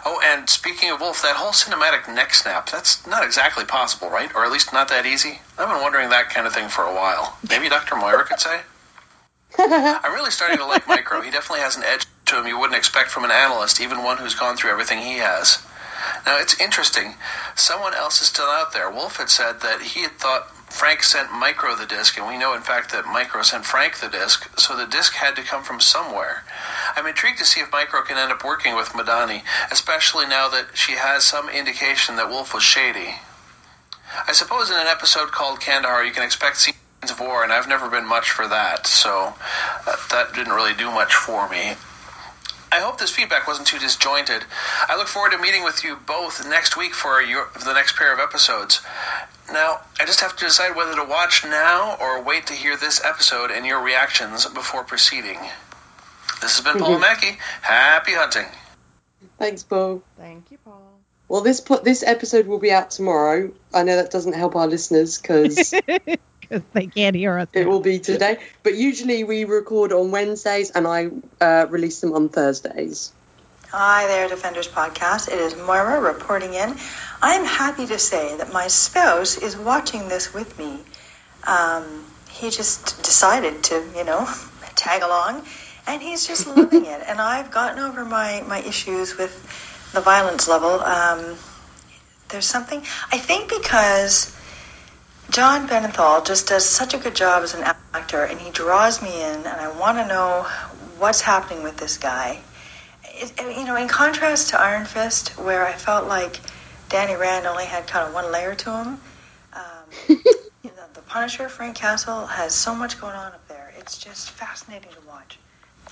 Oh, and speaking of Wolf, that whole cinematic neck snap—that's not exactly possible, right? Or at least not that easy. I've been wondering that kind of thing for a while. Maybe Dr. Moira could say. [LAUGHS] I'm really starting to like Micro. He definitely has an edge to him you wouldn't expect from an analyst, even one who's gone through everything he has. Now, it's interesting. Someone else is still out there. Wolf had said that he had thought Frank sent Micro the disc, and we know, in fact, that Micro sent Frank the disc, so the disc had to come from somewhere. I'm intrigued to see if Micro can end up working with Madani, especially now that she has some indication that Wolf was shady. I suppose in an episode called Kandahar, you can expect scenes of war, and I've never been much for that, so uh, that didn't really do much for me. I hope this feedback wasn't too disjointed. I look forward to meeting with you both next week for your, the next pair of episodes. Now, I just have to decide whether to watch now or wait to hear this episode and your reactions before proceeding. This has been Paul mhm. Mackey. Happy hunting. Thanks, Paul. Thank you, Paul. Well, this po- this episode will be out tomorrow. I know that doesn't help our listeners because [LAUGHS] Because [LAUGHS] they can't hear us. it will be today. But usually we record on Wednesdays and I uh, release them on Thursdays. Hi there, Defenders Podcast. It is Moira reporting in. I'm happy to say that my spouse is watching this with me. Um, he just decided to, you know, [LAUGHS] tag along, and he's just [LAUGHS] loving it. And I've gotten over my, my issues with the violence level. Um, there's something, I think because Jon Bernthal just does such a good job as an actor, and he draws me in, and I want to know what's happening with this guy it, you know, in contrast to Iron Fist, where I felt like Danny Rand only had kind of one layer to him, um, [LAUGHS] you know, the Punisher, Frank Castle, has so much going on up there. It's just fascinating to watch.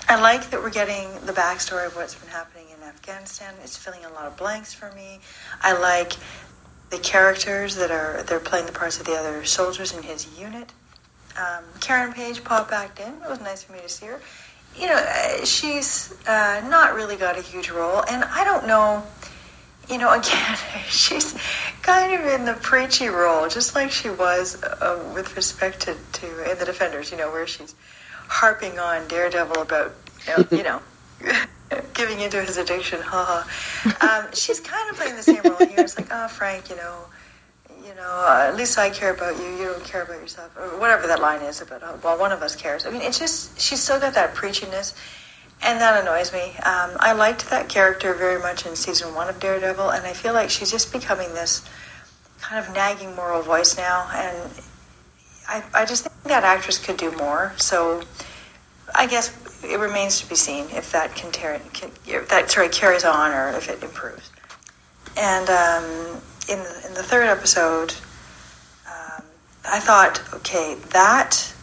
I like that we're getting the backstory of what's been happening in Afghanistan. It's filling a lot of blanks for me. I like the characters that are they're playing the parts of the other soldiers in his unit. Um, Karen Page popped back in. It was nice for me to see her. You know, uh, she's uh, not really got a huge role, and I don't know. You know, [LAUGHS] again, she's kind of in the preachy role, just like she was uh, with respect to, to in the Defenders. You know, where she's harping on Daredevil about, you know, [LAUGHS] giving into his addiction. Ha ha. Um, she's kind of playing the same role here. It's like, oh, Frank, you know, you know, uh, at least I care about you. You don't care about yourself, or whatever that line is about. Uh, well, one of us cares. I mean, it's just she's still got that preachiness, and that annoys me. Um, I liked that character very much in season one of Daredevil, and I feel like she's just becoming this kind of nagging moral voice now, and I, I just think that actress could do more. So, I guess it remains to be seen if that can, tear, can if that sorry carries on or if it improves. And um, in the, in the third episode, um, I thought, okay, that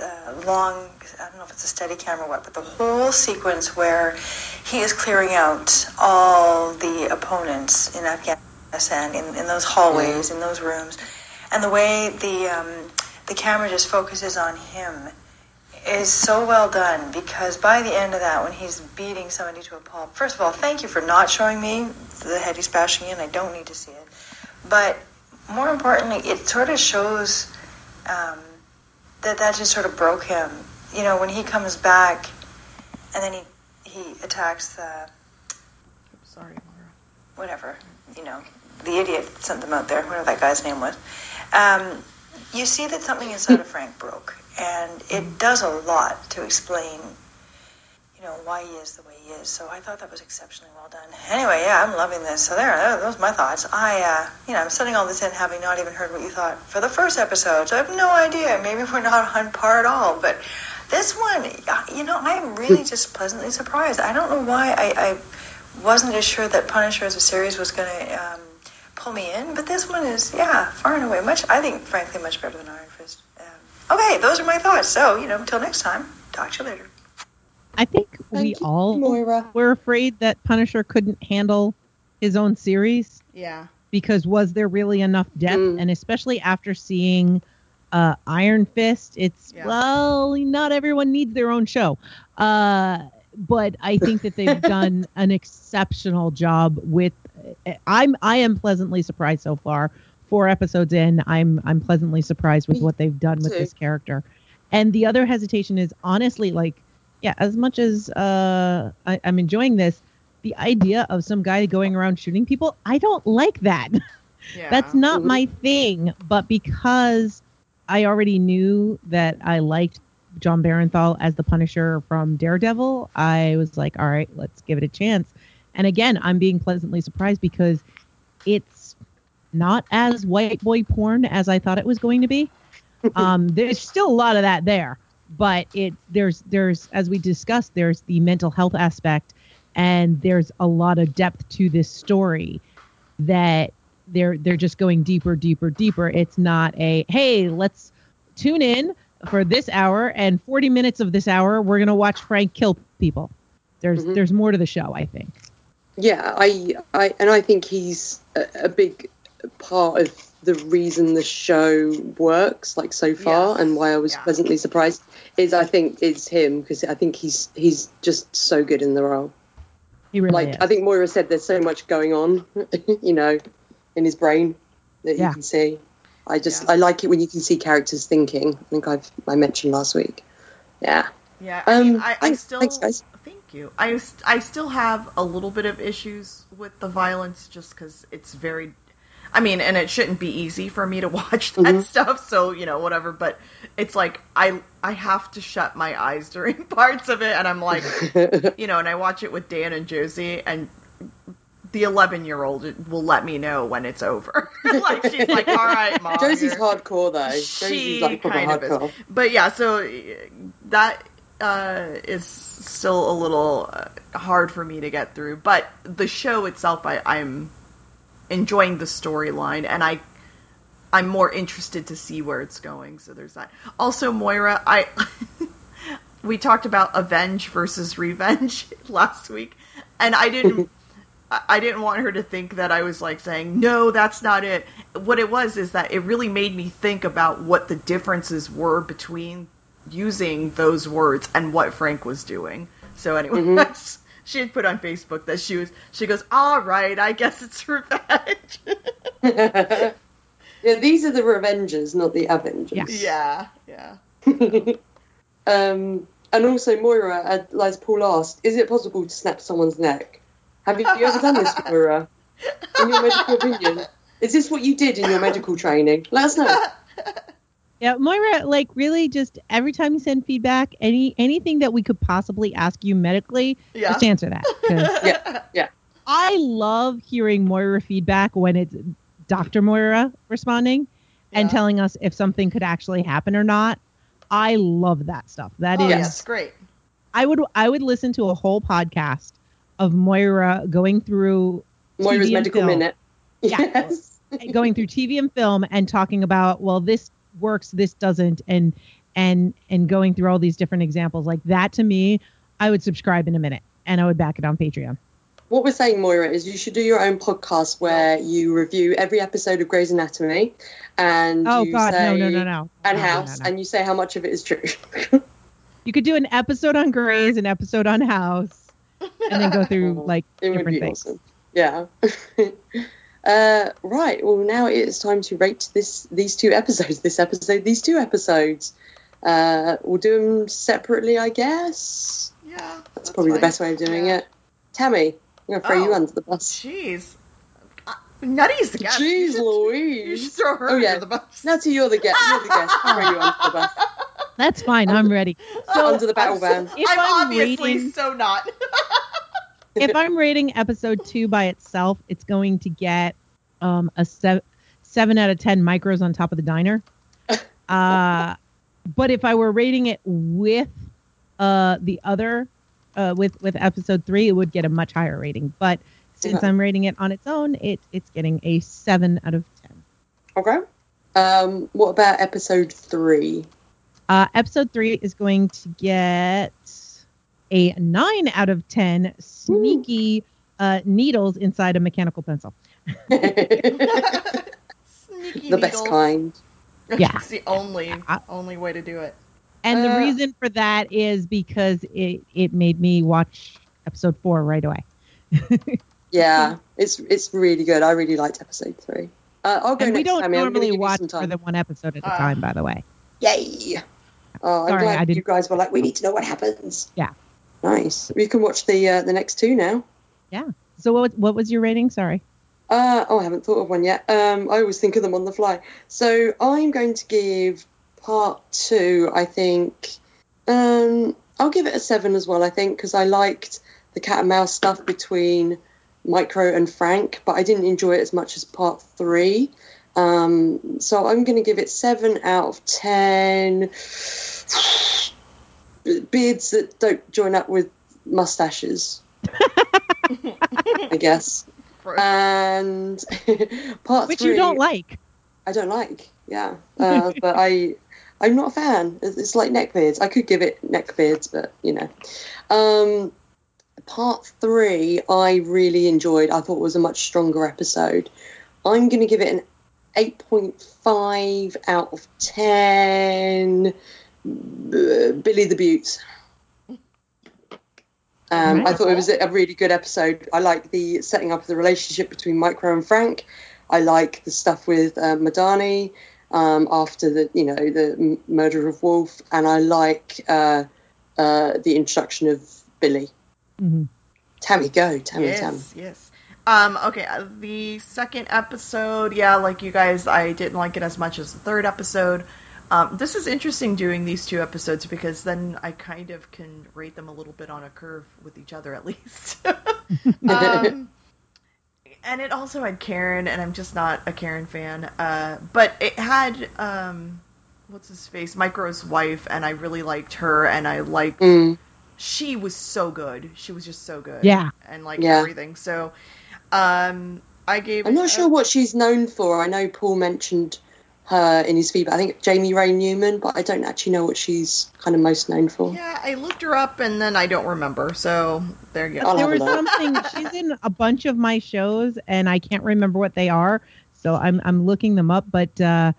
uh, long, I don't know if it's a steady camera or what, but the whole sequence where he is clearing out all the opponents in Afghanistan, in, in those hallways, in those rooms, and the way the um, the camera just focuses on him is so well done because by the end of that, when he's beating somebody to a pulp, first of all, thank you for not showing me the head he's bashing in. I don't need to see it. But more importantly, it sort of shows um, that that just sort of broke him. You know, when he comes back and then he he attacks the Sorry, Laura. whatever, you know, the idiot sent them out there, whatever that guy's name was. Um, you see that something inside of Frank broke, and it does a lot to explain, you know, why he is the way he is. So I thought that was exceptionally well done. Anyway, yeah, I'm loving this. So there, those are my thoughts. I, uh, you know, I'm sending all this in, having not even heard what you thought for the first episode. So I have no idea. Maybe we're not on par at all, but this one, you know, I'm really just pleasantly surprised. I don't know why I, I wasn't as sure that Punisher as a series was going to. Um, pull me in, but this one is, yeah, far and away much. I think, frankly, much better than Iron okay, those are my thoughts. So, you know, until next time, talk to you later. I think we you, all Moira. were afraid that Punisher couldn't handle his own series Yeah. because was there really enough depth? Mm. And especially after seeing uh, Iron Fist, it's Yeah. well, not everyone needs their own show. Uh, but I think that they've [LAUGHS] done an exceptional job with. I'm I am pleasantly surprised so far. Four episodes in, I'm I'm pleasantly surprised with what they've done with this character. And the other hesitation is honestly like, yeah, as much as uh, I, I'm enjoying this, the idea of some guy going around shooting people, I don't like that. [LAUGHS] Yeah. That's not my thing. But because I already knew that I liked Jon Bernthal as the Punisher from Daredevil, I was like, all right, let's give it a chance. And again, I'm being pleasantly surprised because it's not as white boy porn as I thought it was going to be. Um, [LAUGHS] there's still a lot of that there, but it there's there's as we discussed, there's the mental health aspect, and there's a lot of depth to this story that they're they're just going deeper, deeper, deeper. It's not a hey, let's tune in for this hour and 40 minutes of this hour we're gonna watch Frank kill people. There's Mhm. there's more to the show, I think. Yeah, I, I, and I think he's a, a big part of the reason the show works like so far, Yes, and why I was yeah. pleasantly surprised is I think it's him because I think he's he's just so good in the role. He really like is. I think Moira said, there's so much going on, [LAUGHS] you know, in his brain that Yeah. you can see. I just Yeah. I like it when you can see characters thinking. I think I've I mentioned last week. Yeah. Yeah, I mean, Um, I, I thanks- still thanks, guys. thank you. I still have a little bit of issues with the violence, just because it's very. I mean, and it shouldn't be easy for me to [LAUGHS] watch that Mhm. stuff, so you know, whatever. But it's like I I have to shut my eyes [LAUGHS] during parts of it, and I'm like, [LAUGHS] you know, and I watch it with Dan and Josie, and the 11 year old will let me know when it's over. like she's like, all right, mom. Josie's hardcore though. she Josie's like kind of hardcore. is. But yeah, so uh, that uh, is still a little uh, hard for me to get through. But the show itself, I, I'm enjoying the storyline, and I I'm more interested to see where it's going. So there's that. Also, Moira, I [LAUGHS] we talked about Avenge versus Revenge [LAUGHS] last week, and I didn't. [LAUGHS] I didn't want her to think that I was like saying, no, that's not it. What it was is that it really made me think about what the differences were between using those words and what Frank was doing. So, anyway, Mm-hmm. She had put on Facebook that she was, she goes, all right, I guess it's [LAUGHS] revenge. [LAUGHS] yeah, these are the Revengers, not the Avengers. yeah, yeah. [LAUGHS] Um, and also, Moira, uh, as Paul asked, is it possible to snap someone's neck? Have you, you ever done this, Moira? In your medical opinion, is this what you did in your medical training? Let us know. Yeah, Moira, like really just every time you send feedback, any anything that we could possibly ask you medically, Yeah. just answer that. [LAUGHS] Yeah, yeah. I love hearing Moira feedback when it's Dr. Moira responding and telling us if something could actually happen or not. I love that stuff. That oh, is, yes, great. I would I would listen to a whole podcast of Moira going through Moira's TV medical minute. Yeah. [LAUGHS] Yes. going through TV and film and talking about well this works this doesn't and and and going through all these different examples like that to me I would subscribe in a minute and I would back it on Patreon. What we're saying, Moira, is you should do your own podcast where you review every episode of Grey's Anatomy, and Oh you God, say no, no, no, no. and No, no, no, House, no. and you say how much of it is true. [LAUGHS] You could do an episode on Grey's, an episode on House, and then go through [LAUGHS] like it different things. awesome. Yeah. [LAUGHS] uh, right. Well, now it is time to rate this these two episodes. This episode, these two episodes. Uh, we'll do them separately, I guess. Yeah. That's, probably the best way of doing Yeah. it. Tammy, I'm gonna throw you Oh. under the bus. Jeez. Uh, Nutty's the guest. You Jeez, should- You Louise. should throw her Oh, yeah. under the bus. Natty, you're the guest. You're the guest. I'll throw you under the bus. That's fine. I'm ready. [LAUGHS] So Under the battle I'm, van. If I'm, I'm obviously rating- so not. [LAUGHS] if I'm rating episode two by itself, it's going to get um, a seven, seven out of ten micros on top of the diner. [LAUGHS] Uh, but if I were rating it with uh, the other, uh, with with episode three, it would get a much higher rating. But since Okay. I'm rating it on its own, it it's getting a seven out of ten. Okay. Um, what about episode three? Uh, episode three is going to get a nine out of ten. Sneaky uh, needles inside a mechanical pencil. the Sneaky best kind. [LAUGHS] Yeah. it's the only I- only way to do it. And the Uh, reason for that is because it, it made me watch episode four right away. [LAUGHS] Yeah, it's it's really good. I really liked episode three. Uh, I'll go And we don't time. I'm normally watch some more than one episode at a Uh, time, by the way. Yay! Oh, I'm Sorry, glad I you didn't- guys were like, we need to know what happens. Yeah. Nice. We can watch the uh, the next two now. Yeah. So what what was your rating? Sorry. Uh, oh, I haven't thought of one yet. Um, I always think of them on the fly. So I'm going to give part two. I think. Um, I'll give it a seven as well. I think because I liked the cat and mouse stuff between Micro and Frank, but I didn't enjoy it as much as part three. Um, so I'm going to give it seven out of ten. Beards that don't join up with mustaches. I guess. Gross. And [LAUGHS] part Which three, you don't like. I don't like. Yeah, uh, [LAUGHS] but I, I'm not a fan. It's like neck beards. I could give it neck beards, but you know. Um, part three, I really enjoyed. I thought was a much stronger episode. I'm going to give it an 8.5 out of 10. Uh, Billy the Beaut. Um, I thought it was a really good episode. I like the setting up of the relationship between Micro and Frank. I like the stuff with uh, Madani um, after the you know the m- murder of Wolf, and I like uh, uh, the introduction of Billy. Mhm. Tammy, go, Tammy, Tammy. yes, yes. Um, okay, uh, the second episode, yeah, like you guys, I didn't like it as much as the third episode. Um, this is interesting doing these two episodes because then I kind of can rate them a little bit on a curve with each other at [LAUGHS] least. um, and it also had Karen, and I'm just not a Karen fan. Uh, but it had um, what's his face, Micro's wife, and I really liked her, and I liked Mm, she was so good. She was just so good. Yeah. And like Yeah. everything. So um I gave I'm not a- sure what she's known for. I know Paul mentioned her in his feedback. I think Jamie Ray Newman, but I don't actually know what she's kind of most known for. Yeah, I looked her up and then I don't remember. So there you go. There was something she's in a bunch of my shows and I can't remember what they are. So I'm I'm looking them up. But uh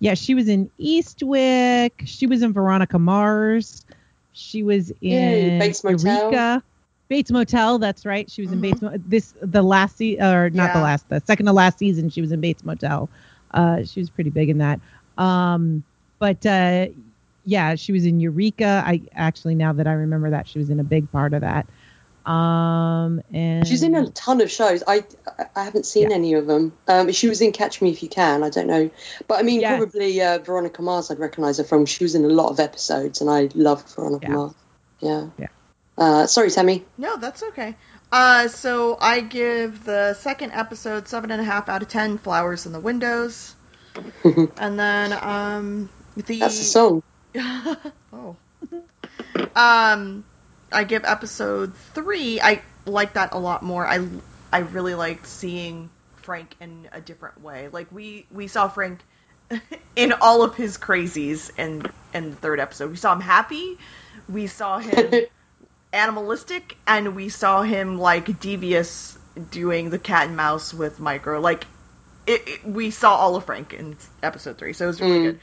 yeah, she was in Eastwick. She was in Veronica Mars. She was Yay, in Bates Motel. Eureka. Bates Motel, that's right. She was in Bates Mo- this the last se- or not the last, the second to last season she was in Bates Motel. Uh she was pretty big in that. Um but uh yeah, she was in Eureka. I actually now that I remember that she was in a big part of that. Um and She's in a ton of shows. I I haven't seen Yeah. any of them. Um, she was in Catch Me If You Can. I don't know, but I mean, Yes. probably uh, Veronica Mars. I'd recognise her from. She was in a lot of episodes, and I loved Veronica Yeah. Mars. Yeah. Yeah. Uh, sorry, Tammy. No, that's okay. Uh, so I give the second episode seven and a half out of ten. Flowers in the windows, [LAUGHS] and then um the That's the song. [LAUGHS] oh. [LAUGHS] Um, I give episode three. I like that a lot more. I I really liked seeing Frank in a different way. Like we we saw Frank in all of his crazies in in the third episode. We saw him happy. We saw him animalistic, and we saw him like devious doing the cat and mouse with Micro. Like it, it- we saw all of Frank in episode three, so it was really Mm. good.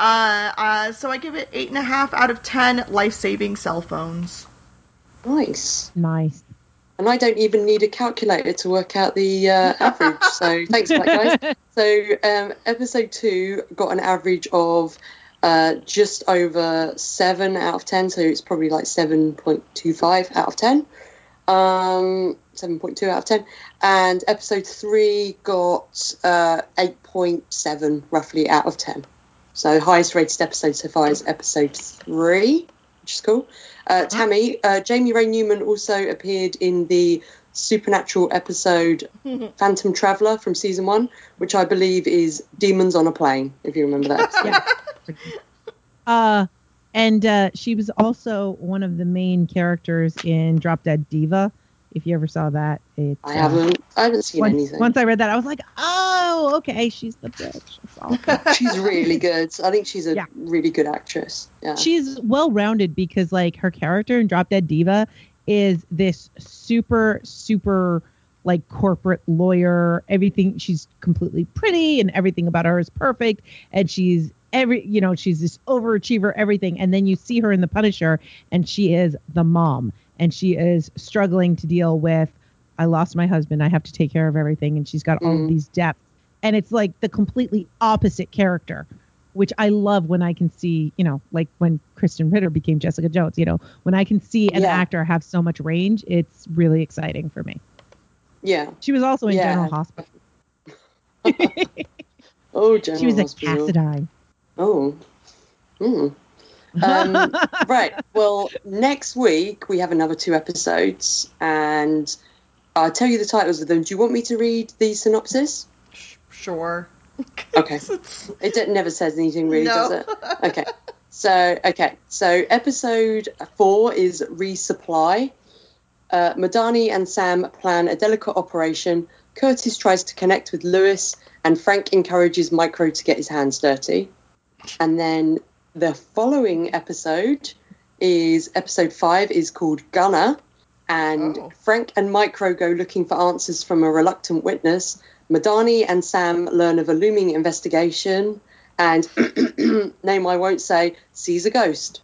Uh, uh, so I give it eight and a half out of ten life-saving cell phones. Nice. nice. And I don't even need a calculator to work out the uh, average. So thanks for that, guys. [LAUGHS] So um, episode two got an average of uh, just over seven out of ten. So it's probably like seven point two five out of ten. Um, seven point two out of ten. And episode three got uh, eight point seven roughly out of ten. So highest rated episode so far is episode three, which is cool. Uh, Tammy, uh, Jaime Ray Newman also appeared in the supernatural episode [LAUGHS] Phantom Traveller from season one, which I believe is Demons on a Plane, if you remember that. [LAUGHS] Yeah. Uh, and uh, she was also one of the main characters in Drop Dead Diva. If you ever saw that, it's, I uh, haven't I haven't seen once, anything. once I read that, I was like, oh, okay, she's the bitch. [LAUGHS] She's really good. I think she's a Yeah. really good actress. Yeah. she's well rounded because like her character in Drop Dead Diva is this super super like corporate lawyer. Everything she's completely pretty and everything about her is perfect. And she's every you know she's this overachiever everything. And then you see her in the Punisher and she is the mom. And she is struggling to deal with I lost my husband. I have to take care of everything. And she's got all of Mhm. these depths. And it's like the completely opposite character which I love when I can see, you know, like when Krysten Ritter became Jessica Jones, you know, when I can see an Yeah. actor have so much range, it's really exciting for me. yeah. She was also in Yeah. General Hospital. [LAUGHS] Oh, General she was a Hospital. Cassadine. Oh. Hmm. Um, [LAUGHS] right. Well, next week we have another two episodes, and I'll tell you the titles of them. Do you want me to read the synopsis? Sure. Okay. [LAUGHS] It d- never says anything really, No. does it? Okay. So, okay. So, episode four is resupply. Uh, Madani and Sam plan a delicate operation. Curtis tries to connect with Lewis, and Frank encourages Micro to get his hands dirty. And then the following episode is episode five is called Gunner, and Oh. Frank and Micro go looking for answers from a reluctant witness. Madani and Sam learn of a looming investigation, and [CLEARS THROAT] name I won't say sees a ghost.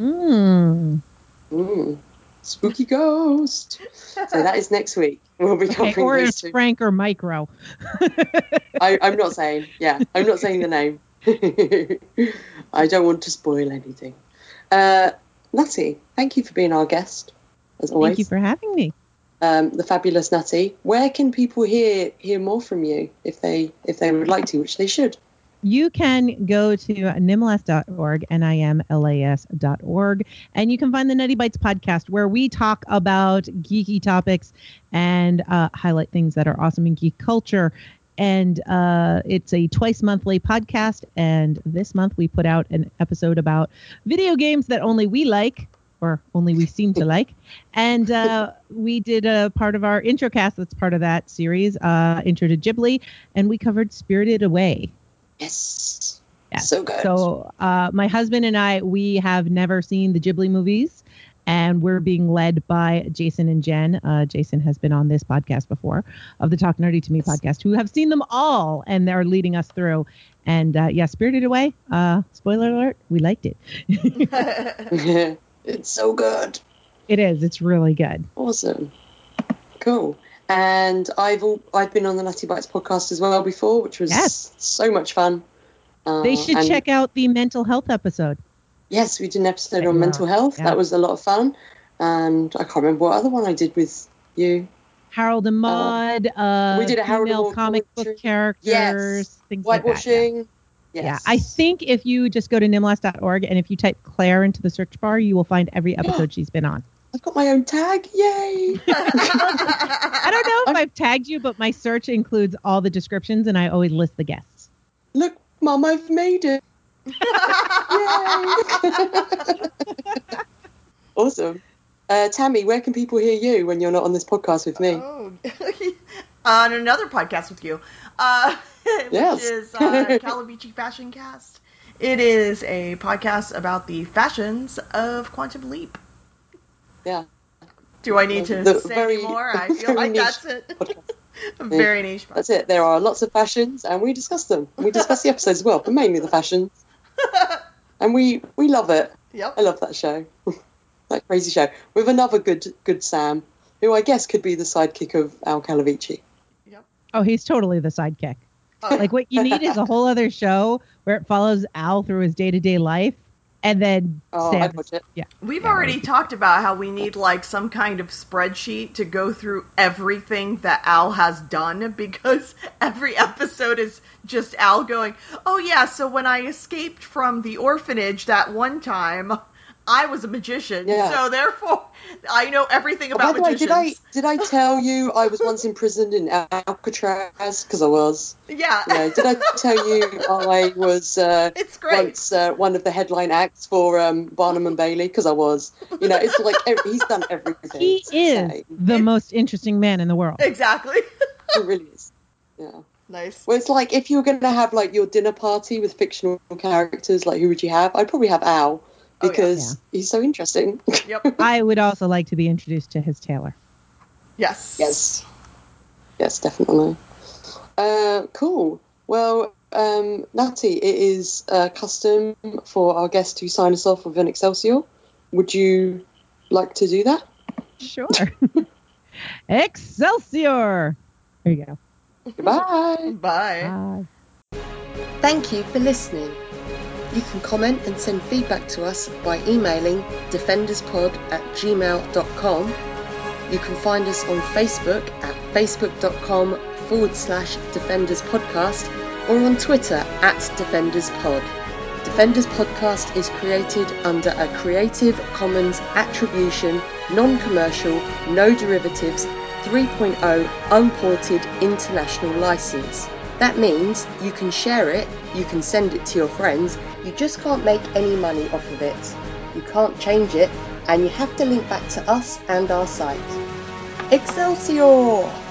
Mm. Mm, spooky ghost. So that is next week. We'll be Okay, covering or those two. Frank or Micro. [LAUGHS] [LAUGHS] I, I'm not saying. Yeah, I'm not saying the name. [LAUGHS] I don't want to spoil anything. Uh, thank you for being our guest, as always. Thank you for having me. Um, the fabulous Nutty. Where can people hear hear more from you if they if they would like to, which they should? You can go to nimlas.org, N-I-M-L-A-S.org, and you can find the Nutty Bites podcast where we talk about geeky topics and uh, highlight things that are awesome in geek culture. And uh, it's a twice monthly podcast. And this month we put out an episode about video games that only we like. Or only we seem to like. And uh, [LAUGHS] we did a part of our intro cast that's part of that series, uh, Intro to Ghibli, and we covered Spirited Away. Yes. Yeah. So good. So uh, my husband and I, we have never seen the Ghibli movies, and we're being led by Jason and Jen. Uh, Jason has been on this podcast before, of the Talk Nerdy to Me podcast, who have seen them all, and they're leading us through. And uh, yeah, Spirited Away. Uh, spoiler alert: we liked it. [LAUGHS] [LAUGHS] it's so good. It is. It's really good. Awesome. Cool. And I've all, I've been on the Nutty Bites podcast as well before, which was Yes. so much fun. Uh, They should and check out the mental health episode. Yes, we did an episode Yeah. on mental health. Yeah. That was a lot of fun. And I can't remember what other one I did with you. Harold and Maude. Uh, we did a Harold and Maude comic commentary. book characters. Yes. Things like that. Yeah. Yes. Yeah, I think if you just go to nimlas.org and if you type Claire into the search bar, you will find every [GASPS] episode she's been on. I've got my own tag. Yay! [LAUGHS] I don't know if I'm- I've tagged you, but my search includes all the descriptions and I always list the guests. Look, Mum, I've made it. [LAUGHS] Yay! [LAUGHS] awesome. Uh, Tammy, where can people hear you when you're not on this podcast with me? Oh, on another podcast with you, uh, [LAUGHS] Yes. which is uh, [LAUGHS] Calavicci Fashion Cast. It is a podcast about the fashions of Quantum Leap. Yeah. Do I need to The say very- any more? I [LAUGHS] feel like that's it. Very niche. That's it. There are lots of fashions, and we discuss them. We discuss the episodes as well, but mainly the fashions. And we we love it. Yep. I love that show. that crazy show with another good good Sam, who I guess could be the sidekick of Al Calavicci. Yep. Oh, he's totally the sidekick. [LAUGHS] Like what you need is a whole other show where it follows Al through his day to day life and then Oh, Sam. I'd watch it. Yeah. We've Yeah, already talked about how we need like some kind of spreadsheet to go through everything that Al has done [LAUGHS] because every episode is just Al going, "Oh yeah, so when I escaped from the orphanage that one time, I was a magician. Yeah. So therefore, I know everything Oh, by about the way, magicians." did I did I tell you I was once imprisoned in Alcatraz because I was? Yeah. You know, did I tell you I was uh, [LAUGHS] It's great. once uh, one of the headline acts for um, Barnum and Bailey because I was? You know, it's like ev- he's done everything. He is insane. the most interesting man in the world. Exactly. [LAUGHS] He really is. Yeah. nice. Well, it's like if you were going to have like your dinner party with fictional characters, like who would you have? I'd probably have Al Oh, yeah. because he's so interesting. [LAUGHS] Yep. I would also like to be introduced to his tailor. Yes. yes, yes, definitely. Uh, cool. Well, um, Nutty, it is uh, custom for our guest to sign us off with an Excelsior. Would you like to do that? Sure. [LAUGHS] Excelsior! There you go. Goodbye. Bye. Bye. Thank you for listening. You can comment and send feedback to us by emailing defenderspod at gmail.com. You can find us on Facebook at facebook.com forward slash defenders podcast or on Twitter at defenders pod. Defenders podcast is created under a Creative Commons Attribution, Non Commercial, No Derivatives 3.0 Unported International License. That means you can share it, you can send it to your friends, you just can't make any money off of it. You can't change it, and you have to link back to us and our site. Excelsior!